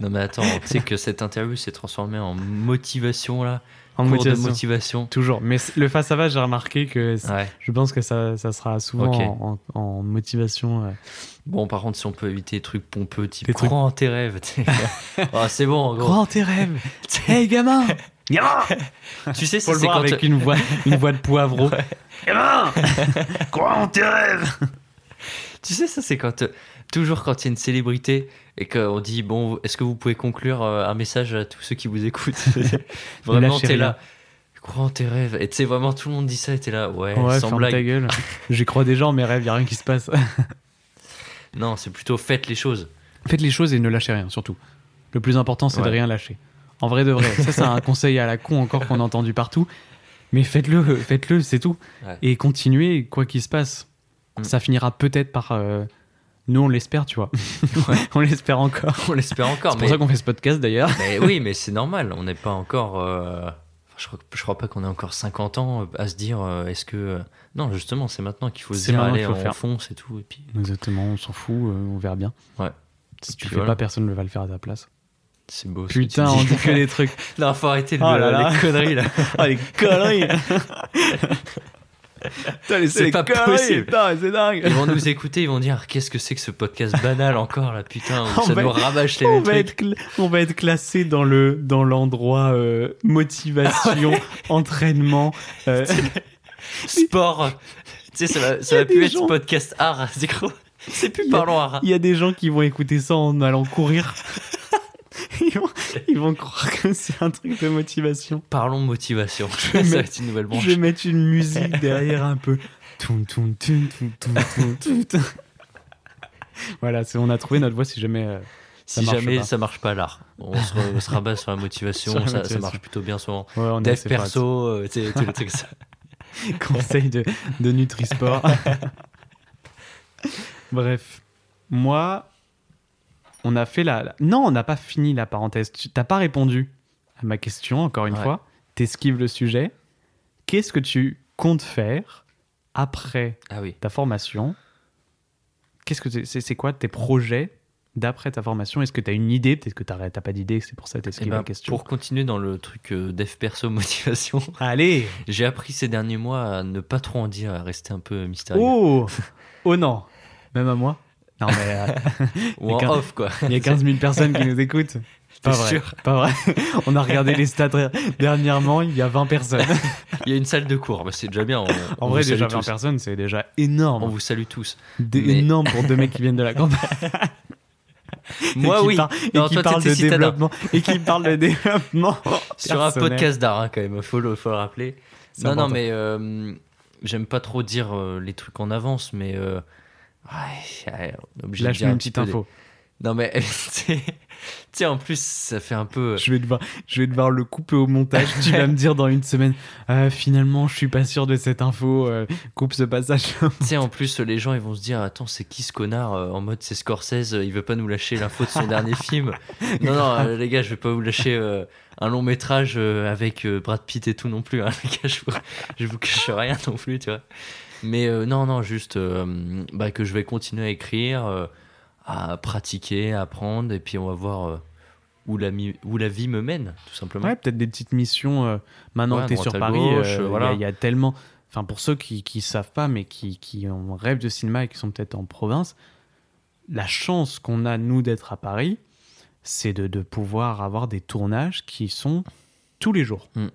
Non, mais attends, tu sais que cette interview s'est transformée en motivation, là.
En
Cours
motivation.
de motivation.
Toujours. Mais le face à face, j'ai remarqué que
Ouais.
je pense que ça, ça sera souvent en, en- en motivation. euh.
Bon, par contre, si on peut éviter les trucs pompeux, type
trucs-
crois en tes rêves. Ah, c'est bon, gros.
Crois en tes rêves Hey gamin Gamin
Tu sais, c'est quand.
avec une voix, une voix de poivreau. Gamin Crois en tes rêves
Tu sais, ça, c'est quand. euh, Toujours quand il y a une célébrité et qu'on dit, bon, est-ce que vous pouvez conclure euh, un message à tous ceux qui vous écoutent Vraiment, t'es là. Crois en tes rêves. Et tu sais, vraiment, tout le monde dit ça et t'es là, ouais,
Ouais,
sans blague.
ta gueule. J'y crois déjà en mes rêves, y a rien qui se passe.
Non, c'est plutôt faites les choses.
Faites les choses et ne lâchez rien, surtout. Le plus important, c'est de rien lâcher. En vrai de vrai. Ça, c'est un conseil à la con encore qu'on a entendu partout. Mais faites-le, faites-le, c'est tout.
Ouais.
Et continuez, quoi qu'il se passe.
Mm.
Ça finira peut-être par. euh, Nous, on l'espère, tu vois.
Ouais.
on l'espère encore.
On l'espère encore.
C'est
mais...
pour ça qu'on fait ce podcast d'ailleurs.
mais oui, mais c'est normal. On n'est pas encore. euh, Je crois, je crois pas qu'on ait encore 50 ans à se dire euh, est-ce que. euh, Non, justement, c'est maintenant qu'il faut se
C'est
dire allez, on
le faire.
fonce et tout. Et puis,
Exactement, on s'en fout, euh, on verra bien.
Ouais.
Si tu
Puis
fais
voilà.
pas, personne ne va le faire à ta place.
c'est beau. ce que
Putain,
tu
on dit que des trucs.
non, faut arrêter le-
Oh là là.
les conneries là.
Ah, les conneries Putain,
C'est pas
conneries,
possible.
C'est dingue
Ils vont nous écouter, ils vont dire qu'est-ce que c'est que ce podcast banal encore là, putain,
On
ça
va
nous
être-
rabâche les
on va, être on va être classé dans le dans l'endroit euh, motivation, entraînement. euh,
Sport. Tu sais, ça va, ça plus être podcast art, c'est plus parlons art.
Il y a des gens qui vont écouter ça en allant courir. ils, vont, ils vont croire que c'est un truc de motivation.
Parlons motivation.
vais
ça va
mettre-
être une nouvelle
Je vais mettre une musique derrière un peu. Voilà, on a trouvé notre voix si jamais. euh, ça
Si
marche
jamais
pas.
ça marche pas l'art, on se, re- se rabat sur la motivation,
Sur la
ça, marche plutôt bien souvent.
ouais,
Dev perso, euh, ça.
conseil de, de Nutrisport. Bref, moi, on a fait la. la- Non, on n'a pas fini la parenthèse. Tu t'as pas répondu à ma question, encore une
Ouais.
fois. T'esquives le sujet. Qu'est-ce que tu comptes faire après
Ah oui.
ta formation? Qu'est-ce que c'est- c'est quoi tes projets d'après ta formation? Est-ce que tu as une idée? Peut-être que tu n'as pas d'idée, c'est pour ça que tu
Eh
esquives
ben,
la question.
pour continuer dans le truc euh, dev perso motivation,
Allez
j'ai appris ces derniers mois à ne pas trop en dire, à rester un peu mystérieux.
Oh Oh non Même à moi? Non, mais euh,
Ou en off, quoi.
il y a 15 000 personnes qui nous écoutent. Pas vrai.
sûr
Pas vrai. On a regardé les stats dernièrement, il y a 20 personnes.
Il y a une salle de cours, c'est déjà bien. on-
En
on
vrai, déjà 20
tous.
personnes, c'est déjà
On
énorme.
vous salue tous.
Dé-
mais-
Énorme pour deux mecs qui viennent de la campagne.
Moi,
et
oui.
par- et
Non,
qui
toi, t'étais
de développement. Et qui parlent de développement.
Sur un podcast d'art, hein, quand même, faut le, faut le rappeler. Non, non, mais euh, j'aime pas trop dire euh, les trucs en avance, mais euh, ouais, on obligé
Lâche-moi
un
une
petit
petite
des-
info.
Non, mais tu sais- en plus, ça fait un peu.
Je vais, devoir, je vais devoir le couper au montage. tu vas me dire dans une semaine, Ah, finalement, je suis pas sûr de cette info. euh, coupe ce passage.
Tu sais, en plus, les gens, ils vont se dire Attends, c'est qui ce connard euh, En mode, c'est Scorsese, euh, il veut pas nous lâcher l'info de son dernier film. Non, non, euh, les gars, je vais pas vous lâcher euh, un long métrage euh, avec euh, Brad Pitt et tout non plus. hein, les gars, je vous, je vous cache rien non plus, tu vois. Mais euh, non, non, juste euh, bah, que je vais continuer à écrire, euh, à pratiquer, à apprendre, et puis on va voir où, la, mi- où la vie me mène, tout simplement.
Ouais, peut-être des petites missions. maintenant
Ouais,
que tu es sur Paris, il y a-
voilà.
il y, a tellement. Enfin, pour ceux qui ne savent pas, mais qui, qui ont rêve de cinéma et qui sont peut-être en province, la chance qu'on a, nous, d'être à Paris, c'est de, de pouvoir avoir des tournages qui sont tous les jours.
Mm.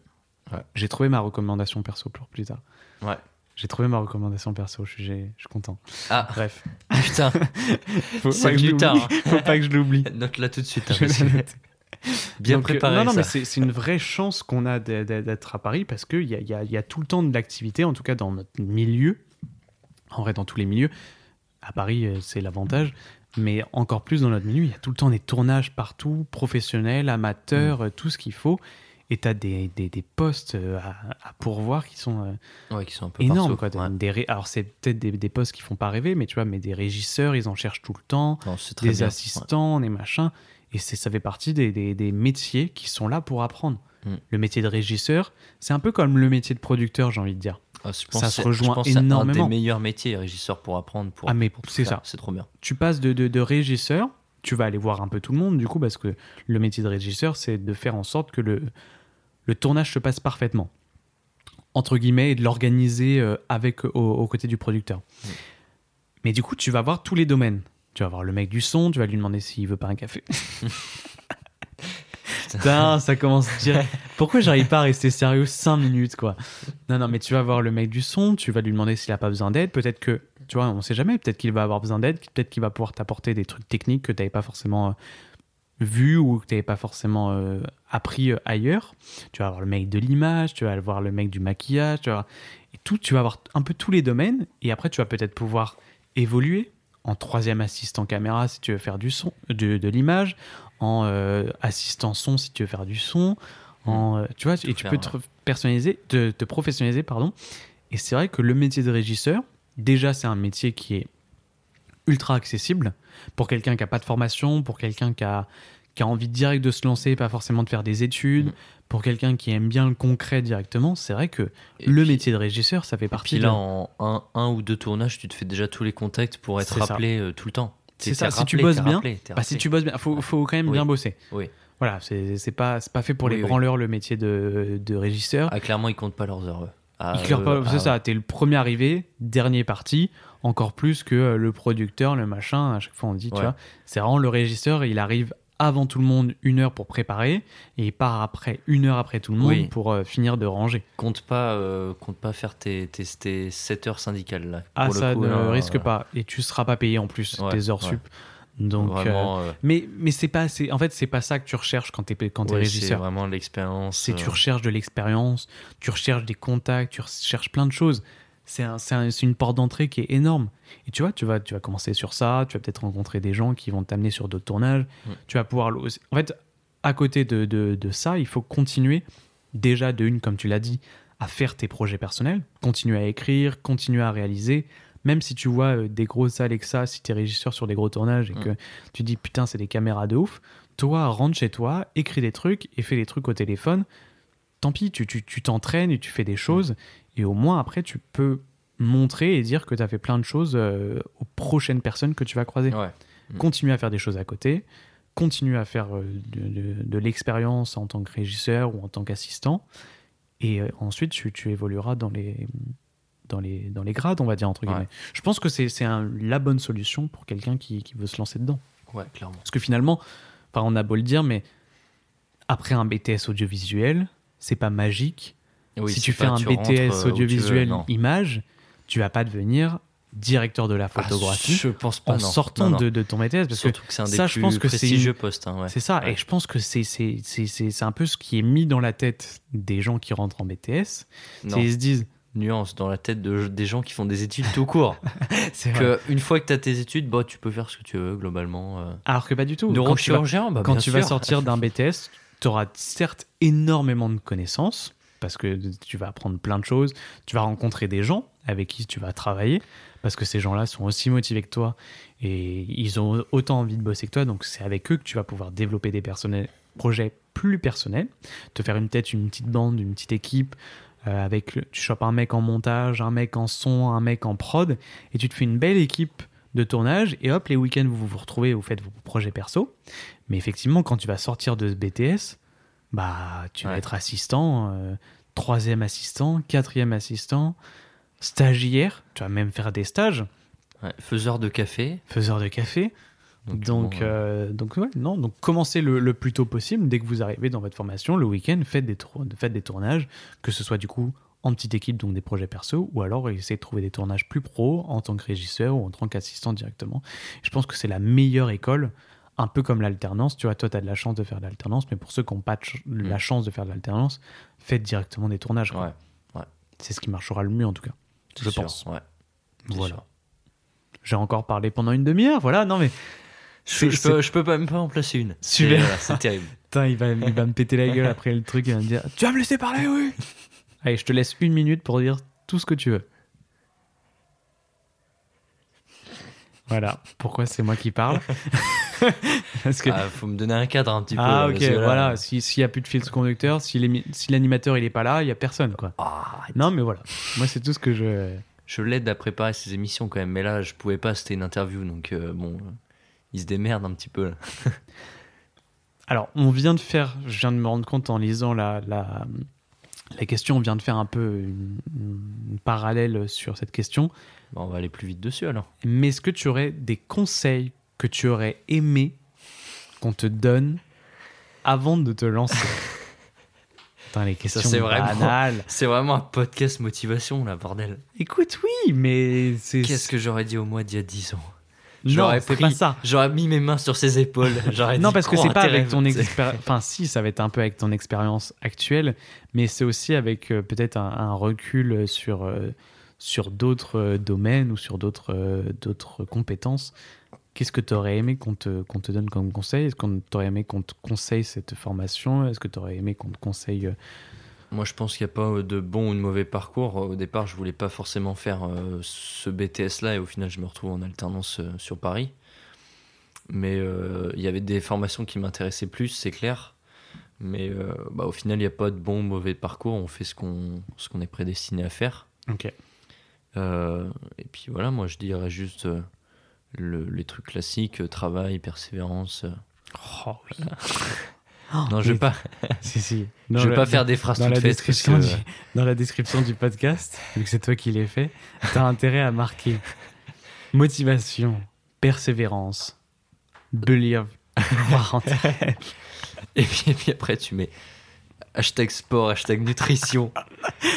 Ouais.
J'ai trouvé ma recommandation perso pour plus tard.
Ouais.
J'ai trouvé ma recommandation perso, je suis, je suis content.
Ah,
Bref,
putain,
faut pas que je
hein.
Faut pas que je l'oublie.
note-là tout de suite. hein, bien
Donc, euh,
préparé.
Non, non,
ça.
mais c'est une vraie chance qu'on a d'être à Paris parce qu'il y a, il y, a, il y a tout le temps de l'activité, en tout cas dans notre milieu. En vrai, dans tous les milieux. À Paris, euh, c'est l'avantage. Mais encore plus dans notre milieu, il y a tout le temps des tournages partout, professionnels, amateurs, euh, tout ce qu'il faut. Et tu as des, des, des postes euh, à, à pourvoir qui sont euh,
Ouais, qui sont un peu
énormes.
partout.
Quoi.
Ouais.
Des Alors, c'est peut-être des, des postes qui font pas rêver, mais tu vois, mais des régisseurs, ils en cherchent tout le temps
Non,
des
bien.
assistants, des machins. Et ça fait partie des, des- des métiers qui sont là pour apprendre.
Mm.
Le métier de régisseur, c'est un peu comme le métier de producteur, j'ai envie de dire.
Ah, je pense
Ça
que
se rejoint
je pense que c'est
énormément.
un des meilleurs métiers, régisseur, pour apprendre. Pour,
Ah, mais c'est ça.
C'est trop bien.
Tu passes de, de, de régisseur, tu vas aller voir un peu tout le monde, du coup, parce que le métier de régisseur, c'est de faire en sorte que le, le tournage se passe parfaitement. Entre guillemets, et de l'organiser euh, avec, au, aux côtés du producteur. Mais du coup, tu vas voir tous les domaines. Tu vas voir le mec du son, tu vas lui demander s'il veut pas un café. Putain, ça commence direct. Pourquoi j'arrive pas à rester sérieux 5 minutes, quoi? Non, non, mais tu vas voir le mec du son, tu vas lui demander s'il a pas besoin d'aide. Peut-être que, tu vois, on sait jamais, peut-être qu'il va avoir besoin d'aide, peut-être qu'il va pouvoir t'apporter des trucs techniques que tu n'avais pas forcément euh, vu ou que tu n'avais pas forcément euh, appris euh, ailleurs. Tu vas avoir le mec de l'image, tu vas avoir le mec du maquillage, tu vas... Et tout, tu vas avoir un peu tous les domaines, et après, tu vas peut-être pouvoir évoluer en troisième assistant caméra si tu veux faire du son, de, de l'image, en euh, assistant son si tu veux faire du son, en, euh, tu vois, et tu
faire,
peux te personnaliser, te, te professionnaliser, pardon. Et c'est vrai que le métier de régisseur, déjà, c'est un métier qui est ultra accessible pour quelqu'un qui n'a pas de formation, pour quelqu'un qui a, qui a envie direct de se lancer, pas forcément de faire des études,
Mm.
pour quelqu'un qui aime bien le concret directement. C'est vrai que
Et
le
puis-
métier de régisseur, ça fait
Et
partie
puis
de
là, en un, un ou deux tournages, tu te fais déjà tous les contacts pour être
ça.
rappelé euh, tout le temps.
C'est ça, si tu bosses bien,
rappelé,
Bah, si tu bosses bien, faut, faut quand même
Oui.
bien bosser.
Oui.
Voilà, c'est pas, c'est pas fait pour les
Oui,
branleurs le métier de, de régisseur.
Ah, clairement, ils comptent pas leurs heures. eux. Ah,
pas,
eux,
c'est
ah,
ça, t'es le premier arrivé, dernier parti, encore plus que euh, le producteur, le machin, à chaque fois on dit, tu vois. C'est vraiment le régisseur, il arrive avant tout le monde une heure pour préparer, et il part après une heure après tout le monde
Oui.
pour euh, finir de ranger.
Compte pas, euh, compte pas faire tes, tes, tes 7 heures syndicales là.
Ah,
Pour le
ça
coup,
ne risque pas, et tu seras pas payé en plus
Ouais,
tes heures
ouais.
sup. Donc,
Vraiment,
mais mais c'est pas, c'est en fait c'est pas ça que tu recherches quand t'es quand
ouais, c'est
régisseur.
vraiment l'expérience.
C'est tu recherches de l'expérience, tu recherches des contacts, tu recherches plein de choses. C'est un- un- une porte d'entrée qui est énorme. Et tu vois, tu vas, tu vas commencer sur ça, tu vas peut-être rencontrer des gens qui vont t'amener sur d'autres tournages. Tu vas pouvoir. En fait, à côté de, de- de ça, il faut continuer, déjà de une, comme tu l'as dit, à faire tes projets personnels, continuer à écrire, continuer à réaliser. Même si tu vois euh, des grosses Alexa, si tu es régisseur sur des gros tournages et que tu dis putain, c'est des caméras de ouf, toi, rentre chez toi, écris des trucs et fais des trucs au téléphone. Tant pis, tu tu- tu t'entraînes et tu fais des choses. Et au moins, après, tu peux montrer et dire que tu as fait plein de choses euh, aux prochaines personnes que tu vas croiser.
Ouais. Mm.
Continue à faire des choses à côté, continue à faire euh, de, de- de l'expérience en tant que régisseur ou en tant qu'assistant, et euh, ensuite tu, tu évolueras dans les, dans, les, dans les grades, on va dire, entre
Ouais.
guillemets. Je pense que c'est la bonne solution pour quelqu'un qui, qui veut se lancer dedans.
Ouais, clairement.
Parce que finalement, enfin, on a beau le dire, mais après un BTS audiovisuel, c'est pas magique.
Oui,
si tu fais
pas,
un
tu
BTS
euh, où tu veux,
audiovisuel image, tu vas pas devenir directeur de la
Ah,
photographie
je pense pas.
en
non.
sortant
Non, non.
De, de ton BTS. Parce que
Surtout que c'est un des
ça, je
plus
pense que c'est
prestigieux
une-
postes. hein, ouais.
c'est ça.
Ouais.
Et je pense que c'est un peu ce qui est mis dans la tête des gens qui rentrent en BTS. Ils se disent.
nuance dans la tête de, des gens qui font des études tout court.
c'est
que une fois que tu as tes études, bah, tu peux faire ce que tu veux globalement. euh.
Alors que pas du tout. Quand tu vas,
bah,
quand tu vas sortir d'un BTS, tu auras certes énormément de connaissances parce que tu vas apprendre plein de choses, tu vas rencontrer des gens avec qui tu vas travailler parce que ces gens-là sont aussi motivés que toi et ils ont autant envie de bosser que toi, donc c'est avec eux que tu vas pouvoir développer des projets plus personnels, te faire une tête, une petite bande, une petite équipe. euh, avec tu chopes un mec en montage, un mec en son, un mec en prod, et tu te fais une belle équipe de tournage, et hop, les week-ends, vous vous retrouvez, vous faites vos projets perso. Mais effectivement, quand tu vas sortir de ce BTS, bah, tu vas être assistant, euh, troisième assistant, quatrième assistant, stagiaire, tu vas même faire des stages,
Ouais, faiseur de café.
faiseur de café.
Donc,
Donc,
bon,
euh, donc, ouais, non, donc commencez le, le plus tôt possible. Dès que vous arrivez dans votre formation, le week-end, faites des, faites des tournages, que ce soit du coup en petite équipe, donc des projets perso, ou alors essayez de trouver des tournages plus pro en tant que régisseur ou en tant qu'assistant directement. Je pense que c'est la meilleure école, un peu comme l'alternance. Tu vois, toi, tu as de la chance de faire de l'alternance, mais pour ceux qui n'ont pas de ch- la
Mm.
chance de faire de l'alternance, faites directement des tournages. quoi.
ouais,
C'est ce qui marchera le mieux en tout cas. je
sûr,
pense.
Ouais,
Voilà. J'ai encore parlé pendant une demi-heure, voilà, non mais.
Je, peux, je peux même pas en placer une.
Super.
C'est voilà, c'est terrible.
Putain, il va, il va me péter la gueule après le truc. Il va me dire Tu vas me laisser parler, oui Allez, je te laisse une minute pour dire tout ce que tu veux. Voilà. Pourquoi c'est moi qui parle Parce que.
Ah, faut me donner un cadre un petit peu.
Ah, ok, voilà. Si- S'il n'y a plus de fil conducteur, si l'animateur il est pas là, il y a personne, quoi.
Ah,
Non, mais voilà. Moi, c'est tout ce que je.
je l'aide à préparer ses émissions quand même, mais là, je pouvais pas, c'était une interview, donc euh, bon, il se démerde un petit peu. Là.
Alors, on vient de faire, je viens de me rendre compte en lisant la, la, la question, on vient de faire un peu une, une parallèle sur cette question.
Bon, on va aller plus vite dessus alors.
Mais est-ce que tu aurais des conseils que tu aurais aimé qu'on te donne avant de te lancer Putain, les questions
c'est vraiment-
banales?
C'est vraiment un podcast motivation, là, bordel.
Écoute, oui, mais c'est.
Qu'est-ce que j'aurais dit au mois d'il y a 10 ans?
Non, c'est pas ça.
J'aurais mis mes mains sur ses épaules.
Non,
dit,
parce que c'est pas avec ton expérience. Enfin, si, ça va être un peu avec ton expérience actuelle, mais c'est aussi avec euh, peut-être un, un recul sur, euh, sur d'autres euh, domaines ou sur d'autres d'autres compétences. Qu'est-ce que tu aurais aimé qu'on te, qu'on te donne comme conseil? Est-ce qu'on t'aurait aimé qu'on te conseille cette formation? Est-ce que tu aurais aimé qu'on te conseille. Euh,
Moi, je pense qu'il n'y a pas de bon ou de mauvais parcours. Au départ, je voulais pas forcément faire euh, ce BTS-là et au final, je me retrouve en alternance euh, sur Paris. Mais euh, il y avait des formations qui m'intéressaient plus, c'est clair. Mais euh, bah, au final, il n'y a pas de bon ou mauvais parcours. On fait ce qu'on ce qu'on est prédestiné à faire.
Ok.
Euh, et puis voilà, moi, je dirais juste euh, le- les trucs classiques euh, travail, persévérance. euh.
Oh oui.
non, je vais pas,
Si, si.
je vais pas faire des phrases
dans
toutes
la,
faites.
description
que-
du, dans la description du podcast, vu que c'est toi qui l'ai fait, tu as intérêt à marquer motivation, persévérance, believe, croire.
Et puis, et puis après, tu mets hashtag sport, hashtag nutrition,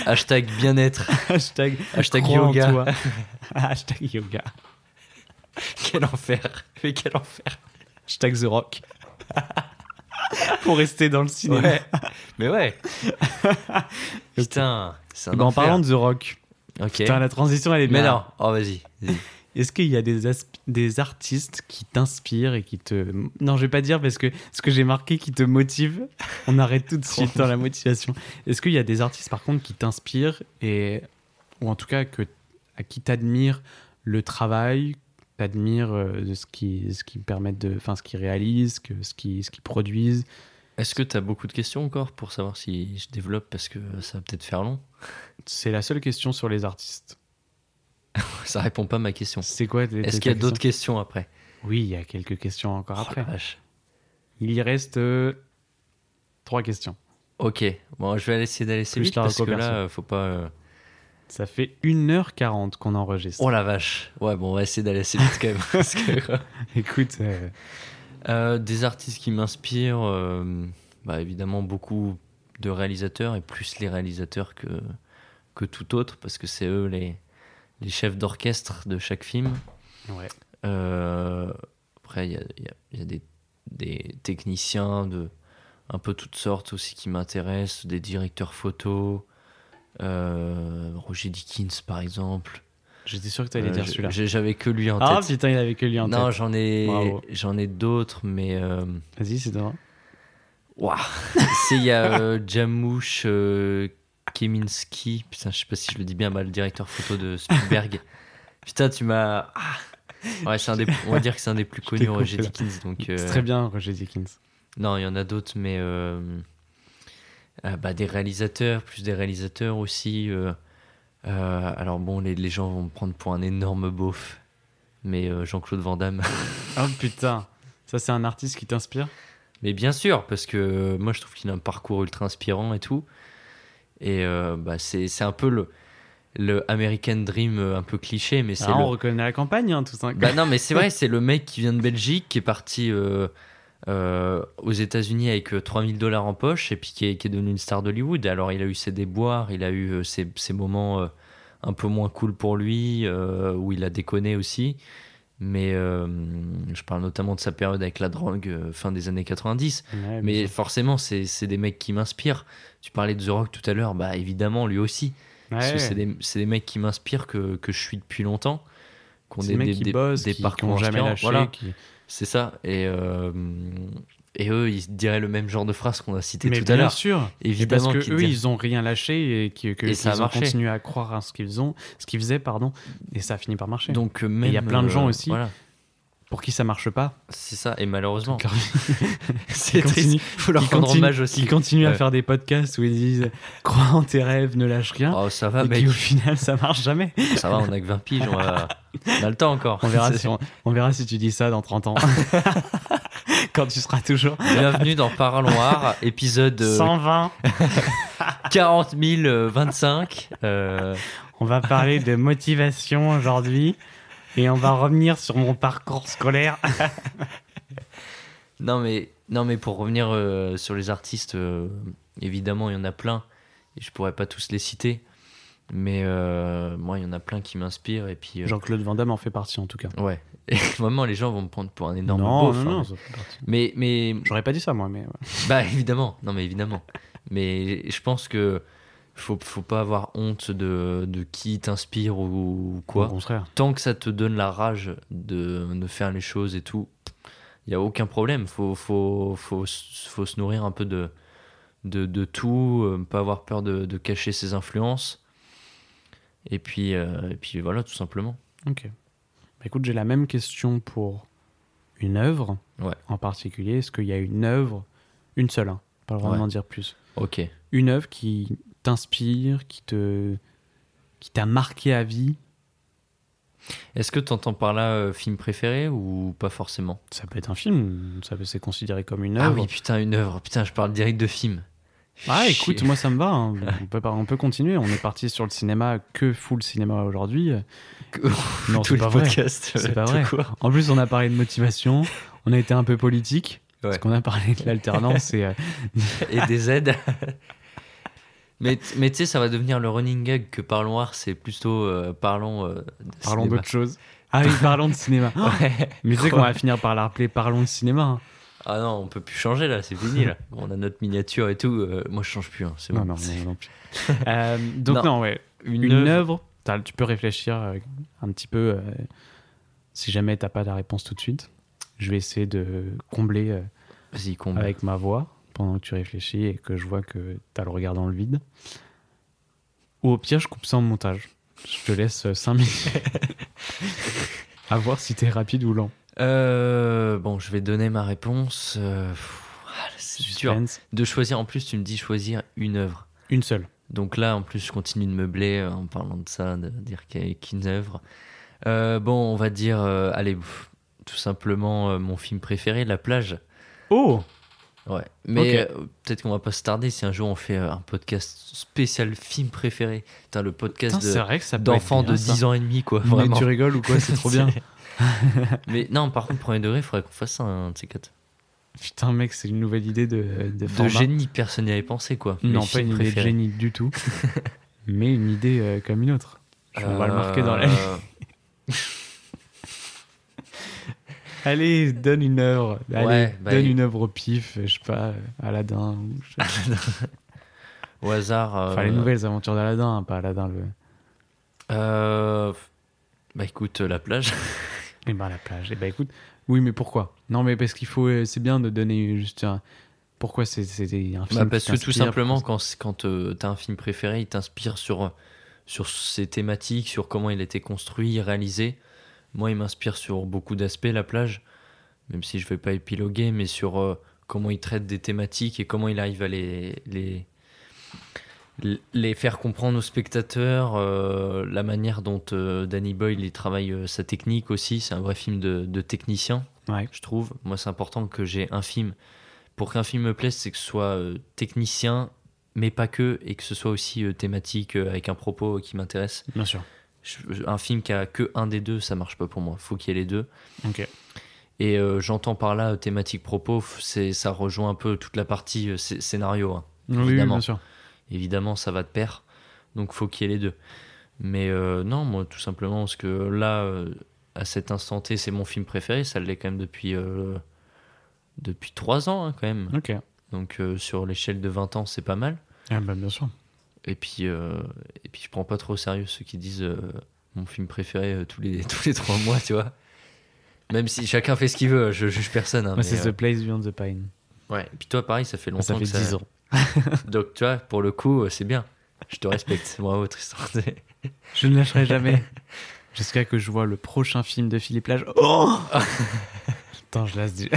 hashtag bien-être,
hashtag,
hashtag yoga.
hashtag yoga,
Quel enfer. Mais quel enfer.
hashtag The Rock. Pour rester dans le cinéma.
Ouais. Mais ouais. Putain, c'est un
Bah, en parlant de The Rock,
Ok.
putain, la transition elle est
Mais
bien.
non. Oh, vas-y.
Est-ce qu'il y a des, des artistes qui t'inspirent et qui te... Non, je vais pas dire parce que ce que j'ai marqué qui te motive, on arrête tout de suite dans la motivation. Est-ce qu'il y a des artistes par contre qui t'inspirent et... ou en tout cas que... à qui t'admires le travail, t'admires euh, de ce qui ce qui permettent de... Enfin, ce qu'ils réalisent, que, ce qu'ils ce qu'ils produisent
Est-ce que tu as beaucoup de questions encore pour savoir si je développe parce que ça va peut-être faire long?
C'est la seule question sur les artistes.
Ça répond pas à ma question.
C'est quoi
Est-ce qu'il y a
questions
d'autres questions? après?
Oui, il y a quelques questions encore
Oh,
après.
vache.
Il y reste euh, trois questions.
Ok, bon, je vais essayer d'aller vite parce que là, faut pas. euh,
Ça fait 1h40 qu'on enregistre.
Oh la vache. Ouais, bon, on va essayer d'aller assez vite quand même. parce que,
Écoute, euh,
Euh, des artistes qui m'inspirent, euh, bah, évidemment beaucoup de réalisateurs et plus les réalisateurs que, que tout autre parce que c'est eux les, les chefs d'orchestre de chaque film.
ouais.
Euh, après, il y a, y a- y a des, des techniciens de un peu toutes sortes aussi qui m'intéressent, des directeurs photo, euh, Roger Dickens par exemple.
J'étais sûr que tu allais
Euh,
dire celui-là.
J'avais que lui en
Ah
tête.
putain, il avait que lui en
non,
tête.
j'en ai, j'en ai d'autres, mais euh,
Vas-y, c'est toi.
Waouh C'est il y a euh, Jamouche euh, Keminski, putain, je sais pas si je le dis bien, bah, le directeur photo de Spielberg. putain, tu m'as. Ah ouais, c'est un des, on va dire que c'est un des plus connus, Roger. Dickens. Donc, euh,
C'est très bien, Roger Dickens.
Non, il y en a d'autres, mais euh, euh, bah, des réalisateurs, plus des réalisateurs aussi. euh, euh, alors bon, les, les gens vont me prendre pour un énorme beauf, mais euh, Jean-Claude Van Damme.
Oh putain, ça c'est un artiste qui t'inspire?
Mais bien sûr, parce que euh, moi je trouve qu'il a un parcours ultra inspirant et tout. Et euh, bah, c'est c'est un peu le, le American Dream euh, un peu cliché, mais c'est
Ah,
le...
On reconnaît la campagne, hein, tout ça.
Bah non, mais c'est vrai, c'est le mec qui vient de Belgique, qui est parti euh, euh, aux États-Unis avec euh, 3000 dollars en poche et puis qui est, qui est devenu une star d'Hollywood. Alors il a eu ses déboires, il a eu euh, ses, ses moments euh, un peu moins cool pour lui, euh, où il a déconné aussi. Mais euh, je parle notamment de sa période avec la drogue, euh, fin des années 90.
Ouais,
Mais forcément, c'est c'est des mecs qui m'inspirent. Tu parlais de The Rock tout à l'heure, bah évidemment, lui aussi. Parce que c'est des, c'est des mecs qui m'inspirent, que, que je suis depuis longtemps. Qu'on
des mecs qui bossent, qui, qui ont jamais lâché.
Voilà,
qui-
c'est ça. Et, euh, et eux, ils diraient le même genre de phrase qu'on a cité
Mais
tout à
bien
l'heure.
sûr. Et
Évidemment
parce que
qu'ils
eux, ils ont rien lâché et qui- que,
Et ça a
qu'ils ont continué à croire à ce qu'ils ont, ce qu'ils faisaient, pardon, et ça a fini par marcher.
Donc, même,
il y a plein de gens
euh,
aussi.
Voilà,
Pour qui ça marche pas,
c'est ça. Et malheureusement, c'est triste. Faut leur rendre hommage aussi.
Ils continuent à faire des podcasts où ils disent crois en tes rêves, ne lâche rien.
Oh, ça va,
et
mec.
au final ça marche jamais.
Ça va, on a que 20 piges. On, a le temps encore.
On verra, si on, on verra si tu dis ça dans 30 ans. Quand tu seras toujours
Bienvenue dans Parlons Art, épisode euh,
120.
40 025. Euh,
On va parler de motivation aujourd'hui et on va revenir sur mon parcours scolaire.
non, mais, non, mais pour revenir euh, sur les artistes, euh, évidemment, il y en a plein. Et je pourrais pas tous les citer. Mais euh, moi, il y en a plein qui m'inspirent. Et puis,
Jean-Claude Van Damme en fait partie en tout cas.
ouais. Et vraiment, les gens vont me prendre pour un énorme
non,
beauf,
non,
hein.
non, ça fait partie.
Mais, mais
J'aurais pas dit ça moi, mais ouais.
Bah évidemment, non mais évidemment. Mais je pense que faut, faut pas avoir honte de, de qui t'inspire ou
au
quoi.
contraire.
Tant que ça te donne la rage de, de faire les choses et tout, il y a aucun problème. Faut, faut, faut, faut se nourrir un peu de, de, de tout, euh, pas avoir peur de, de cacher ses influences. Et puis, euh, et puis voilà, tout simplement.
Ok. Bah, écoute, j'ai la même question pour une œuvre
Ouais.
en particulier. Est-ce qu'il y a une œuvre, une seule, hein, pas le droit
Ouais.
d'en dire plus,
Ok.
une œuvre qui t'inspire, qui te, qui t'a marqué à vie
Est-ce que tu entends par là euh, film préféré ou pas forcément?
Ça peut être un film, ça peut c'est considéré comme une
Ah
œuvre.
oui, putain, une œuvre. Putain, je parle direct de film.
Ah, écoute, moi ça me va. hein. On, peut, on peut continuer. On est parti sur le cinéma, que full cinéma aujourd'hui. Non, c'est pas vrai. C'est pas vrai.
court.
En plus, on a parlé de motivation, on a été un peu politique, parce
Ouais.
qu'on a parlé de l'alternance et euh,
Et des aides. Mais tu sais, ça va devenir le running gag que Parlons Art, c'est plutôt euh, parlons. euh,
parlons d'autre chose. Ah oui, parlons de cinéma.
Ouais.
Mais tu sais qu'on va finir par la rappeler Parlons de cinéma. hein.
Ah non, on peut plus changer là, c'est fini là. On a notre miniature et tout. euh, moi, je change plus. hein, c'est
Non,
bon.
non, non, non plus. Euh, donc,
Non.
non, ouais.
Une,
Une,
œuvre.
tu peux réfléchir euh, un petit peu. si jamais t'as pas la réponse tout de suite, je vais essayer de combler
comble.
avec ma voix pendant que tu réfléchis et que je vois que t'as le regard dans le vide. Ou au pire, je coupe ça en montage. Je te laisse 5 minutes. à voir si t'es rapide ou lent.
Euh, bon, je vais donner ma réponse. euh, ah, c'est dur de choisir. En plus, tu me dis choisir une œuvre.
Une seule.
Donc là, en plus, je continue de meubler euh, en parlant de ça, de dire qu'il y a qu'une œuvre. Euh, bon, on va dire, euh, allez, tout simplement euh, mon film préféré, La plage.
Oh
Ouais. Mais euh, peut-être qu'on va pas se tarder si un jour on fait euh, un podcast spécial film préféré. Putain, le podcast de- d'enfants de
ça.
10 ans et demi, quoi.
Mais
Vraiment.
tu rigoles ou quoi C'est trop bien.
Mais non, par contre, premier degré, il faudrait qu'on fasse un de ces quatre.
Putain, mec, c'est une nouvelle idée de, de,
De génie, personne n'y avait pensé, quoi.
Non, pas une idée de
préférés.
génie du tout, mais une idée euh, comme une autre. On va le marquer dans la
Euh,
Allez, donne une œuvre. Allez,
Ouais, bah,
donne
il-
une œuvre au pif, je sais pas, Aladdin. Ou je sais pas.
Au hasard.
Enfin,
euh,
les nouvelles aventures d'Aladdin, hein, pas Aladdin le.
euh, Bah écoute, euh, la plage.
Et ben la plage. Et ben écoute, oui, mais pourquoi? Non, mais parce qu'il faut, c'est bien de donner juste un. Pourquoi c'est un film
Bah, parce
qui
que tout simplement, quand, quand t'as un film préféré, il t'inspire sur, sur ses thématiques, sur comment il a été construit, réalisé. Moi, il m'inspire sur beaucoup d'aspects, la plage, même si je vais pas épiloguer, mais sur euh, comment il traite des thématiques et comment il arrive à les, les, les faire comprendre aux spectateurs, euh, la manière dont euh, Danny Boyle il travaille sa technique aussi. C'est un vrai film de, de technicien
Ouais.
je trouve. Moi, c'est important que j'ai un film. Pour qu'un film me plaise, c'est que ce soit technicien, mais pas que, et que ce soit aussi thématique, avec un propos qui m'intéresse.
Bien sûr.
Je- Un film qui a que un des deux, ça marche pas pour moi. Faut qu'il y ait les deux.
Ok.
Et euh, j'entends par là euh, thématique propos, c'est ça rejoint un peu toute la partie euh, scé- scénario. hein.
Oui, oui,
Évidemment.
bien sûr.
Évidemment, ça va de pair, donc faut qu'il y ait les deux. Mais euh, non, moi, tout simplement, parce que là, à cet instant T, c'est mon film préféré. Ça l'est quand même depuis depuis trois ans, hein, quand même.
Ok.
Donc sur l'échelle de 20 ans, c'est pas mal.
Ah bah bien sûr.
Et puis, euh, et puis je prends pas trop au sérieux ceux qui disent euh, mon film préféré euh, tous, les, tous les trois mois, tu vois. Même si chacun fait ce qu'il veut, je juge personne. hein,
Moi, c'est The Place Beyond the Pine.
ouais. Et puis toi, pareil, ça fait longtemps
Ça fait
que
10 ans.
Donc tu vois, pour le coup, c'est bien. Je te respecte. Bravo, Tristan.
Je ne lâcherai jamais. Jusqu'à que je vois le prochain film de Philippe Lage. Oh Attends, je laisse déjà.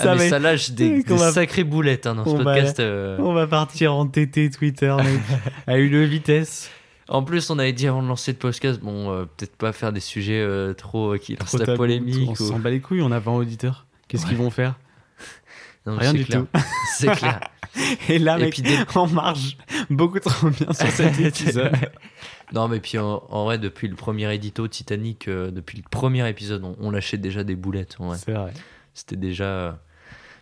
Ah, mais
va
ça lâche des,
va-
sacrées boulettes hein, dans ce
on va-
podcast. euh.
On va partir en TT Twitter, mec. à une vitesse.
En plus, on avait dit avant de lancer le podcast, bon, euh, peut-être pas faire des sujets euh, trop euh, qui lancent la polémique.
On
ou-
s'en bat les couilles, on a 20 auditeurs. Qu'est-ce qu'ils vont faire?
Non,
Rien du
clair.
tout.
C'est clair.
Et là,
Et
mec,
puis des-
on marche beaucoup trop bien sur cet épisode.
Non, mais puis en, en vrai, depuis le premier édito Titanic, euh, depuis le premier épisode, on, on lâchait déjà des boulettes.
C'est vrai.
C'était déjà.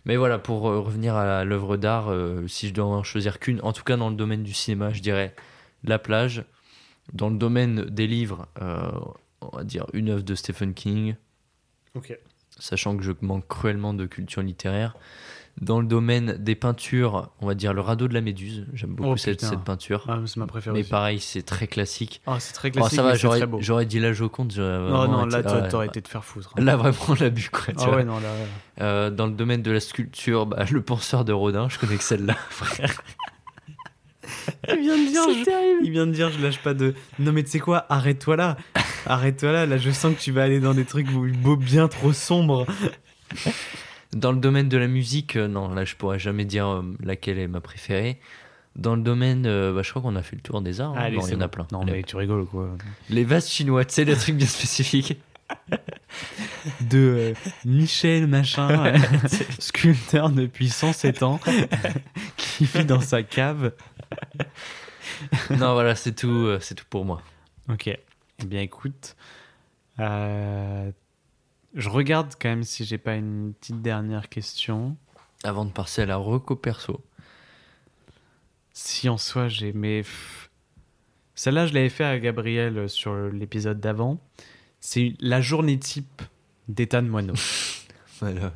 Mais voilà, pour euh, revenir à l'œuvre d'art, euh, si je dois en choisir qu'une, en tout cas dans le domaine du cinéma, je dirais La plage. Dans le domaine des livres, euh, on va dire une œuvre de Stephen King,
Ok.
sachant que je manque cruellement de culture littéraire. Dans le domaine des peintures, on va dire Le radeau de la Méduse. J'aime beaucoup
Oh,
cette, cette peinture.
Ah, c'est ma préférée.
mais
aussi.
pareil, c'est très classique.
Ah, c'est très
Oh,
classique.
ça va, j'aurais dit la Joconde.
Non, non, là, t'aurais
ouais,
t'aurais été te faire foutre.
Là, vraiment, on l'a bu, quoi.
Ah ouais, non, là. ouais.
Euh, dans le domaine de la sculpture, bah, le penseur de Rodin, je connais que celle-là, frère.
Il vient de dire, je...
terrible.
il vient de dire, je lâche pas de. Non mais tu sais quoi, arrête-toi là, arrête-toi là. Là, je sens que tu vas aller dans des trucs beau bien trop sombres.
Dans le domaine de la musique, euh, non, là, je pourrais jamais dire euh, laquelle est ma préférée. Dans le domaine, euh, bah, je crois qu'on a fait le tour des arts. hein.
Allez,
non, il
c'est
y en a
bon.
plein.
Non mais tu rigoles ou quoi
Les vases chinois, tu sais, les trucs bien spécifiques.
De euh, Michel machin, euh, sculpteur depuis 107 ans, qui vit dans sa cave.
non, voilà, c'est tout, euh, c'est tout pour moi.
Ok. Eh bien, écoute, euh, je regarde quand même si j'ai pas une petite dernière question.
Avant de passer à la reco perso.
Si en soi j'ai. Mais. Celle-là, je l'avais fait à Gabriel euh, sur l'épisode d'avant. C'est la journée type d'Ethan Moineau.
Voilà.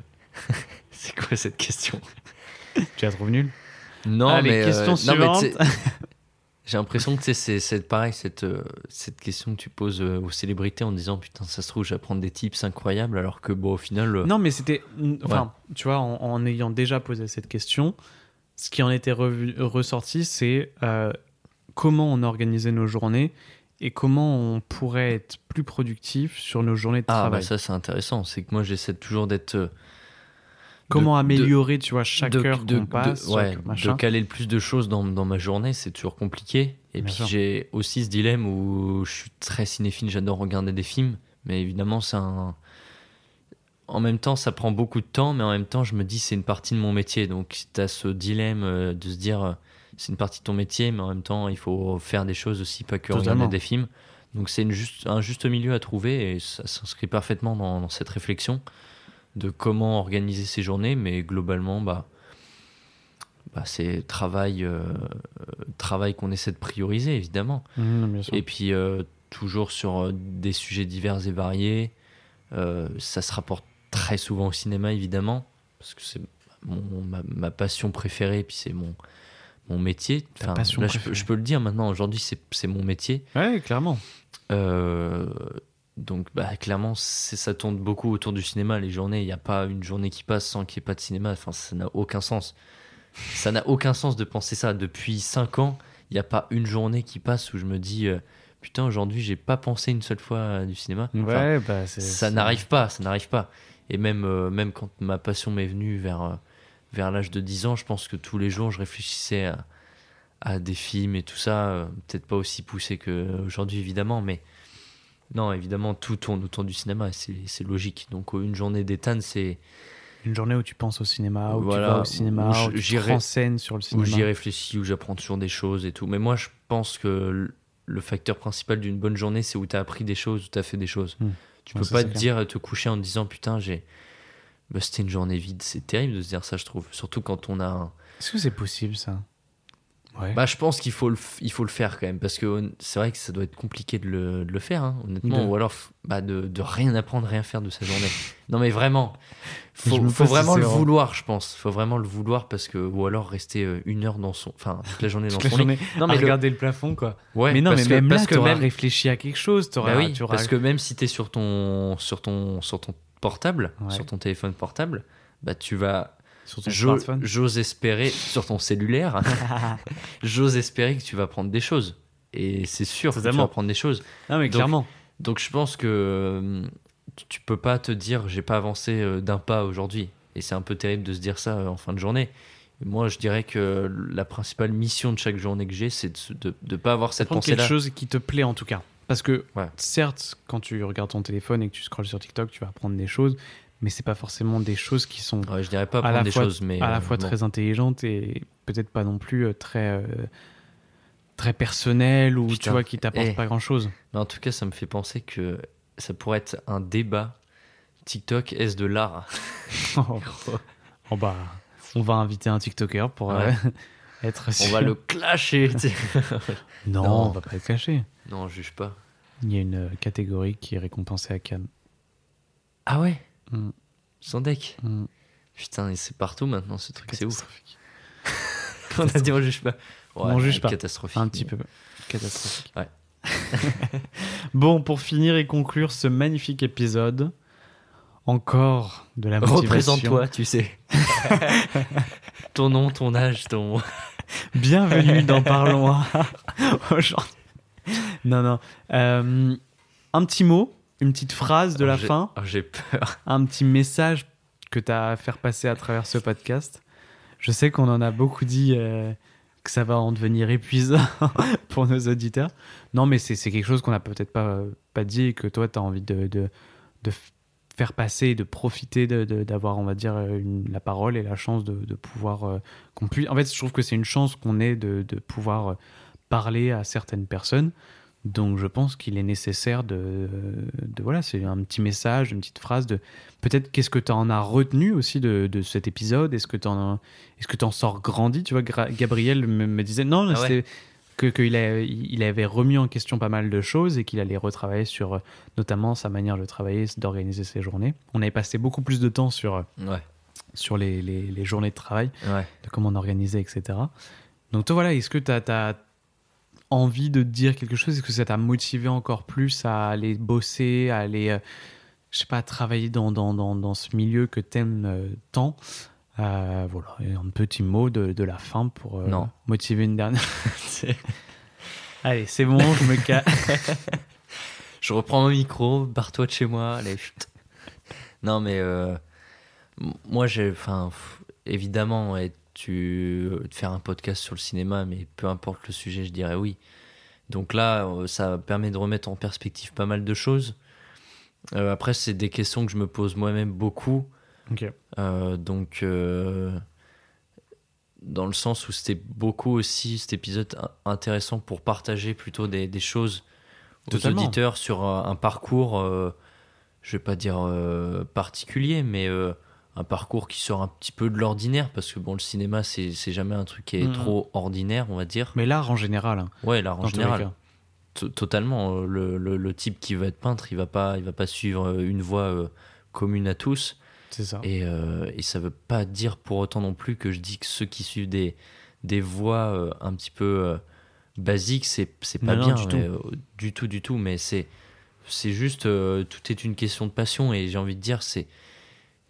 c'est quoi cette question?
Tu la trouves nulle?
Non,
Allez,
mais, euh,
question
non, mais
suivante.
tu sais, J'ai l'impression que c'est pareil, cette, euh, cette question que tu poses euh, aux célébrités en disant putain, ça se trouve, apprendre des tips incroyables, alors que bon, au final. euh,
Non, mais c'était. Enfin, tu vois, en, en ayant déjà posé cette question, ce qui en était revu- ressorti, c'est euh, comment on organisait nos journées et comment on pourrait être plus productif sur nos journées de
Ah,
travail.
bah ça, c'est intéressant. C'est que moi, j'essaie toujours d'être.
Comment
de-
améliorer, tu vois, chaque
de,
heure
de-
qu'on passe,
de, ouais, de caler le plus de choses dans, dans ma journée, c'est toujours compliqué. Et
Bien
puis j'ai aussi ce dilemme où je suis très cinéphile, j'adore regarder des films, Mais évidemment, c'est un. En même temps, ça prend beaucoup de temps, mais en même temps, je me dis c'est une partie de mon métier. Donc, tu as ce dilemme euh, de se dire euh, c'est une partie de ton métier, mais en même temps, il faut faire des choses aussi, pas que
Totalement.
regarder des films. Donc, c'est juste, un juste milieu à trouver et ça s'inscrit parfaitement dans, dans cette réflexion de comment organiser ses journées, mais globalement, bah, bah, c'est travail, euh, travail qu'on essaie de prioriser, évidemment.
Sûr.
Et puis, euh, toujours sur euh, des sujets divers et variés. Euh, ça se rapporte très souvent au cinéma, évidemment, parce que c'est mon- ma, ma passion préférée, et puis c'est mon, mon métier.
Passion
là, je peux,
préférée.
je peux le dire maintenant, aujourd'hui, c'est c'est mon métier.
Ouais, clairement.
Donc, bah, clairement, ça tourne beaucoup autour du cinéma. Les journées, il n'y a pas une journée qui passe sans qu'il n'y ait pas de cinéma. Enfin, ça n'a aucun sens. Ça n'a aucun sens de penser ça. Depuis 5 ans, il n'y a pas une journée qui passe où je me dis euh, Putain, aujourd'hui, j'ai pas pensé une seule fois du cinéma. Enfin,
Ouais, bah,
ça n'arrive pas, ça n'arrive pas. Et même, euh, même quand ma passion m'est venue vers, euh, vers l'âge de 10 ans, je pense que tous les jours, je réfléchissais à, à des films et tout ça. Peut-être pas aussi poussé qu'aujourd'hui, évidemment, mais non, évidemment, tout tourne autour du cinéma c'est logique. Donc, euh, une journée d'Ethan, c'est
Une journée où tu penses au cinéma, où
Voilà,
tu vas au cinéma,
où
où, tu te
j'irai-
renseignes sur le
où
cinéma.
j'y réfléchis, où j'apprends toujours des choses et tout. Mais moi, je pense que le facteur principal d'une bonne journée, c'est où tu as appris des choses, où tu as fait des choses.
Hmm.
Tu
Ouais,
peux pas te
clair.
dire, te coucher en te disant putain, j'ai. Bah, c'était une journée vide. C'est terrible de se dire ça, je trouve. Surtout quand on a. un-
Est-ce que c'est possible ça? Ouais.
Bah, je pense qu'il faut, le il faut le faire quand même. Parce que c'est vrai que ça doit être compliqué de le, de le faire, hein, honnêtement.
De-
Ou alors bah, de, de rien apprendre, rien faire de sa journée. non, mais vraiment. Faut, faut vraiment le vouloir, je pense. Faut vraiment le vouloir parce que. Ou alors rester euh, une heure dans son. Enfin, toute la journée dans son
journée
Non, mais
regarder le plafond, quoi.
Ouais,
mais non,
parce
mais
que-
même là,
parce que même-
réfléchi à quelque chose. T'auras,
Bah oui, parce que même si tu es sur ton, sur, ton, sur ton portable,
Ouais.
sur ton téléphone portable, bah tu vas.
Sur ton
j'o-
smartphone.
J'ose espérer, sur ton cellulaire, j'ose espérer que tu vas prendre des choses. Et c'est sûr que tu vas prendre des choses.
non, mais
Donc,
clairement.
Donc je pense que euh, tu- peux pas te dire j'ai pas avancé euh, d'un pas aujourd'hui. Et c'est un peu terrible de se dire ça euh, en fin de journée. Moi, je dirais que la principale mission de chaque journée que j'ai, c'est de ne pas avoir cette
Prendre quelque
pensée-là.
chose qui te plaît en tout cas. Parce que
Ouais.
certes, quand tu regardes ton téléphone et que tu scrolles sur TikTok, tu vas apprendre des choses, mais c'est pas forcément des choses qui sont
Ouais, je dirais pas
à la
des
fois,
choses, mais
à la
euh,
fois
bon.
très intelligentes et peut-être pas non plus euh, très euh, très personnelles ou tu
Putain.
vois qui t'apportent
Eh.
pas grand chose.
Mais en tout cas, ça me fait penser que ça pourrait être un débat. TikTok, est-ce de l'art?
Oh bah, on va inviter un TikToker pour euh, être
On va le clasher. tu.
Non,
Non.
on va pas le cacher.
non, je juge pas.
Il y a une catégorie qui est récompensée à Cannes.
Ah ouais?
Mm.
Sans deck
Mm.
Putain, et c'est partout maintenant ce truc, c'est ouf. On a dit on juge pas.
On juge pas.
Catastrophique.
Un petit peu catastrophique.
Ouais.
bon, pour finir et conclure ce magnifique épisode, encore de la motivation.
Représente-toi, tu sais. ton nom, ton âge, ton.
Bienvenue dans Parlons aujourd'hui. Non, non. Euh, un petit mot, une petite phrase de la fin,
oh, J'ai peur.
un petit message que tu as à faire passer à travers ce podcast. Je sais qu'on en a beaucoup dit euh, que ça va en devenir épuisant pour nos auditeurs. Non, mais c'est quelque chose qu'on n'a peut-être pas, pas dit et que toi, tu as envie de, de, faire passer et de profiter d'avoir, on va dire, une- la parole et la chance de, de pouvoir. euh, qu'on puisse... En fait, je trouve que c'est une chance qu'on ait de, de pouvoir euh, parler à certaines personnes. Donc, je pense qu'il est nécessaire de, de voilà, c'est un petit message, une petite phrase de peut-être qu'est-ce que tu en as retenu aussi de, de cet épisode? Est-ce que tu en, est-ce que en sors grandi? Tu vois, Gabriel me, me disait non,
Ah ouais.
c'était que qu'il a- il avait remis en question pas mal de choses et qu'il allait retravailler sur notamment sa manière de travailler, d'organiser ses journées. On avait passé beaucoup plus de temps sur,
Ouais,
sur les, les- les journées de travail,
ouais.
de comment on organisait, etc. Donc toi, voilà, est-ce que tu as, envie de dire quelque chose? Est-ce que ça t'a motivé encore plus à aller bosser, à aller, euh, je sais pas, travailler dans, dans, dans, dans ce milieu que t'aimes euh, tant? Euh, Voilà, et un petit mot de, de la fin pour euh,
Non.
motiver une dernière. Allez, c'est bon, je me casse.
Je reprends mon micro, barre-toi de chez moi, allez, chut. Non, mais moi, j'ai. Enfin, évidemment, ouais, tu, euh, de faire un podcast sur le cinéma, mais peu importe le sujet, je dirais oui. Donc là, euh, ça permet de remettre en perspective pas mal de choses. Euh, après, c'est des questions que je me pose moi-même beaucoup. Euh, donc, euh, dans le sens où c'était beaucoup aussi cet épisode in- intéressant pour partager plutôt des, des choses aux
Totalement.
auditeurs sur un, un parcours, je vais pas dire particulier, mais un parcours qui sort un petit peu de l'ordinaire parce que bon, le cinéma, c'est c'est jamais un truc qui est
Mhm.
trop ordinaire, on va dire.
Mais l'art en général. hein,
Ouais, là, en général. Totalement. euh, Le, le- le type qui va être peintre, il va pas, il va pas suivre euh, une voie euh, commune à tous.
C'est ça.
Et, euh, et ça veut pas dire pour autant non plus que je dis que ceux qui suivent des, des voies euh, un petit peu basiques, c'est c'est pas
Non, non,
bien.
du tout.
mais, du tout, du tout. Mais c'est c'est juste, tout est une question de passion. Et j'ai envie de dire, c'est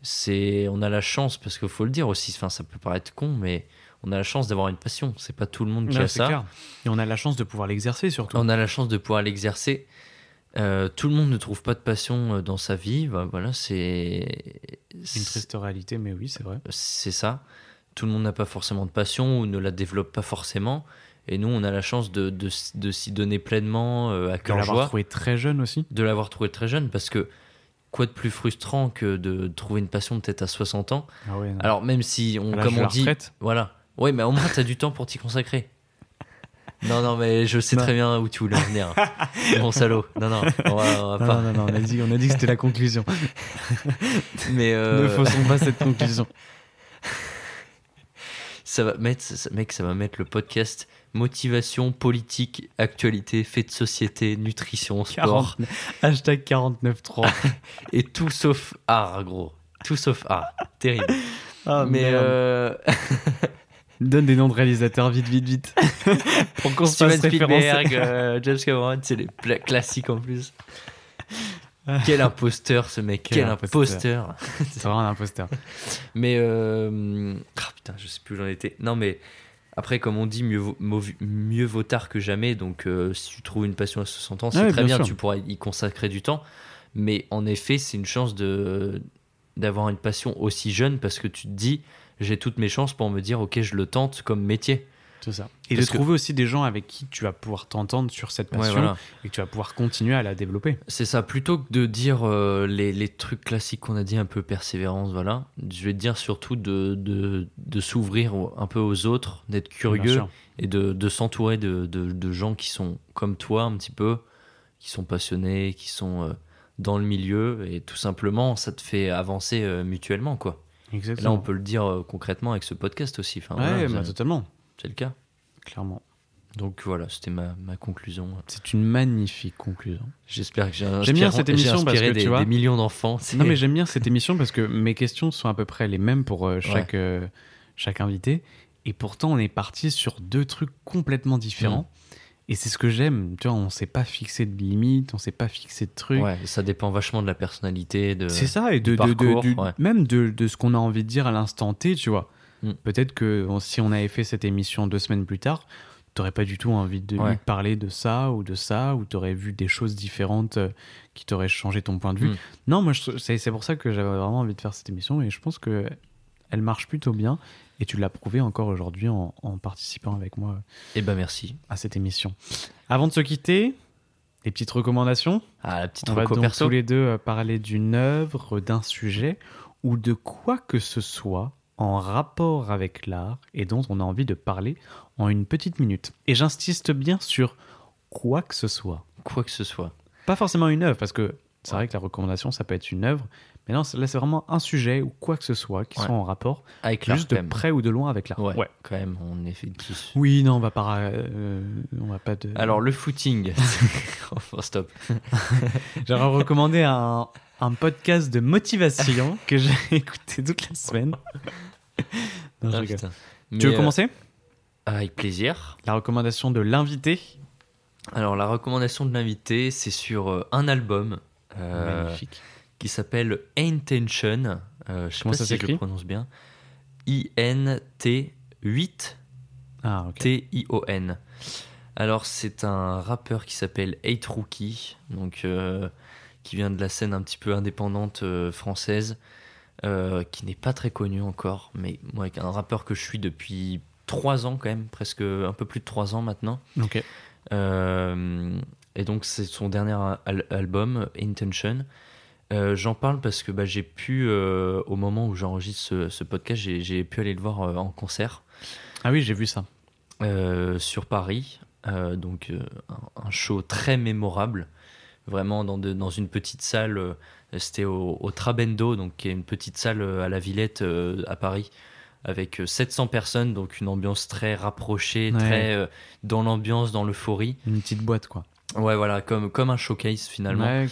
c'est on a la chance, parce qu'il faut le dire aussi, enfin, ça peut paraître con, mais on a la chance d'avoir une passion. C'est pas tout le monde qui a ça.
clair. Et on a la chance de pouvoir l'exercer surtout.
On a la chance de pouvoir l'exercer. Euh, tout le monde ne trouve pas de passion euh, dans sa vie. Bah, voilà, c'est
Une triste réalité, mais oui, c'est vrai.
c'est ça. Tout le monde n'a pas forcément de passion ou ne la développe pas forcément. Et nous, on a la chance de, de, de s'y donner pleinement euh, à
De
cœur
l'avoir
joie,
trouvé très jeune aussi.
de l'avoir trouvé très jeune, parce que quoi de plus frustrant que de trouver une passion peut-être à 60 ans?
Ah.
Alors même si, on, comme on dit,
retraite?
voilà, oui, mais au moins tu as du temps pour t'y consacrer. Non, non, mais je sais
Non.
très bien où tu voulais en venir. Mon salaud. Non, non, on va, on va
Non,
pas.
non, non, non, on a dit, on a dit que c'était la conclusion.
Mais euh,
Ne faussons pas cette conclusion.
ça va mettre, ça- mec, ça va mettre le podcast motivation, politique, actualité, fait de société, nutrition, sport
40 hashtag 49.3.
et tout sauf art, gros. Tout sauf art. Terrible.
Ah,
mais euh,
Donne des noms de réalisateurs, vite, vite, vite. Pour qu'on se
Steven
fasse.
Spielberg, euh, James Cameron, c'est les classiques en plus. Quel imposteur ce mec, quel,
Quel
imposteur.
C'est vraiment un imposteur.
Mais euh, ah, putain, je sais plus où j'en étais. Non mais après comme on dit mieux vaut, mau- mieux vaut tard que jamais. Donc euh, si tu trouves une passion à 60 ans, c'est
Ouais,
très
bien
tu pourras y consacrer du temps. Mais en effet, c'est une chance de d'avoir une passion aussi jeune parce que tu te dis j'ai toutes mes chances pour me dire ok je le tente comme métier.
C'est ça. Et
Parce
de
que-
trouver aussi des gens avec qui tu vas pouvoir t'entendre sur cette passion
Ouais, voilà.
et que tu vas pouvoir continuer à la développer.
C'est ça, plutôt que de dire euh, les, les trucs classiques qu'on a dit, un peu persévérance, voilà, je vais te dire surtout de, de, de s'ouvrir un peu aux autres, d'être curieux et de, de s'entourer de, de, gens qui sont comme toi un petit peu, qui sont passionnés, qui sont euh, dans le milieu et tout simplement ça te fait avancer euh, mutuellement quoi. Et là on peut le dire concrètement avec ce podcast aussi, enfin,
Ouais,
voilà,
bah,
c'est-
totalement.
C'est le cas.
Clairement.
Donc voilà, c'était ma, ma conclusion.
C'est une magnifique conclusion.
J'espère que j'ai
J'aime bien cette émission parce que, tu
des,
vois-
des millions d'enfants.
Non, mais j'aime bien cette émission parce que mes questions sont à peu près les mêmes pour euh, chaque, euh, chaque invité. Et pourtant, on est parti sur deux trucs complètement différents.
Mm.
Et c'est ce que j'aime. Tu vois, on s'est pas fixé de limites, on s'est pas fixé de trucs.
Ouais, ça dépend vachement de la personnalité. De...
C'est ça, et de,
du
de- de-
parcours, ouais.
même de, de ce qu'on a envie de dire à l'instant T, tu vois.
Mm.
Peut-être que si on avait fait cette émission deux semaines plus tard, t'aurais pas du tout envie de
Ouais.
lui parler de ça ou de ça, ou t'aurais vu des choses différentes euh, qui t'auraient changé ton point de vue.
Mm.
Non, moi, c'est c'est pour ça que j'avais vraiment envie de faire cette émission, et je pense que elle marche plutôt bien, et tu l'as prouvé encore aujourd'hui en, en participant avec moi
Eh ben merci.
à cette émission. Avant de se quitter, les petites recommandations.
Ah, la petite
On va donc
perso.
tous les deux euh, parler d'une œuvre, d'un sujet ou de quoi que ce soit en rapport avec l'art et dont on a envie de parler en une petite minute. Et j'insiste bien sur quoi que ce soit.
Quoi que ce soit.
Pas forcément une œuvre, parce que c'est vrai que la recommandation, ça peut être une œuvre, mais non, là, c'est vraiment un sujet ou quoi que ce soit qui
Ouais.
soit en rapport,
Avec l'art,
juste de près ou de loin avec l'art.
Ouais, quand même, on est fait tous.
Oui, non, on va pas, euh, on va pas de.
Alors, le footing. Enfin, stop.
J'aurais recommandé un, un podcast de motivation que j'ai écouté toute la semaine. Non,
Ah,
tu veux
euh,
commencer?
Avec plaisir.
La recommandation de l'invité.
Alors, la recommandation de l'invité, c'est sur euh, un album euh,
Magnifique.
Qui s'appelle Intention. Euh, je sais
Comment
pas
ça
si je le prononce bien. I-N-T-8
Ah.
T-I-O-N. Alors, c'est un rappeur qui s'appelle Eight Rookie, donc, euh, qui vient de la scène un petit peu indépendante euh, française, euh, qui n'est pas très connu encore, mais moi, un rappeur que je suis depuis 3 ans quand même, presque un peu plus de 3 ans maintenant.
Ok.
Et donc, c'est son dernier al- album, Intention. Euh, J'en parle parce que bah, j'ai pu, euh, au moment où j'enregistre ce, ce podcast, j'ai- pu aller le voir euh, en concert
Ah oui, j'ai vu ça.
sur Paris. Donc un, un show très mémorable, vraiment dans, de- dans une petite salle. C'était au, au Trabendo, donc qui est une petite salle à la Villette à Paris, avec euh, 700 personnes, donc une ambiance très rapprochée,
Ouais.
très dans l'ambiance, dans l'euphorie.
Une petite boîte, quoi.
Ouais, voilà, comme, comme un showcase finalement.
Ouais.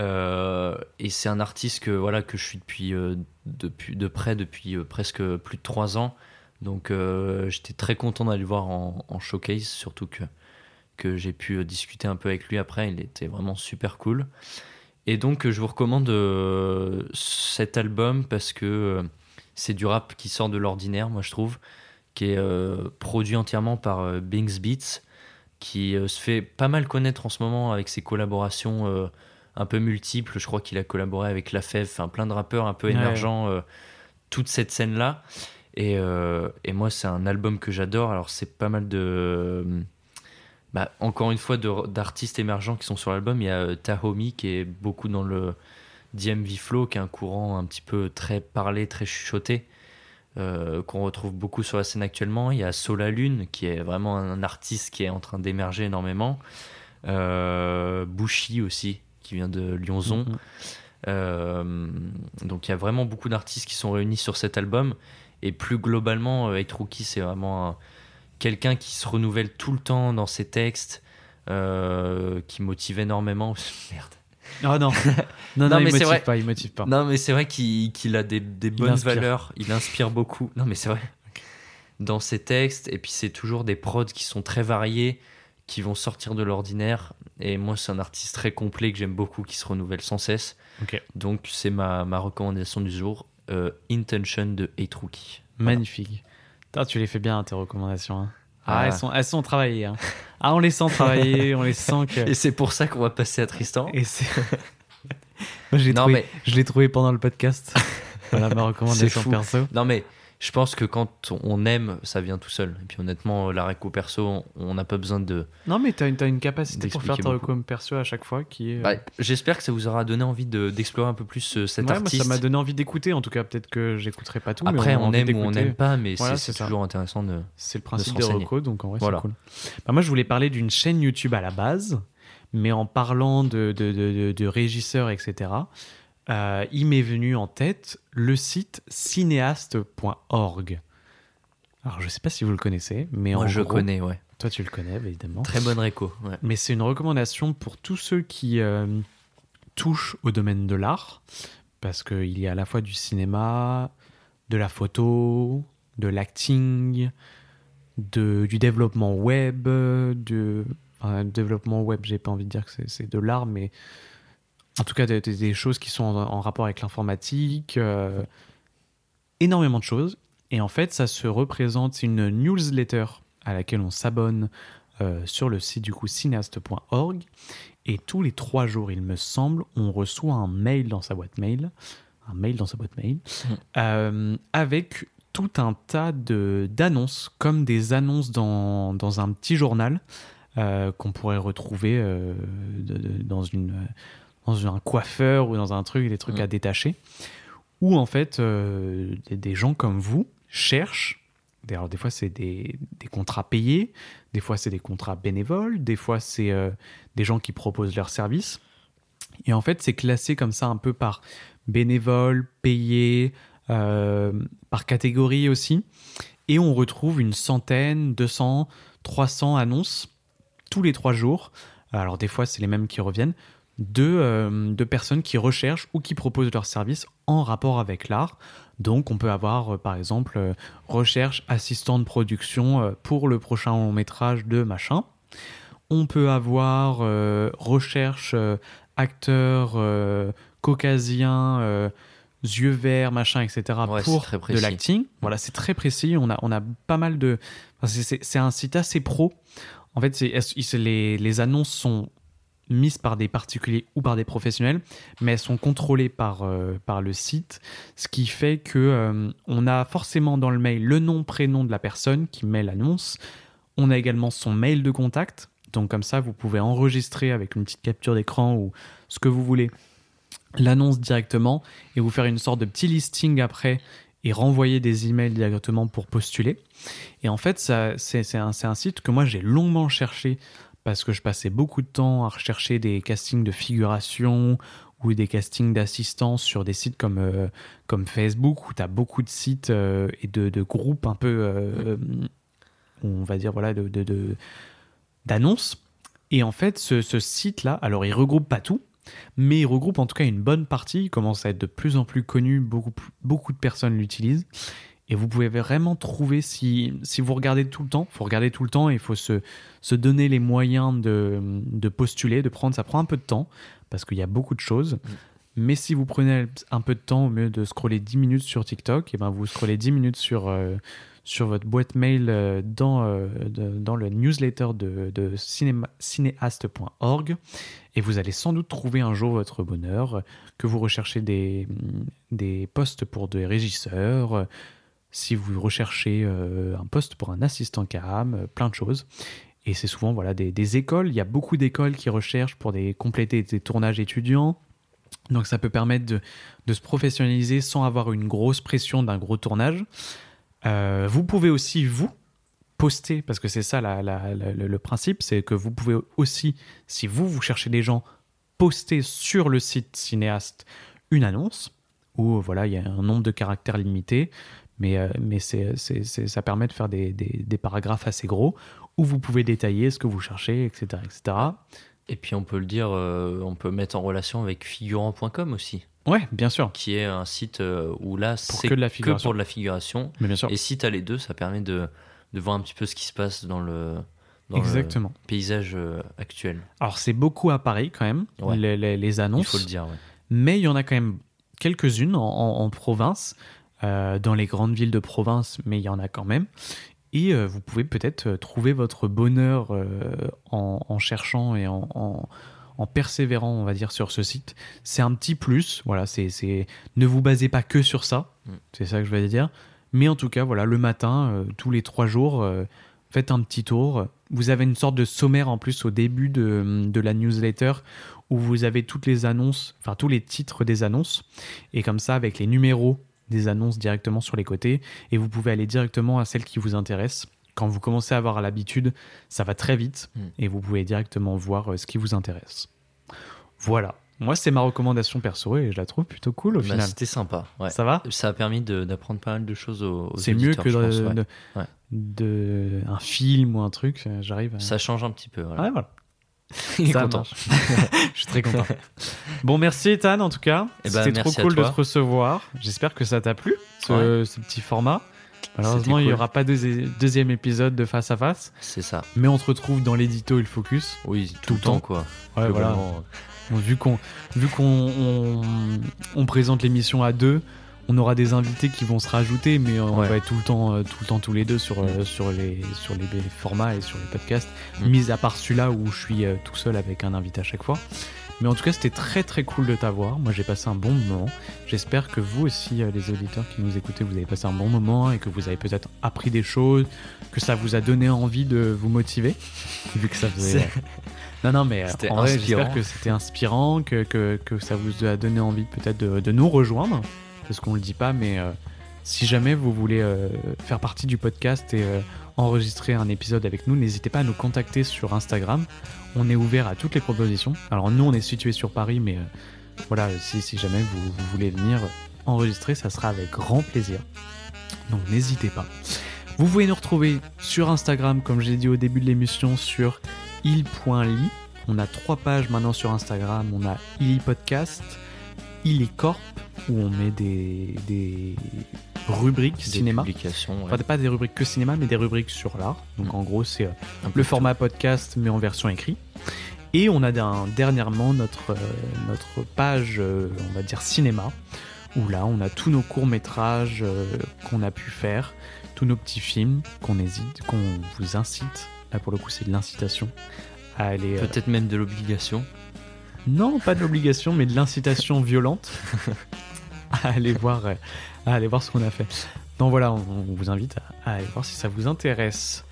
Euh, et c'est un artiste que voilà que je suis depuis euh, depuis de près depuis euh, presque plus de trois ans. Donc j'étais très content d'aller le voir en, en showcase, surtout que que j'ai pu discuter un peu avec lui après. Il était vraiment super cool. Et donc je vous recommande cet album parce que c'est du rap qui sort de l'ordinaire, moi je trouve, qui est produit entièrement par Bings Beats, qui euh, se fait pas mal connaître en ce moment avec ses collaborations euh, un peu multiples. Je crois qu'il a collaboré avec La Fève, enfin plein de rappeurs un peu émergents, euh, toute cette scène-là. Et, et moi, c'est un album que j'adore. Alors, c'est pas mal de. bah, encore une fois, d'artistes émergents qui sont sur l'album. Il y a Tahomi qui est beaucoup dans le DMV Flow, qui est un courant un petit peu très parlé, très chuchoté, euh, qu'on retrouve beaucoup sur la scène actuellement. Il y a Sola Lune, qui est vraiment un artiste qui est en train d'émerger énormément. Euh, Bushi aussi, qui vient de Lyonzon.
Mhm.
Euh, donc il y a vraiment beaucoup d'artistes qui sont réunis sur cet album. Et plus globalement, euh, Rookie, c'est vraiment un- quelqu'un qui se renouvelle tout le temps dans ses textes, euh, qui motive énormément. Merde.
Oh non. non, non,
Non,
il
mais c'est
motive
vrai.
pas, il motive pas.
Non, mais c'est vrai qu'il qu'il a des, des bonnes valeurs, il inspire beaucoup. Non, mais c'est vrai. Dans ses textes, et puis c'est toujours des prods qui sont très variés, qui vont sortir de l'ordinaire. Et moi, c'est un artiste très complet que j'aime beaucoup, qui se renouvelle sans cesse. Donc, c'est ma, ma recommandation du jour euh, Intention de Eight Rookie.
Magnifique. Putain, tu les fais bien, tes recommandations. hein. Ah,
Ah.
elles, sont, elles sont travaillées. hein. Ah, on les sent travailler, on les sent que.
Et c'est pour ça qu'on va passer à Tristan.
Et c'est. Moi, je l'ai
Non,
trouvé,
mais-
je l'ai trouvé pendant le podcast. voilà ma recommandation perso.
Non, mais je pense que quand on aime, ça vient tout seul. Et puis honnêtement, la réco perso, on- on n'a pas besoin de.
Non, mais t'as une, t'as une capacité pour faire ta recom perso à chaque fois qui est. euh,
Bah, J'espère que ça vous aura donné envie de- d'explorer un peu plus euh, cet
ouais, moi,
artiste.
ça m'a donné envie d'écouter. En tout cas, peut-être que j'écouterai pas tout.
Après,
mais
on
envie
aime ou on n'aime pas, mais
Voilà,
c'est toujours intéressant de.
C'est le principe des recos, donc en vrai,
Voilà.
c'est cool. Bah, moi, je voulais parler d'une chaîne YouTube à la base, mais en parlant de, de- de régisseurs, etc., euh, il m'est venu en tête le site cinéaste.org. Alors, je sais pas si vous le connaissez, mais
Moi,
en
je
gros-
connais, ouais.
Toi, tu le connais, évidemment.
Très bonne réco. ouais.
Mais c'est une recommandation pour tous ceux qui euh, touchent au domaine de l'art, parce qu'il y a à la fois du cinéma, de la photo, de l'acting, de, du développement web, de enfin, développement web, j'ai pas envie de dire que c'est de l'art, mais en tout cas des, choses qui sont en, en rapport avec l'informatique, euh, énormément de choses. Et en fait, ça se représente, c'est une newsletter à laquelle on s'abonne euh, sur le site du coup cinéaste.org. Et tous les trois jours, il me semble, on reçoit un mail dans sa boîte mail, un mail dans sa boîte mail, euh, avec tout un tas de- d'annonces, comme des annonces dans, dans un petit journal euh, qu'on pourrait retrouver de- de- dans, une, dans un coiffeur ou dans un truc, des trucs
Mm.
à détacher, où en fait euh, des, des gens comme vous cherchent. Alors des fois c'est des, des contrats payés, des fois c'est des contrats bénévoles, des fois c'est euh, des gens qui proposent leurs services. Et en fait c'est classé comme ça un peu par bénévole, payé, euh, par catégorie aussi. Et on retrouve une centaine, 200, 300 annonces tous les trois jours. Alors des fois c'est les mêmes qui reviennent de, euh, de personnes qui recherchent ou qui proposent leurs services en rapport avec l'art. Donc on peut avoir euh, par exemple euh, recherche assistant de production pour le prochain long métrage de machin. On peut avoir recherche acteur caucasien, yeux verts, machin, etc.
Ouais,
pour de l'acting. Voilà, c'est très précis. On a, on a pas mal de. enfin, c'est- un site assez pro. En fait, les annonces sont mises par des particuliers ou par des professionnels, mais elles sont contrôlées par, euh, par le site, ce qui fait que euh, on a forcément dans le mail le nom, prénom de la personne qui met l'annonce. On a également son mail de contact. Donc comme ça, vous pouvez enregistrer avec une petite capture d'écran ou ce que vous voulez l'annonce directement et vous faire une sorte de petit listing après et renvoyer des emails directement pour postuler. Et en fait, c'est, un, c'est un site que moi j'ai longuement cherché parce que je passais beaucoup de temps à rechercher des castings de figuration ou des castings d'assistance sur des sites comme, euh, comme Facebook où tu as beaucoup de sites euh, et de, de, groupes un peu, euh, on va dire, voilà, de, de, d'annonces. Et en fait, ce, ce site-là, alors il regroupe pas tout, mais il regroupe en tout cas une bonne partie, il commence à être de plus en plus connu, beaucoup, beaucoup de personnes l'utilisent. Et vous pouvez vraiment trouver, si, si vous regardez tout le temps, il faut regarder tout le temps et il faut se, se donner les moyens de, de, postuler, de prendre, ça prend un peu de temps, parce qu'il y a beaucoup de choses. Mm. Mais si vous prenez un peu de temps, au mieux de scroller 10 minutes sur TikTok, et ben vous scrollez 10 minutes sur, euh, sur votre boîte mail euh, dans, euh, dans le newsletter de, de cinéaste.org et vous allez sans doute trouver un jour votre bonheur, que vous recherchez des, des postes pour des régisseurs, si vous recherchez un poste pour un assistant cam, plein de choses. Et c'est souvent voilà, des, écoles. Il y a beaucoup d'écoles qui recherchent pour compléter des tournages étudiants. Donc ça peut permettre de, se professionnaliser sans avoir une grosse pression d'un gros tournage. Euh, vous pouvez aussi, vous, poster, parce que c'est ça le principe, c'est que vous pouvez aussi, si vous, vous cherchez des gens, poster sur le site cinéaste une annonce, où voilà, il y a un nombre de caractères limité, mais, euh, mais c'est, ça permet de faire des, des, des, paragraphes assez gros, où vous pouvez détailler ce que vous cherchez, etc. etc.
Et puis on peut le dire, euh, on peut mettre en relation avec figurant.com aussi.
Ouais, bien sûr.
Qui est un site euh, où là, c'est que, que, pour de la figuration.
Mais bien sûr.
Et si tu as les deux, ça permet de, de, voir un petit peu ce qui se passe dans le, dans
Exactement.
le paysage actuel.
Alors, c'est beaucoup à Paris quand même, les, les, les, annonces.
Il faut le dire, ouais.
Mais il y en a quand même quelques-unes en, en, province, dans les grandes villes de province, mais il y en a quand même. Et euh, vous pouvez peut-être trouver votre bonheur en, en, cherchant et en, en persévérant, on va dire, sur ce site. C'est un petit plus. Voilà, c'est, ne vous basez pas que sur ça. Mm. C'est ça que je vais dire. Mais en tout cas, voilà, le matin, euh, tous les trois jours, euh, faites un petit tour. Vous avez une sorte de sommaire en plus au début de, de, la newsletter où vous avez toutes les annonces, enfin tous les titres des annonces. Et comme ça, avec les numéros des annonces directement sur les côtés. Et vous pouvez aller directement à celle qui vous intéresse quand vous commencez à avoir l'habitude, ça va très vite mm. et vous pouvez directement voir euh, ce qui vous intéresse. Voilà. Moi, c'est ma recommandation perso et je la trouve plutôt cool au bah, final.
C'était sympa. Ouais.
Ça va?
Ça a permis d'apprendre pas mal de choses aux, aux
C'est mieux que de, de, un film ou un truc. Euh, j'arrive. À...
Ça change un petit peu.
Voilà. Ouais, voilà. Il est content. je suis très content. Bon, merci Ethan en tout cas. Eh ben, C'était trop cool de te recevoir. J'espère que ça t'a plu, ce, ce petit format. Malheureusement, il n'y aura pas de deuxième épisode de face à face.
C'est ça.
Mais on te retrouve dans l'édito et le focus.
Oui, tout, le temps, quoi.
Ouais, voilà. vu qu'on vu qu'on on, présente l'émission à deux, on aura des invités qui vont se rajouter, mais on va être tout le temps, euh, tout le temps tous les deux sur euh, mm. sur les sur les formats et sur les podcasts. Mm. Mis à part celui-là où je suis euh, tout seul avec un invité à chaque fois. Mais en tout cas, c'était très très cool de t'avoir. Moi, j'ai passé un bon moment. J'espère que vous aussi, euh, les auditeurs qui nous écoutez, vous avez passé un bon moment et que vous avez peut-être appris des choses, que ça vous a donné envie de vous motiver. Vu que ça faisait. non, non, mais euh, en vrai, j'espère que c'était inspirant, que, que, que, ça vous a donné envie peut-être de, de, nous rejoindre. Parce qu'on le dit pas, mais euh, si jamais vous voulez faire partie du podcast et enregistrer un épisode avec nous, n'hésitez pas à nous contacter sur Instagram. On est ouvert à toutes les propositions. Alors nous, on est situé sur Paris, mais euh, voilà, si, jamais vous, voulez venir enregistrer, ça sera avec grand plaisir. Donc n'hésitez pas. Vous pouvez nous retrouver sur Instagram, comme j'ai dit au début de l'émission, sur il.ly. On a trois pages maintenant sur Instagram. On a il podcast, corp où on met des, des rubriques cinéma. Enfin, pas des rubriques que cinéma, mais des rubriques sur l'art. Donc mm. en gros, c'est euh, le format podcast, mais en version écrite. Et on a dernièrement notre, euh, notre page, euh, on va dire cinéma, où là, on a tous nos courts-métrages qu'on a pu faire, tous nos petits films qu'on hésite, qu'on vous incite. Là, pour le coup, c'est de l'incitation à aller.
Peut-être même de l'obligation.
Non, pas de l'obligation, mais de l'incitation violente à aller voir, à aller voir ce qu'on a fait. Donc voilà, on, vous invite à, aller voir si ça vous intéresse.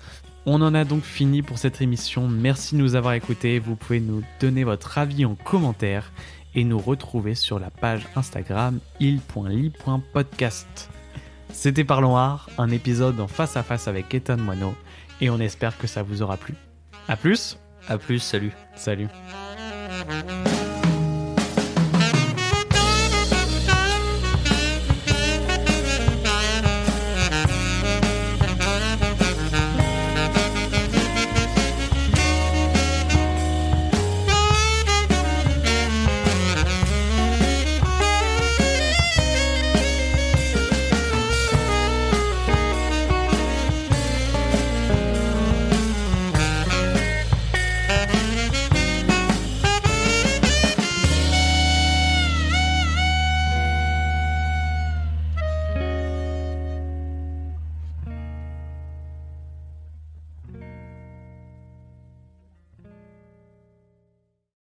On en a donc fini pour cette émission. Merci de nous avoir écoutés. Vous pouvez nous donner votre avis en commentaire et nous retrouver sur la page Instagram il.ly.podcast. C'était Parlons Art, un épisode en face à face avec Ethan Moineau et on espère que ça vous aura plu. A plus
À plus, salut.
Salut Música